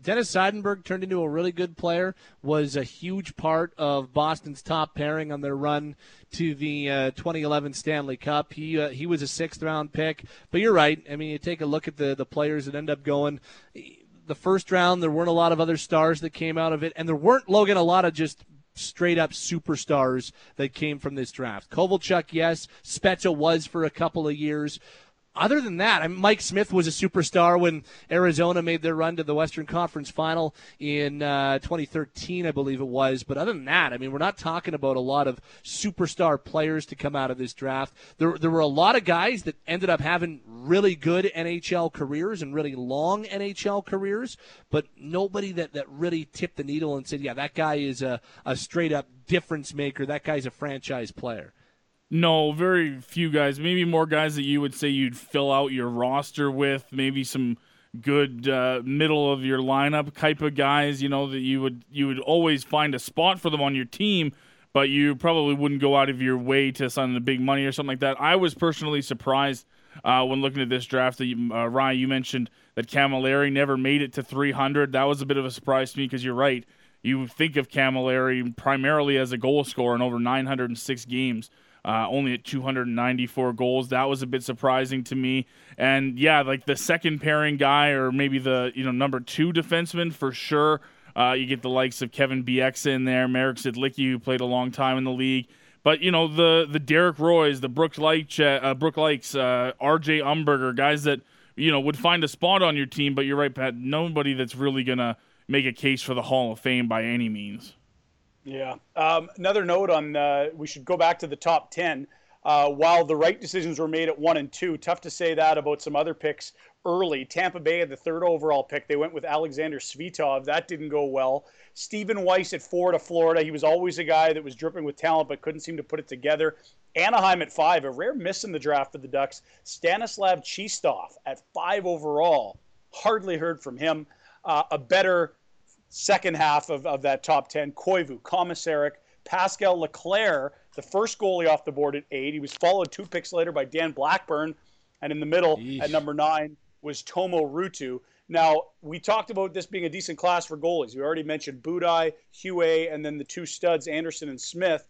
Dennis Seidenberg turned into a really good player, was a huge part of Boston's top pairing on their run to the uh, 2011 Stanley Cup. He uh, he was a sixth round pick, but you're right. I mean, you take a look at the the players that end up going. The first round, there weren't a lot of other stars that came out of it, and there weren't Logan a lot of just straight up superstars that came from this draft. Kovalchuk, yes. Spezza was for a couple of years. Other than that, I mean, Mike Smith was a superstar when Arizona made their run to the Western Conference Final in uh, 2013, I believe it was. But other than that, I mean, we're not talking about a lot of superstar players to come out of this draft. There, there were a lot of guys that ended up having really good NHL careers and really long NHL careers, but nobody that, that really tipped the needle and said, yeah, that guy is a, a straight up difference maker. That guy's a franchise player. No, very few guys. Maybe more guys that you would say you'd fill out your roster with. Maybe some good uh, middle of your lineup type of guys. You know that you would you would always find a spot for them on your team, but you probably wouldn't go out of your way to sign the big money or something like that. I was personally surprised uh, when looking at this draft. That uh, Ryan, you mentioned that Cammalleri never made it to 300. That was a bit of a surprise to me because you're right. You think of Cammalleri primarily as a goal scorer in over 906 games uh, only at 294 goals. That was a bit surprising to me. And yeah, like the second pairing guy, or maybe the you know number two defenseman for sure. Uh, you get the likes of Kevin Bieksa in there, Marek Zidlicky, who played a long time in the league. But you know the the Derek Roys, the Brooks Laich, uh, Brooke Likes, uh, R.J. Umberger, guys that you know would find a spot on your team. But you're right, Pat. Nobody that's really gonna make a case for the Hall of Fame by any means. Yeah. Um, another note on uh, we should go back to the top 10. Uh, while the right decisions were made at one and two, tough to say that about some other picks early. Tampa Bay had the third overall pick. They went with Alexander Svitov. That didn't go well. Stephen Weiss at four to Florida. He was always a guy that was dripping with talent but couldn't seem to put it together. Anaheim at five, a rare miss in the draft for the Ducks. Stanislav Chistov at five overall. Hardly heard from him. Uh, a better second half of, of that top 10. Koivu, Komisarek, Pascal Leclerc, the first goalie off the board at eight. He was followed two picks later by Dan Blackburn. And in the middle Yeesh. at number nine was Tuomo Ruutu. Now, we talked about this being a decent class for goalies. We already mentioned Budaj, Huet, and then the two studs, Anderson and Smith.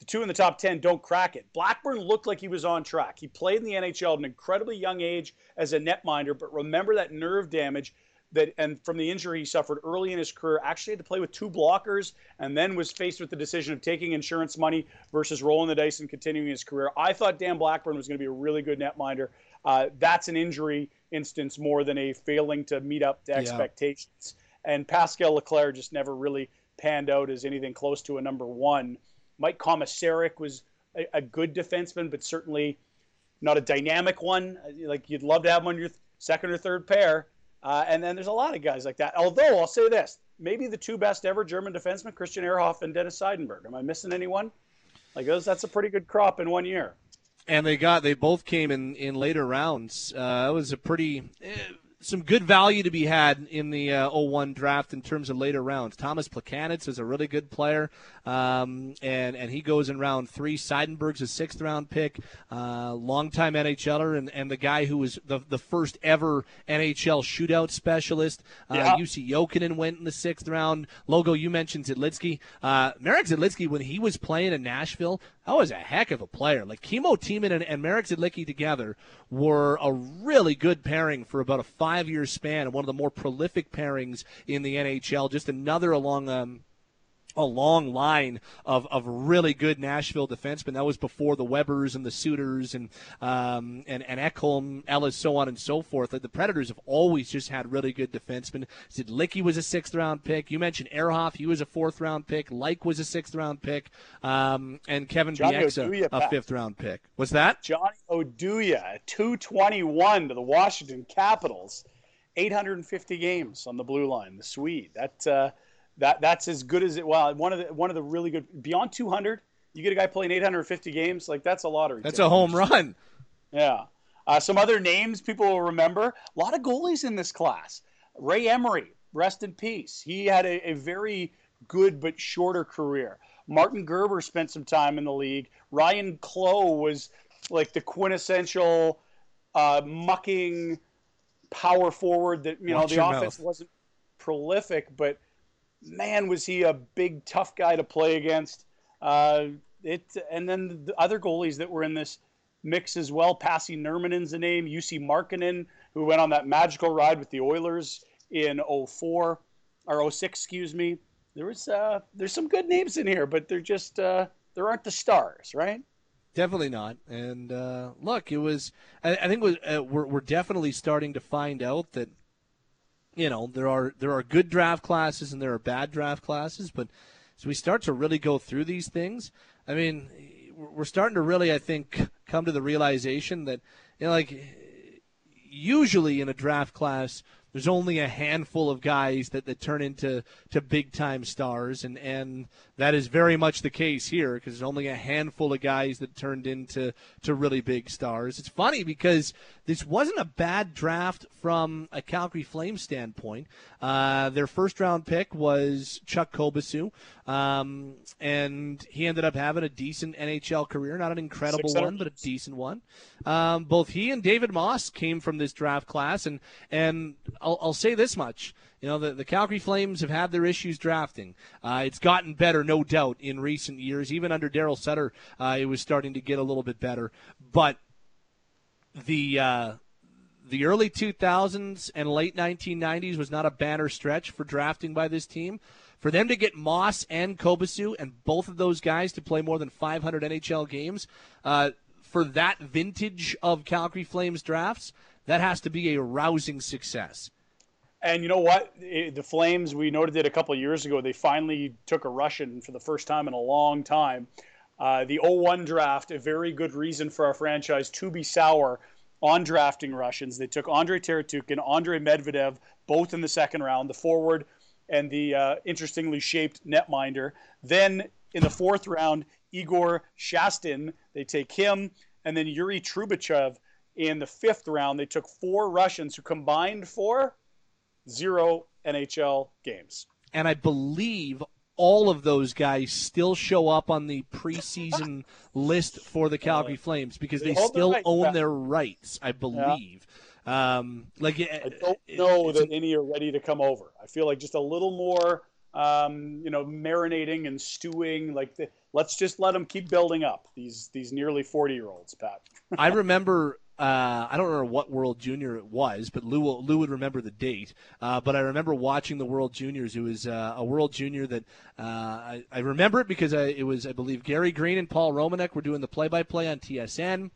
The two in the top 10 don't crack it. Blackburn looked like he was on track. He played in the NHL at an incredibly young age as a netminder, but remember that nerve damage that and from the injury he suffered early in his career, actually had to play with two blockers and then was faced with the decision of taking insurance money versus rolling the dice and continuing his career. I thought Dan Blackburn was going to be a really good netminder. Uh, that's an injury instance more than a failing to meet up to expectations. Yeah. And Pascal Leclerc just never really panned out as anything close to a number one. Mike Komisarek was a, a good defenseman, but certainly not a dynamic one. Like you'd love to have him on your second or third pair. Uh, and then there's a lot of guys like that. Although I'll say this, maybe the two best ever German defensemen, Christian Ehrhoff and Dennis Seidenberg. Am I missing anyone? Like those, that's a pretty good crop in one year. And they got they both came in in later rounds. Uh, it was a pretty. Eh, some good value to be had in the uh, 01 draft in terms of later rounds. Thomas Plekanec is a really good player, um, and and he goes in round three. Seidenberg's a sixth round pick, uh, longtime NHLer, and, and the guy who was the the first ever NHL shootout specialist. Uh, yeah. Jussi Jokinen went in the sixth round. Logo, you mentioned Zidlicky. Uh, Marek Zidlicky, when he was playing in Nashville, that was a heck of a player. Like Kimmo Timonen and, and Marek Zidlicky together were a really good pairing for about a five year span and one of the more prolific pairings in the NHL. Just another along um, a long line of, of really good Nashville defensemen. That was before the Webers and the Suters and um, and and Ekholm, Ellis, so on and so forth. The Predators have always just had really good defensemen. Zidlicky was a sixth round pick. You mentioned Ehrhoff, he was a fourth round pick. Like was a sixth round pick, um, and Kevin Bieksa, a fifth round pick. Was that Johnny Oduya, two twenty one to the Washington Capitals, eight hundred and fifty games on the blue line. The Swede that. Uh, that that's as good as it. Well, one of the one of the really good beyond 200. You get a guy playing 850 games, like that's a lottery. That's ticket. a home run. Yeah. Uh, some other names people will remember. A lot of goalies in this class. Ray Emery, rest in peace. He had a, a very good but shorter career. Martin Gerber spent some time in the league. Ryan Clowe was like the quintessential uh, mucking power forward that you Watch know the offense mouth. wasn't prolific, but man, was he a big, tough guy to play against. Uh, it and then the other goalies that were in this mix as well. Pasi Nurminen's a name. Jussi Markkanen, who went on that magical ride with the Oilers in 04 or 06, excuse me. There was uh, there's some good names in here, but they're just uh, there aren't the stars, right? Definitely not. And uh, look, it was. I, I think was, uh, we're we're definitely starting to find out that you know there are there are good draft classes and there are bad draft classes, but as we start to really go through these things, I mean, we're starting to really, I think, come to the realization that you know, like usually in a draft class there's only a handful of guys that, that turn into to big time stars, and, and that is very much the case here because there's only a handful of guys that turned into to really big stars. It's funny because this wasn't a bad draft from a Calgary Flames standpoint. Uh, their first round pick was Chuck Kobasew, um, and he ended up having a decent NHL career, not an incredible one, but a decent one. Um, both he and David Moss came from this draft class, and and I'll, I'll say this much. You know, the, the Calgary Flames have had their issues drafting. Uh, it's gotten better, no doubt, in recent years. Even under Daryl Sutter, uh, it was starting to get a little bit better. But the uh, the early 2000s and late 1990s was not a banner stretch for drafting by this team. For them to get Moss and Kobasew and both of those guys to play more than 500 NHL games, uh, for that vintage of Calgary Flames drafts, that has to be a rousing success. And you know what? The Flames, we noted it a couple years ago. They finally took a Russian for the first time in a long time. Uh, the 01 draft, a very good reason for our franchise to be sour on drafting Russians. They took Andrei Taratukhin, Andrei Medvedev, both in the second round, the forward and the uh, interestingly shaped netminder. Then in the fourth round, Igor Shastin, they take him, and then Yuri Trubachev in the fifth round. They took four Russians who combined for zero NHL games. And I believe all of those guys still show up on the preseason list for the Calgary Flames because they, they still the own their rights, I believe. Yeah. Um, like I don't know that any are ready to come over. I feel like just a little more, um, you know, marinating and stewing. Like the, let's just let them keep building up these these nearly forty year olds, Pat. I remember uh, I don't remember what World Junior it was, but Lou Lou would remember the date. Uh, but I remember watching the World Juniors. It was uh, a World Junior that uh, I, I, remember it because I, it was I believe Gary Green and Paul Romanuk were doing the play-by-play on TSN,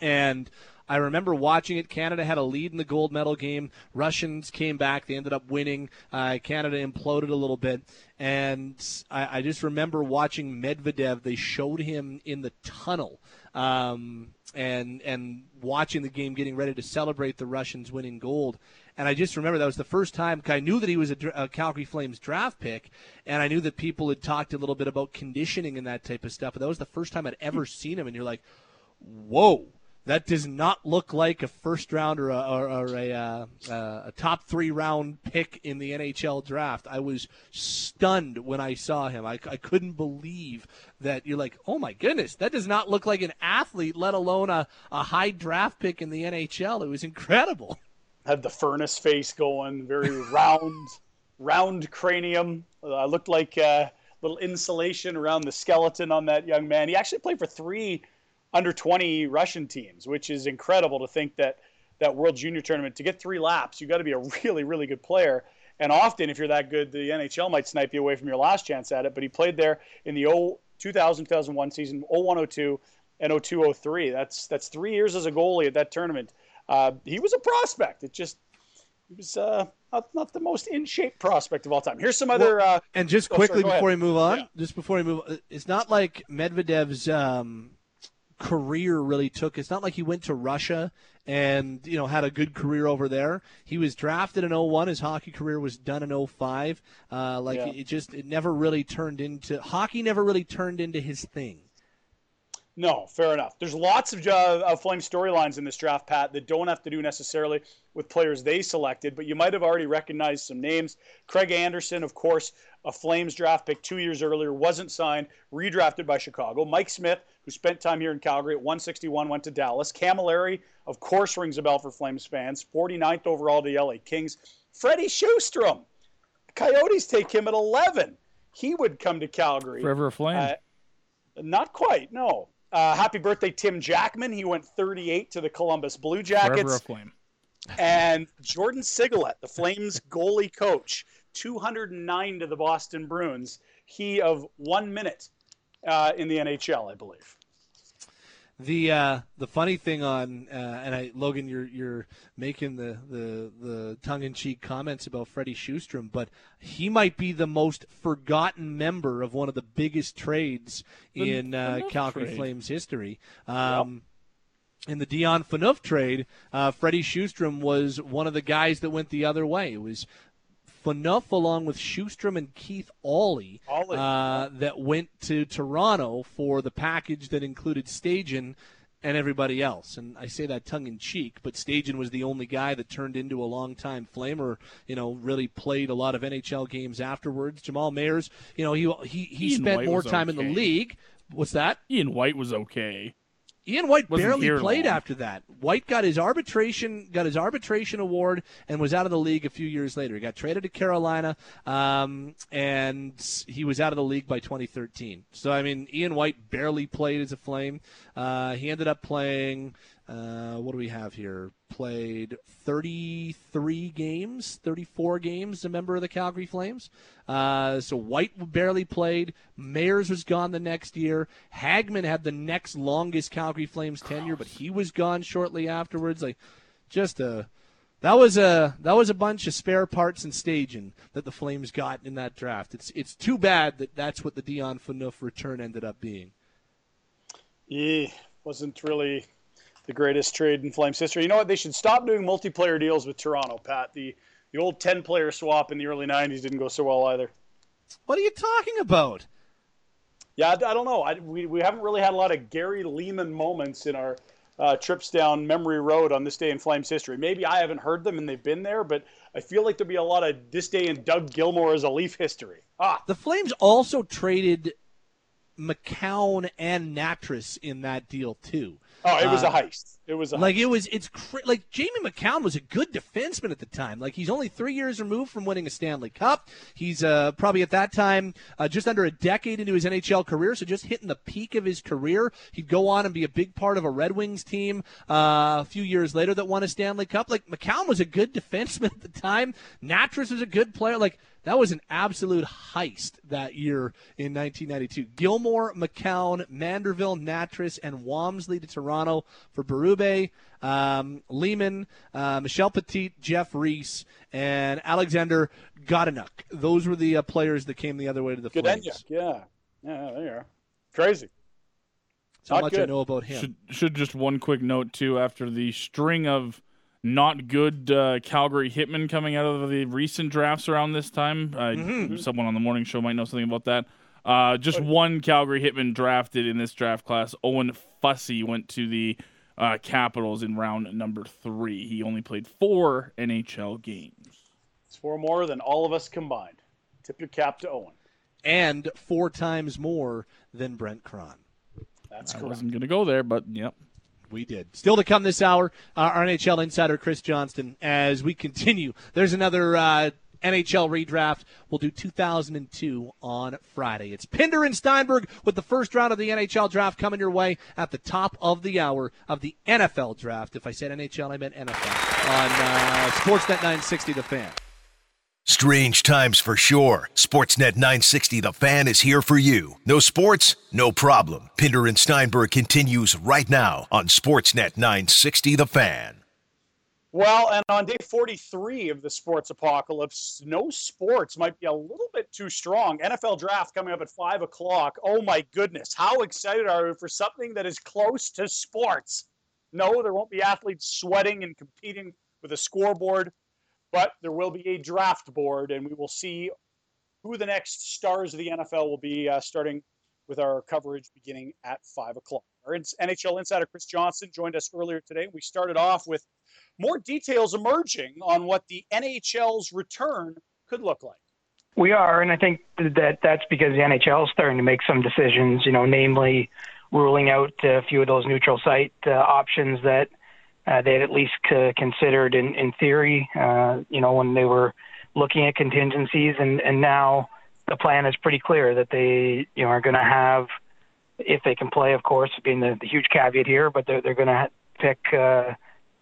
and I remember watching it. Canada had a lead in the gold medal game. Russians came back. They ended up winning. Uh, Canada imploded a little bit. And I, I, just remember watching Medvedev. They showed him in the tunnel. Um, and and watching the game, getting ready to celebrate the Russians winning gold. And I just remember that was the first time I knew that he was a, a, Calgary Flames draft pick, and I knew that people had talked a little bit about conditioning and that type of stuff. But that was the first time I'd ever seen him, and you're like, "Whoa, that does not look like a first round or a, or, or a, uh, uh, a, top three round pick in the NHL draft. I was stunned when I saw him. I, I couldn't believe that you're like, oh my goodness, that does not look like an athlete, let alone a, a high draft pick in the NHL. It was incredible. Had the furnace face going, very round, round cranium. Uh, looked like a uh, little insulation around the skeleton on that young man. He actually played for three under 20 Russian teams, which is incredible to think that that World Junior Tournament to get three laps, you got to be a really really good player. And often, if you're that good, the NHL might snipe you away from your last chance at it. But he played there in the 2000 2001 season, 01 02 and 02 03. That's that's three years as a goalie at that tournament. Uh, he was a prospect. It just he was uh, not, not the most in shape prospect of all time. Here's some other. Well, uh, and just oh, quickly sorry, before ahead. we move on, yeah. just before we move, on, it's not like Medvedev's um, career really took. It's not like he went to Russia and you know had a good career over there. He was drafted in 01. His hockey career was done in 05. Uh, like yeah. it just it never really turned into hockey. Never really turned into his thing. No, fair enough. There's lots of, uh, of Flame storylines in this draft, Pat, that don't have to do necessarily with players they selected, but you might have already recognized some names. Craig Anderson, of course, a Flames draft pick two years earlier, wasn't signed, redrafted by Chicago. Mike Smith, who spent time here in Calgary at 161, went to Dallas. Camilleri, of course, rings a bell for Flames fans, 49th overall to the LA Kings. Freddie Sjostrom, Coyotes take him at 11. He would come to Calgary. Forever a Flame. Uh, not quite, no. Uh, happy birthday, Tim Jackman. He went 38 to the Columbus Blue Jackets. Forever a flame. And Jordan Sigalet, the Flames goalie coach, 209 to the Boston Bruins. He of one minute uh, in the NHL, I believe. The uh, the funny thing on uh, and I Logan, you're you're making the the, the tongue in cheek comments about Freddie Sjostrom, but he might be the most forgotten member of one of the biggest trades the, in uh, Calgary trade. Flames history. Um, yep. In the Dion Phaneuf trade, uh, Freddie Sjostrom was one of the guys that went the other way. It was Phaneuf along with Sjostrom and Keith Aulie, uh, that went to Toronto for the package that included Stajan and everybody else. And I say that tongue in cheek, but Stajan was the only guy that turned into a long-time flamer. You know, really played a lot of NHL games afterwards. Jamal Mayers, you know, he he he Ian spent White more time okay. in the league. What's that? Ian White was okay. Ian White barely played long. after that. White got his arbitration got his arbitration award and was out of the league a few years later. He got traded to Carolina, um, and he was out of the league by 2013. So I mean, Ian White barely played as a Flame. Uh, he ended up playing uh, what do we have here? Played 33 games, 34 games, a member of the Calgary Flames. Uh, so White barely played. Mayers was gone the next year. Hagman had the next longest Calgary Flames tenure, but he was gone shortly afterwards. Like, just a. That was a that was a bunch of spare parts and Stajan that the Flames got in that draft. It's it's too bad that that's what the Dion Phaneuf return ended up being. Yeah, wasn't really the greatest trade in Flames history. You know what? They should stop doing multiplayer deals with Toronto, Pat. The the old ten player swap in the early '90s didn't go so well either. What are you talking about? Yeah, I, I don't know. I, we we haven't really had a lot of Gary Leeman moments in our uh, trips down memory road on this day in Flames history. Maybe I haven't heard them and they've been there, but I feel like there'll be a lot of this day in Doug Gilmour as a Leaf history. Ah, the Flames also traded Macoun and Nattress in that deal too. Oh, it was uh, a heist. It was a like it was. It's cra- like Jamie Macoun was a good defenseman at the time. Like he's only three years removed from winning a Stanley Cup. He's uh, probably at that time uh, just under a decade into his NHL career, so just hitting the peak of his career. He'd go on and be a big part of a Red Wings team uh, a few years later that won a Stanley Cup. Like Macoun was a good defenseman at the time. Nattress was a good player. Like that was an absolute heist that year in 1992. Gilmour, Macoun, Manderville, Nattress, and Wamsley to Toronto for Berube, um, Leeman, uh, Michel Petit, Jeff Reese, and Alexander Godynyuk. Those were the uh, players that came the other way to the Flames. Godenya. Yeah. Yeah, there you are. Crazy. That's how Not much I know about him. Should should just one quick note too. After the string of not good uh, Calgary hitmen coming out of the recent drafts around this time, uh, Mm-hmm. someone on the morning show might know something about that. Uh, just one Calgary hitman drafted in this draft class. Owen Fussey went to the uh, Capitals in round number three. He only played four NHL games. It's four more than all of us combined. Tip your cap to Owen. And four times more than Brent Krahn. That's I correct. wasn't going to go there, but yep. We did. Still to come this hour, uh, our NHL insider Chris Johnston. As we continue, there's another uh, NHL redraft. We'll do 2002 on Friday. It's Pinder and Steinberg with the first round of the NHL draft coming your way at the top of the hour of the NFL draft. If I said NHL, I meant NFL on uh, Sportsnet 960 The Fan. Strange times for sure. Sportsnet 960 The Fan is here for you. No sports? No problem. Pinder and Steinberg continues right now on Sportsnet 960 The Fan. Well, and on day 43 of the sports apocalypse, no sports might be a little bit too strong. NFL draft coming up at 5 o'clock. Oh my goodness. How excited are we for something that is close to sports? No, there won't be athletes sweating and competing with a scoreboard, but there will be a draft board, and we will see who the next stars of the NFL will be, uh, starting with our coverage beginning at 5 o'clock. Our NHL insider Chris Johnston joined us earlier today. We started off with more details emerging on what the NHL's return could look like. We are, and I think that that's because the NHL is starting to make some decisions. You know, namely ruling out a few of those neutral site uh, options that uh, they had at least uh, considered in in theory. Uh, you know, when they were looking at contingencies, and and now the plan is pretty clear that they you know are going to have, if they can play, of course, being the, the huge caveat here, but they're they're going to pick. Uh,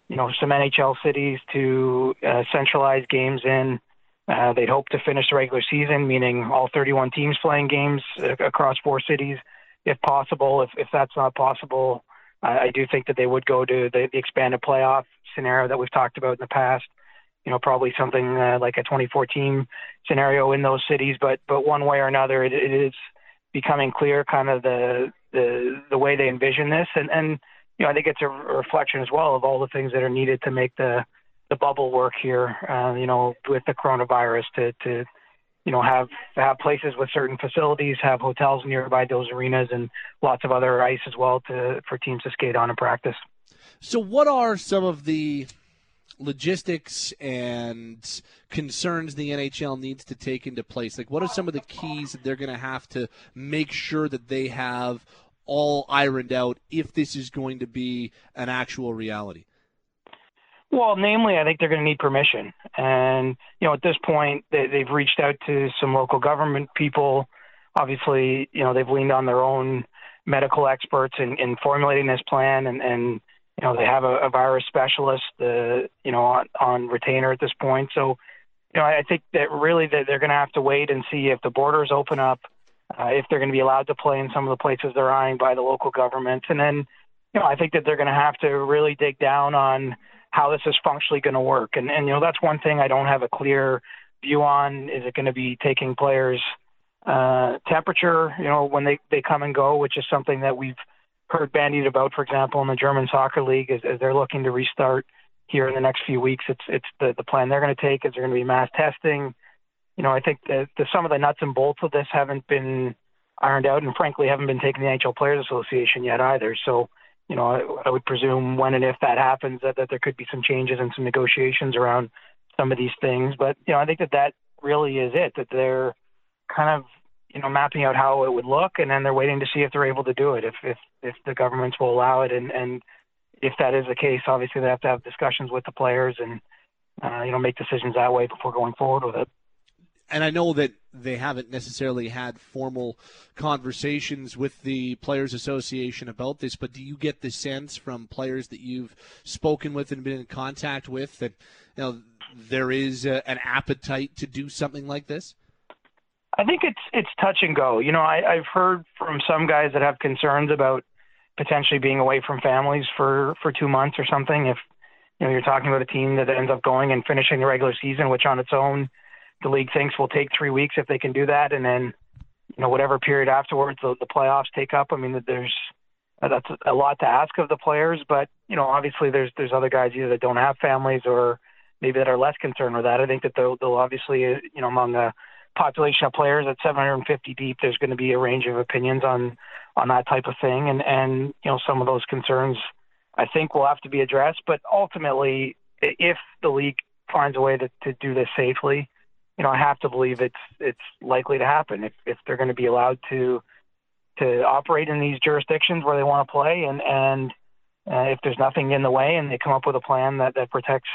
you know, some NHL cities to uh, centralize games in. Uh, they'd hope to finish the regular season, meaning all 31 teams playing games uh, across four cities, if possible. If if that's not possible, I, I do think that they would go to the, the expanded playoff scenario that we've talked about in the past. You know, probably something uh, like a 24 team scenario in those cities. But but one way or another, it, it is becoming clear, kind of the the the way they envision this, and and you know, I think it's a reflection as well of all the things that are needed to make the the bubble work here. Uh, you know, with the coronavirus, to to you know have have places with certain facilities, have hotels nearby those arenas, and lots of other ice as well to for teams to skate on and practice. So, what are some of the logistics and concerns the NHL needs to take into place? Like, what are some of the keys that they're going to have to make sure that they have all ironed out if this is going to be an actual reality? Well, namely, I think they're going to need permission, and you know, at this point, they, they've reached out to some local government people. Obviously, you know, they've leaned on their own medical experts in, in formulating this plan, and, and you know, they have a, a virus specialist, uh, you know, on, on retainer at this point. So, you know, I think that really that they're going to have to wait and see if the borders open up, uh, if they're going to be allowed to play in some of the places they're eyeing by the local governments. and then, you know, I think that they're going to have to really dig down on how this is functionally going to work. And, and, you know, that's one thing I don't have a clear view on. Is it going to be taking players' uh, temperature, you know, when they, they come and go, which is something that we've heard bandied about, for example, in the German Soccer League as, as they're looking to restart here in the next few weeks. It's, it's the, the plan they're going to take is they're going to be mass testing. You know, I think that the, some of the nuts and bolts of this haven't been ironed out and frankly haven't been taken to the NHL Players Association yet either. So, you know, I, I would presume when and if that happens, that, that there could be some changes and some negotiations around some of these things. But you know, I think that that really is it. That they're kind of you know mapping out how it would look, and then they're waiting to see if they're able to do it. If if if the governments will allow it, and and if that is the case, obviously they have to have discussions with the players and uh, you know make decisions that way before going forward with it. And I know that they haven't necessarily had formal conversations with the Players Association about this, but do you get the sense from players that you've spoken with and been in contact with that you know there is a, an appetite to do something like this? I think it's it's touch and go. You know, I, I've heard from some guys that have concerns about potentially being away from families for for two months or something. If you know you're talking about a team that ends up going and finishing the regular season, which on its own the league thinks will take three weeks if they can do that, and then you know whatever period afterwards the, the playoffs take up. I mean, there's uh, that's a lot to ask of the players, but you know obviously there's there's other guys either that don't have families or maybe that are less concerned with that. I think that they'll, they'll obviously uh, you know among the population of players at 750 deep, there's going to be a range of opinions on on that type of thing, and and you know some of those concerns I think will have to be addressed. But ultimately, if the league finds a way to, to do this safely, you know I have to believe it's it's likely to happen if if they're going to be allowed to to operate in these jurisdictions where they want to play, and and uh, if there's nothing in the way, and they come up with a plan that that protects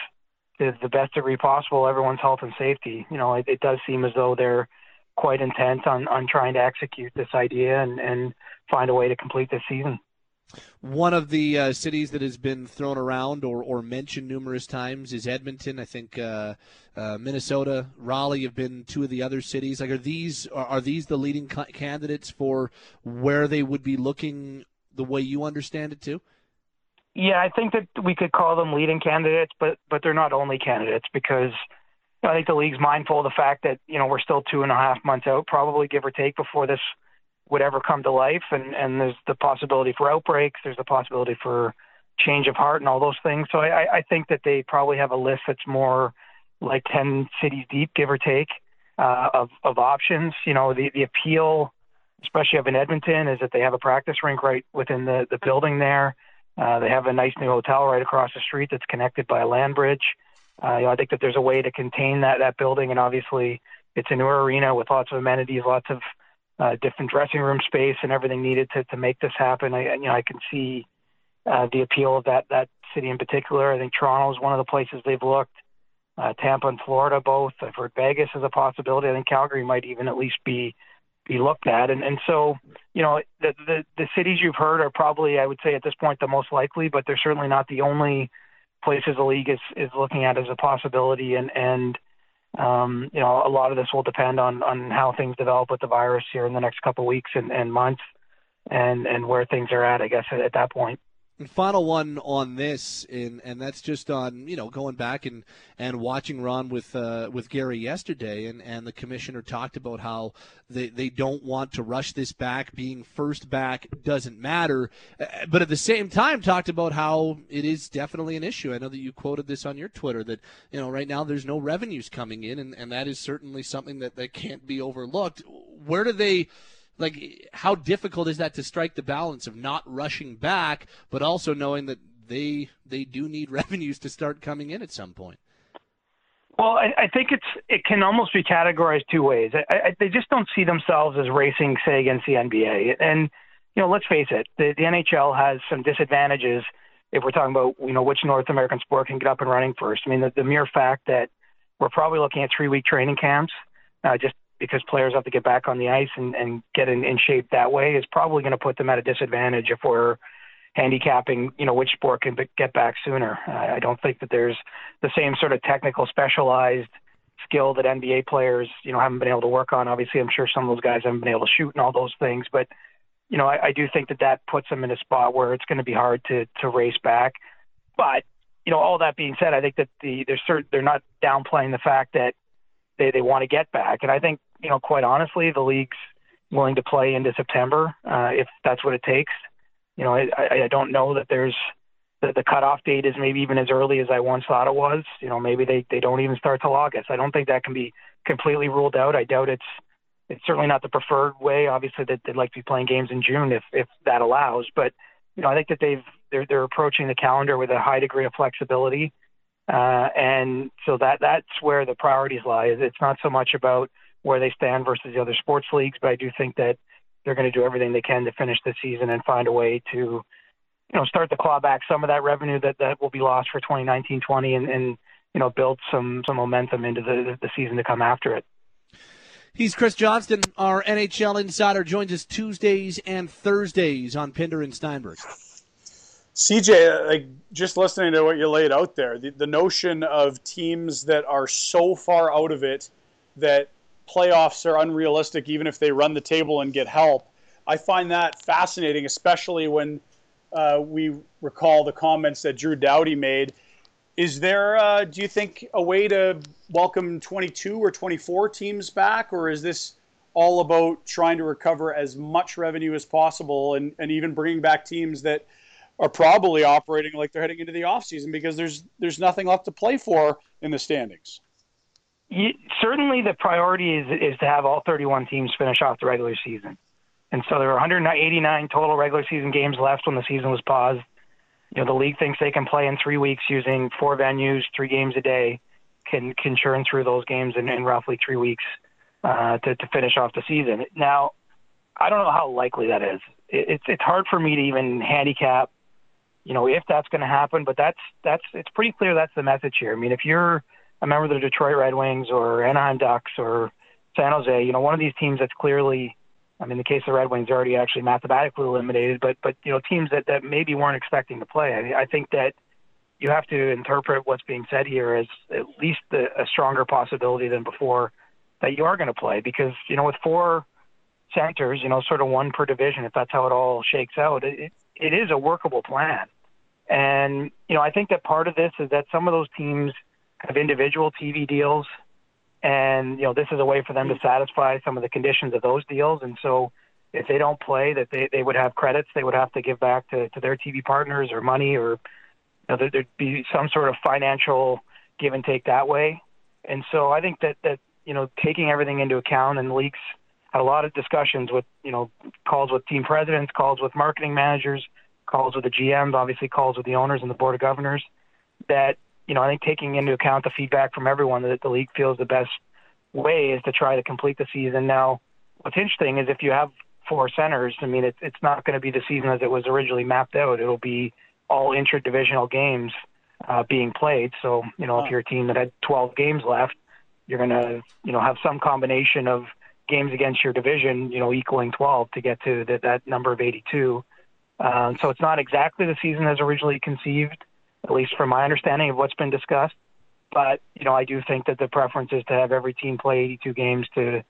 to the best degree possible everyone's health and safety. You know, it, it does seem as though they're quite intent on, on trying to execute this idea and, and find a way to complete this season. One of the uh, cities that has been thrown around or, or mentioned numerous times is Edmonton. I think uh, uh, Minnesota, Raleigh have been two of the other cities. Like, are these are, are these the leading ca- candidates for where they would be looking the way you understand it too? Yeah, I think that we could call them leading candidates, but but they're not only candidates because I think the league's mindful of the fact that you know we're still two and a half months out, probably give or take, before this would ever come to life, and and there's the possibility for outbreaks, there's the possibility for change of heart and all those things. So I, I think that they probably have a list that's more like ten cities deep, give or take, uh, of of options. You know, the the appeal, especially up in Edmonton, is that they have a practice rink right within the the building there. Uh, they have a nice new hotel right across the street that's connected by a land bridge. Uh, you know, I think that there's a way to contain that that building, and obviously it's a newer arena with lots of amenities, lots of uh, different dressing room space, and everything needed to to make this happen. I you know I can see uh, the appeal of that that city in particular. I think Toronto is one of the places they've looked. Uh, Tampa and Florida both. I've heard Vegas is a possibility. I think Calgary might even at least be be looked at. And and so, you know, the, the the cities you've heard are probably, I would say, at this point, the most likely, but they're certainly not the only places the league is is looking at as a possibility. And and um, you know, a lot of this will depend on on how things develop with the virus here in the next couple of weeks and, and months, and and where things are at. I guess at, at that point. Final one on this, and and that's just on you know going back and, and watching Ron with uh, with Gary yesterday, and, and the commissioner talked about how they, they don't want to rush this back. Being first back doesn't matter, uh, but at the same time talked about how it is definitely an issue. I know that you quoted this on your Twitter that you know right now there's no revenues coming in, and, and that is certainly something that, that can't be overlooked. Where do they? Like how difficult is that to strike the balance of not rushing back, but also knowing that they they do need revenues to start coming in at some point. Well, I, I think it's it can almost be categorized two ways. I, I, they just don't see themselves as racing, say, against the NBA. And you know, let's face it, the, the NHL has some disadvantages if we're talking about you know which North American sport can get up and running first. I mean, the, the mere fact that we're probably looking at three week training camps uh, just because players have to get back on the ice and, and get in, in shape that way is probably going to put them at a disadvantage if we're handicapping, you know, which sport can get back sooner. I don't think that there's the same sort of technical specialized skill that NBA players, you know, haven't been able to work on. Obviously, I'm sure some of those guys haven't been able to shoot and all those things, but you know, I, I do think that that puts them in a spot where it's going to be hard to to race back. But you know, all that being said, I think that the they're cert, they're not downplaying the fact that they they want to get back, and I think you know, quite honestly, the league's willing to play into September uh, if that's what it takes. You know, I, I don't know that there's that the cutoff date is maybe even as early as I once thought it was. You know, maybe they they don't even start till August. I don't think that can be completely ruled out. I doubt it's it's certainly not the preferred way. Obviously, that they'd like to be playing games in June if if that allows. But you know, I think that they've they're they're approaching the calendar with a high degree of flexibility, uh, and so that that's where the priorities lie. It's not so much about where they stand versus the other sports leagues. But I do think that they're going to do everything they can to finish the season and find a way to you know start to claw back some of that revenue that that will be lost for 2019-20 and, and you know build some some momentum into the the season to come after it. He's Chris Johnston, our NHL insider, joins us Tuesdays and Thursdays on Pinder and Steinberg. CJ, like just listening to what you laid out there, the, the notion of teams that are so far out of it that playoffs are unrealistic, even if they run the table and get help. I find that fascinating, especially when uh, we recall the comments that Drew Doughty made. Is there, uh, do you think, a way to welcome 22 or 24 teams back, or is this all about trying to recover as much revenue as possible and, and even bringing back teams that are probably operating like they're heading into the offseason because there's there's nothing left to play for in the standings? You, certainly, the priority is is to have all 31 teams finish off the regular season. And so there are 189 total regular season games left when the season was paused. You know, the league thinks they can play in three weeks using four venues, three games a day, can can churn through those games in, in roughly three weeks uh, to to finish off the season. Now, I don't know how likely that is. It, it's it's hard for me to even handicap, you know, if that's going to happen. But that's that's it's pretty clear that's the message here. I mean, if you're a member of the Detroit Red Wings or Anaheim Ducks or San Jose, you know, one of these teams that's clearly I mean, the case of the Red Wings, already actually mathematically eliminated, but but you know, teams that that maybe weren't expecting to play. I, I think that you have to interpret what's being said here as at least a, a stronger possibility than before that you are going to play because you know with four centers, you know, sort of one per division, if that's how it all shakes out, it it is a workable plan. And you know, I think that part of this is that some of those teams have individual TV deals. And you know this is a way for them to satisfy some of the conditions of those deals. And so if they don't play that they, they would have credits they would have to give back to, to their tv partners or money or you know there, there'd be some sort of financial give and take that way. And so i think that that you know taking everything into account and leaks had a lot of discussions with you know calls with team presidents calls with marketing managers calls with the gms obviously calls with the owners and the board of governors that you know, I think taking into account the feedback from everyone that the league feels the best way is to try to complete the season. Now, what's interesting is if you have four centers, I mean, it, it's not going to be the season as it was originally mapped out. It'll be all intra-divisional games uh, being played. So, you know, if you're a team that had 12 games left, you're going to, you know, have some combination of games against your division, you know, equaling 12 to get to the, that number of 82. Uh, so it's not exactly the season as originally conceived at least from my understanding of what's been discussed. But you know, I do think that the preference is to have every team play 82 games to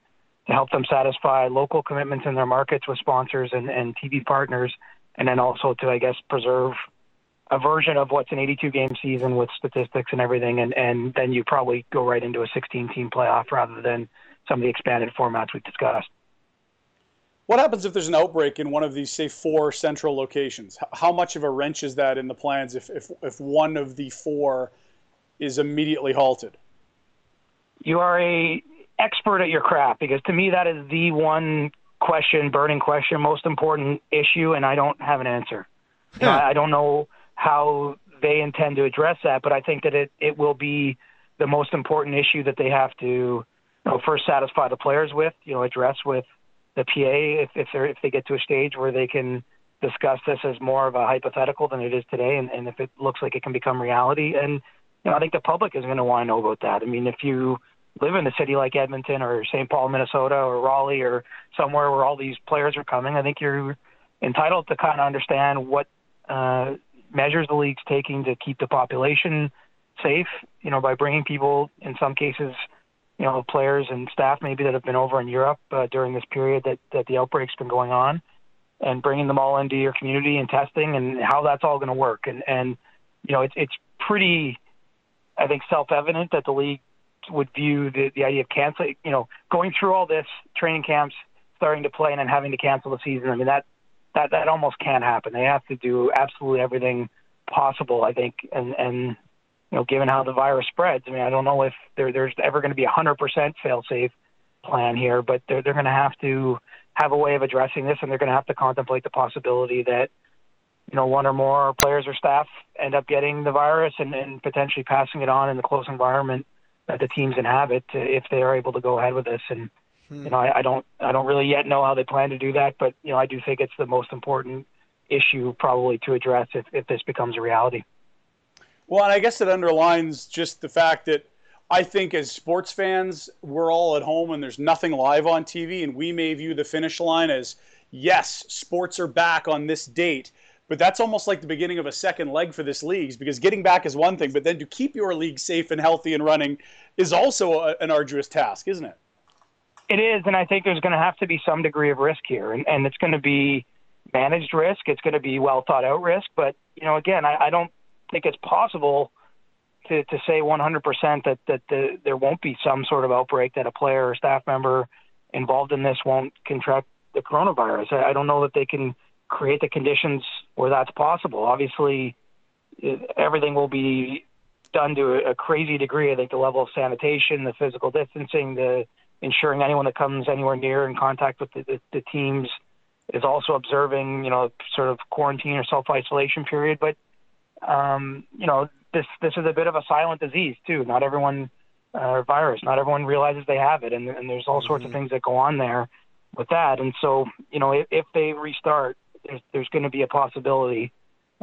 to help them satisfy local commitments in their markets with sponsors and, and TV partners, and then also to, I guess, preserve a version of what's an 82 game season with statistics and everything, and, and then you probably go right into a 16 team playoff rather than some of the expanded formats we've discussed. What happens if there's an outbreak in one of these, say, four central locations? How much of a wrench is that in the plans if, if, if one of the four is immediately halted? You are a expert at your craft because to me that is the one question, burning question, most important issue, and I don't have an answer. Hmm. Yeah. I don't know how they intend to address that, but I think that it, it will be the most important issue that they have to you know, first satisfy the players with, you know, address with – the PA if if they if they get to a stage where they can discuss this as more of a hypothetical than it is today, and, and if it looks like it can become reality. And you know, I think the public is going to want to know about that. I mean, if you live in a city like Edmonton or St. Paul, Minnesota, or Raleigh, or somewhere where all these players are coming, I think you're entitled to kind of understand what uh, measures the league's taking to keep the population safe. You know, by bringing people, in some cases, you know, players and staff maybe that have been over in Europe uh, during this period that, that the outbreak's been going on and bringing them all into your community and testing and how that's all going to work. And, and, you know, it's, it's pretty, I think, self-evident that the league would view the, the idea of canceling, you know, going through all this training camps, starting to play and then having to cancel the season. I mean, that, that, that almost can't happen. They have to do absolutely everything possible, I think, and, and you know, given how the virus spreads. I mean, I don't know if there, there's ever going to be a 100% fail-safe plan here, but they're, they're going to have to have a way of addressing this, and they're going to have to contemplate the possibility that, you know, one or more players or staff end up getting the virus and, and potentially passing it on in the close environment that the teams inhabit if they are able to go ahead with this. And hmm. you know, I, I don't, I don't really yet know how they plan to do that, but you know, I do think it's the most important issue probably to address if, if this becomes a reality. Well, and I guess it underlines just the fact that I think as sports fans, we're all at home and there's nothing live on TV, and we may view the finish line as yes, sports are back on this date. But that's almost like the beginning of a second leg for this league because getting back is one thing, but then to keep your league safe and healthy and running is also a, an arduous task, isn't it? It is, and I think there's going to have to be some degree of risk here, and, and it's going to be managed risk. It's going to be well thought out risk, but you know, again, I, I don't think it's possible to, to say 100% that that the, there won't be some sort of outbreak that a player or staff member involved in this won't contract the coronavirus. I, I don't know that they can create the conditions where that's possible. Obviously, everything will be done to a, crazy degree. I think the level of sanitation, the physical distancing, the ensuring anyone that comes anywhere near in contact with the, the, the teams is also observing, you know, sort of quarantine or self isolation period. But um, you know, this this is a bit of a silent disease too. Not everyone uh, virus. Not everyone realizes they have it, and, and there's all mm-hmm. sorts of mm-hmm. things that go on there with that. And so, you know, if, if they restart, there's, there's going to be a possibility.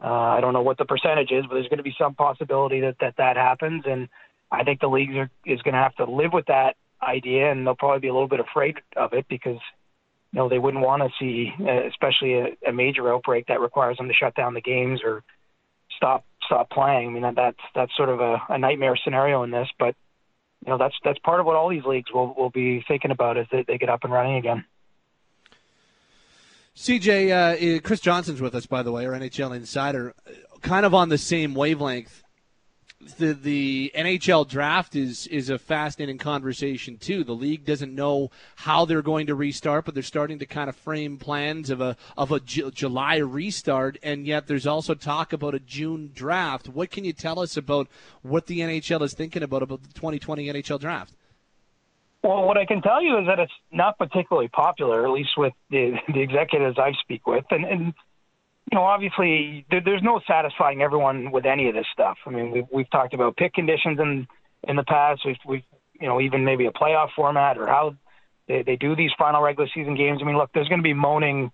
Uh, I don't know what the percentage is, but there's going to be some possibility that that, that happens. And I think the leagues are, is going to have to live with that idea, and they'll probably be a little bit afraid of it because you know they wouldn't want to see, uh, especially a, a major outbreak that requires them to shut down the games or stop stop playing. I mean, that, that's that's sort of a, a nightmare scenario in this, but you know that's that's part of what all these leagues will will be thinking about as they, they get up and running again. CJ, uh, Chris Johnston's with us, by the way, our NHL insider, kind of on the same wavelength the the NHL draft is is a fascinating conversation too. The league doesn't know how they're going to restart, but they're starting to kind of frame plans of a of a J- July restart, and yet there's also talk about a June draft. What can you tell us about what the NHL is thinking about about the 2020 NHL draft? Well, what I can tell you is that it's not particularly popular, at least with the the executives I speak with, and, and you know, obviously there, there's no satisfying everyone with any of this stuff. I mean, we've, we've talked about pick conditions in in the past. We've, we've you know even maybe a playoff format or how they, they do these final regular season games. I mean, look, there's going to be moaning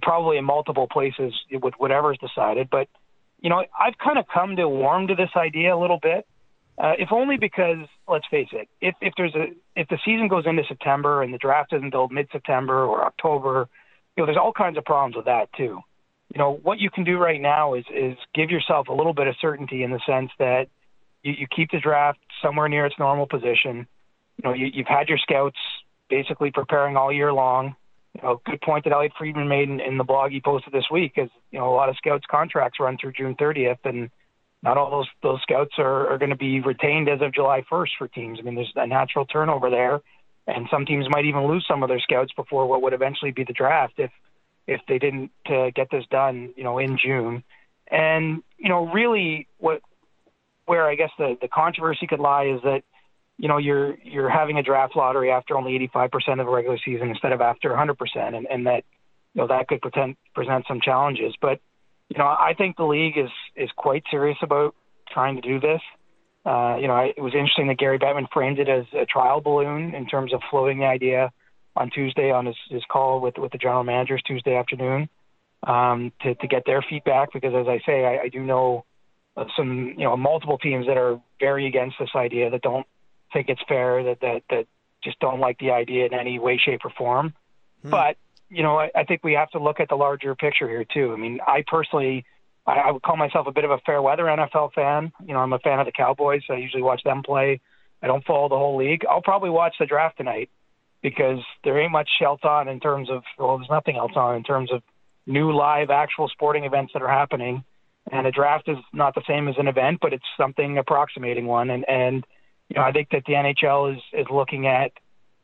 probably in multiple places with whatever's decided. But you know, I've kind of come to warm to this idea a little bit. Uh, if only because let's face it, if if there's a if the season goes into September and the draft isn't until mid September or October, you know, there's all kinds of problems with that too you know what you can do right now is is give yourself a little bit of certainty in the sense that you, you keep the draft somewhere near its normal position. You know, you, you've had your scouts basically preparing all year long. You know, good point that Elliotte Friedman made in, in the blog he posted this week is you know a lot of scouts contracts run through June 30th, and not all those those scouts are, are going to be retained as of July 1st for teams. I mean, there's a natural turnover there, and some teams might even lose some of their scouts before what would eventually be the draft if if they didn't uh, get this done, you know, in June. And you know, really, what where I guess the the controversy could lie is that you know you're you're having a draft lottery after only 85% of a regular season instead of after 100%, and, and that you know that could present present some challenges. But you know, I think the league is is quite serious about trying to do this. Uh, you know, I, it was interesting that Gary Bettman framed it as a trial balloon in terms of floating the idea on Tuesday on his, his call with with the general managers Tuesday afternoon um, to to get their feedback because as I say I, I do know some you know multiple teams that are very against this idea that don't think it's fair that that that just don't like the idea in any way shape or form. Hmm. but you know I, I think we have to look at the larger picture here too. I mean I personally I, I would call myself a bit of a fair weather NFL fan. You know I'm a fan of the Cowboys. So I usually watch them play. I don't follow the whole league. I'll probably watch the draft tonight because there ain't much else on in terms of well, there's nothing else on in terms of new live actual sporting events that are happening. And a draft is not the same as an event, but it's something approximating one. And and you know I think that the NHL is is looking at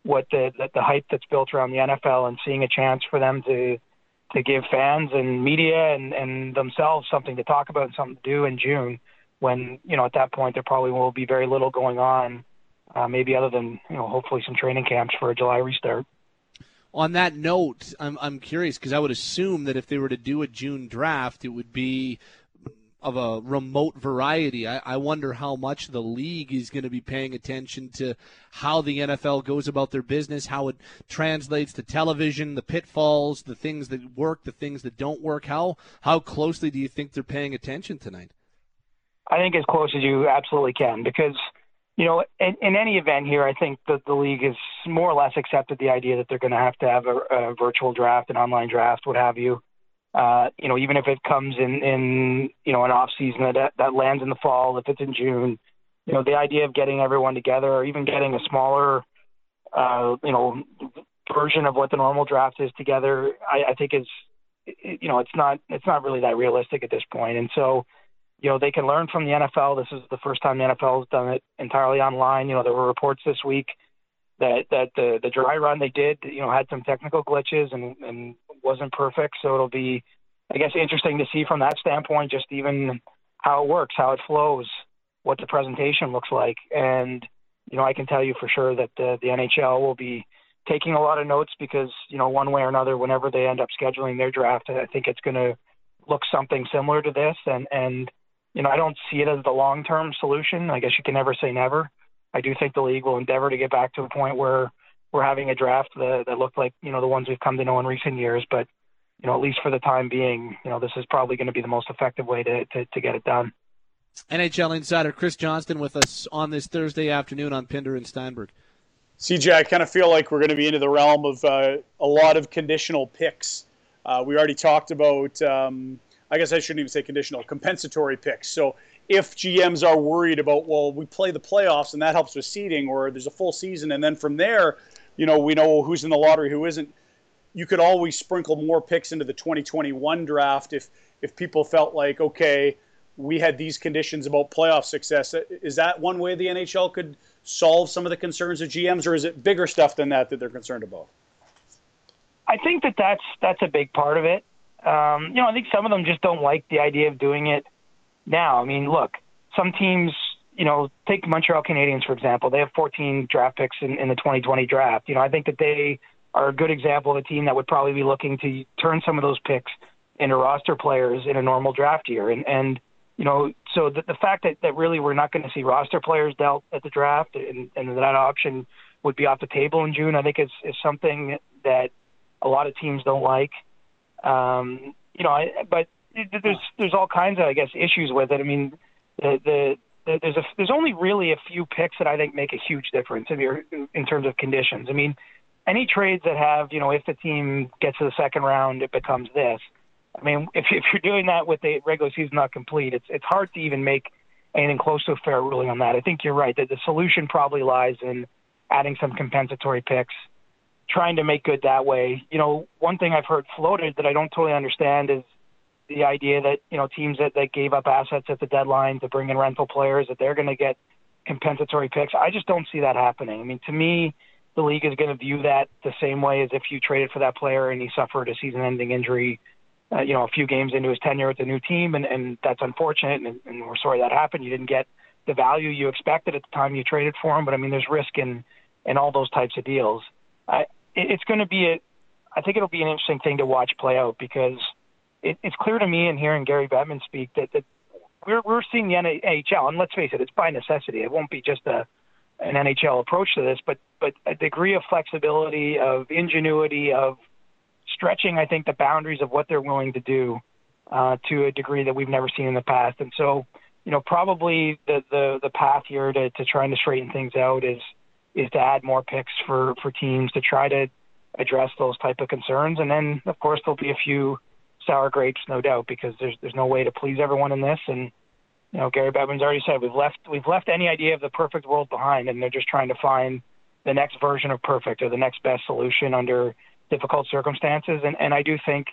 what the the, the hype that's built around the NFL and seeing a chance for them to to give fans and media and and themselves something to talk about and something to do in June when you know at that point there probably will be very little going on uh, maybe other than you know hopefully some training camps for a July restart. On that note, I'm I'm curious because I would assume that if they were to do a June draft, it would be of a remote variety. I, I wonder how much the league is going to be paying attention to how the NFL goes about their business, how it translates to television, the pitfalls, the things that work, the things that don't work. How how closely do you think they're paying attention tonight? I think as close as you absolutely can because you know, in, in any event here, I think that the league has more or less accepted the idea that they're going to have to have a, a virtual draft, an online draft, what have you. Uh, you know, even if it comes in, in you know, an off season that that lands in the fall, if it's in June, you know, the idea of getting everyone together or even getting a smaller, uh, you know, version of what the normal draft is together, I, I think is, you know, it's not it's not really that realistic at this point. And so, you know, they can learn from the NFL. This is the first time the NFL has done it entirely online. You know, there were reports this week that that the the dry run they did, you know, had some technical glitches and and wasn't perfect. So it'll be, I guess, interesting to see from that standpoint, just even how it works, how it flows, what the presentation looks like, and you know, I can tell you for sure that the, the NHL will be taking a lot of notes because you know, one way or another, whenever they end up scheduling their draft, I think it's going to look something similar to this, and and you know, I don't see it as the long term solution. I guess you can never say never. I do think the league will endeavor to get back to a point where we're having a draft that, that looked like you know the ones we've come to know in recent years. But you know, at least for the time being, you know, this is probably going to be the most effective way to, to, to get it done. NHL insider Chris Johnston with us on this Thursday afternoon on Pinder and Steinberg. CJ, I kind of feel like we're going to be into the realm of uh, a lot of conditional picks. Uh, we already talked about, um, I guess I shouldn't even say conditional, compensatory picks. So if GMs are worried about, well, we play the playoffs and that helps with seeding, or there's a full season, and then from there, you know, we know who's in the lottery, who isn't. You could always sprinkle more picks into the 2021 draft if if people felt like, okay, we had these conditions about playoff success. Is that one way the NHL could solve some of the concerns of GMs, or is it bigger stuff than that that they're concerned about? I think that that's that's a big part of it. Um, you know, I think some of them just don't like the idea of doing it now. I mean, look, some teams you know, take Montreal Canadiens for example. They have 14 draft picks in, in the 2020 draft. You know, I think that they are a good example of a team that would probably be looking to turn some of those picks into roster players in a normal draft year. And and you know, so the, the fact that, that really we're not going to see roster players dealt at the draft and, and that option would be off the table in June, I think is is something that a lot of teams don't like. Um, you know, I, but there's there's all kinds of I guess issues with it. I mean, the the there's a there's only really a few picks that I think make a huge difference in your in terms of conditions. I mean, any trades that have you know if the team gets to the second round, it becomes this. I mean, if if you're doing that with the regular season not complete, it's it's hard to even make anything close to a fair ruling on that. I think you're right that the solution probably lies in adding some compensatory picks, trying to make good that way. You know, one thing I've heard floated that I don't totally understand is the idea that you know teams that, that gave up assets at the deadline to bring in rental players that they're going to get compensatory picks. I just don't see that happening. I mean, to me, the league is going to view that the same way as if you traded for that player and he suffered a season-ending injury, uh, you know, a few games into his tenure with the new team, and, and that's unfortunate, and, and we're sorry that happened. You didn't get the value you expected at the time you traded for him, but I mean, there's risk in in all those types of deals. I, it, it's going to be a, I think it'll be an interesting thing to watch play out because it, it's clear to me in hearing Gary Bettman speak that, that we're we're seeing the NHL, and let's face it, it's by necessity. It won't be just a an NHL approach to this, but but a degree of flexibility, of ingenuity, of stretching, I think, the boundaries of what they're willing to do uh, to a degree that we've never seen in the past. And so, you know, probably the the, the path here to, to trying to straighten things out is is to add more picks for for teams to try to address those type of concerns. And then, of course, there'll be a few sour grapes, no doubt, because there's there's no way to please everyone in this. And you know, Gary Bettman's already said we've left we've left any idea of the perfect world behind, and they're just trying to find the next version of perfect or the next best solution under difficult circumstances. And and I do think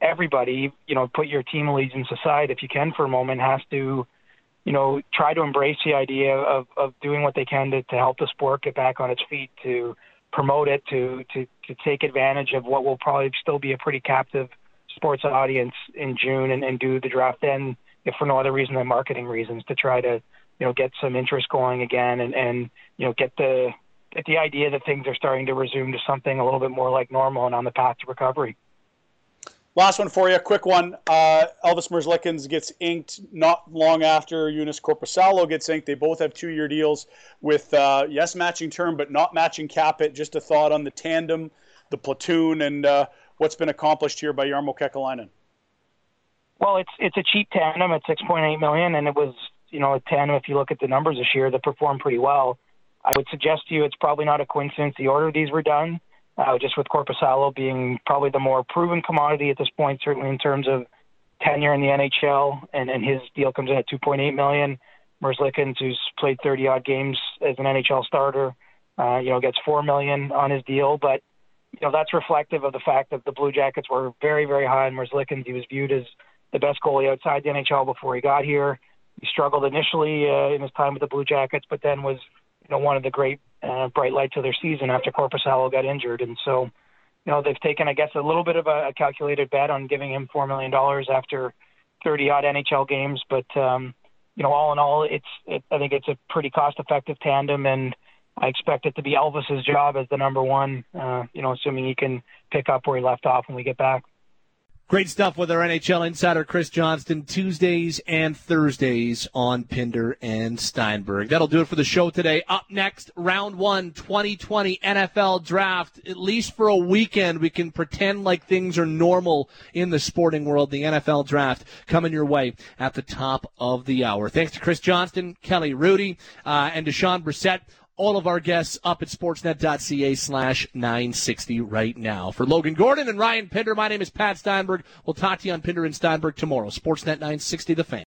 everybody, you know, put your team allegiance aside if you can for a moment, has to you know, try to embrace the idea of, of doing what they can to, to help the sport get back on its feet, to promote it, to, to, to take advantage of what will probably still be a pretty captive sports audience in June and, and do the draft then, if for no other reason than marketing reasons, to try to you know get some interest going again and and you know get the get the idea that things are starting to resume to something a little bit more like normal and on the path to recovery. Last one for you, quick one. Uh, Elvis Merzlikins gets inked not long after Joonas Korpisalo gets inked. They both have two-year deals with uh, yes matching term, but not matching cap hit. Just a thought on the tandem, the platoon, and uh, what's been accomplished here by Jarmo Kekalainen. Well, it's it's a cheap tandem at 6.8 million, and it was you know a tandem. If you look at the numbers this year, that performed pretty well. I would suggest to you it's probably not a coincidence the order these were done uh, just with Korpisalo being probably the more proven commodity at this point, certainly in terms of tenure in the NHL, and, and his deal comes in at 2.8 million. Merzlikins, who's played 30 odd games as an NHL starter, uh, you know, gets four million on his deal, but you know that's reflective of the fact that the Blue Jackets were very, very high on Merzlikins. He was viewed as the best goalie outside the NHL before he got here. He struggled initially uh, in his time with the Blue Jackets, but then was you know one of the great uh, bright lights of their season after Korpisalo got injured, and so you know they've taken I guess a little bit of a, a calculated bet on giving him four million dollars after 30 odd NHL games, but um, you know all in all it's it, I think it's a pretty cost effective tandem and. I expect it to be Elvis's job as the number one, uh, you know, assuming he can pick up where he left off when we get back. Great stuff with our NHL insider Chris Johnston Tuesdays and Thursdays on Pinder and Steinberg. That'll do it for the show today. Up next, round one, 2020 NFL draft. At least for a weekend, we can pretend like things are normal in the sporting world. The NFL draft coming your way at the top of the hour. Thanks to Chris Johnston, Kelly Hrudey, uh, and Dejon Brissett all of our guests up at sportsnet.ca slash 960 right now. For Logan Gordon and Ryan Pinder, my name is Pat Steinberg. We'll talk to you on Pinder and Steinberg tomorrow. Sportsnet 960, The Fan.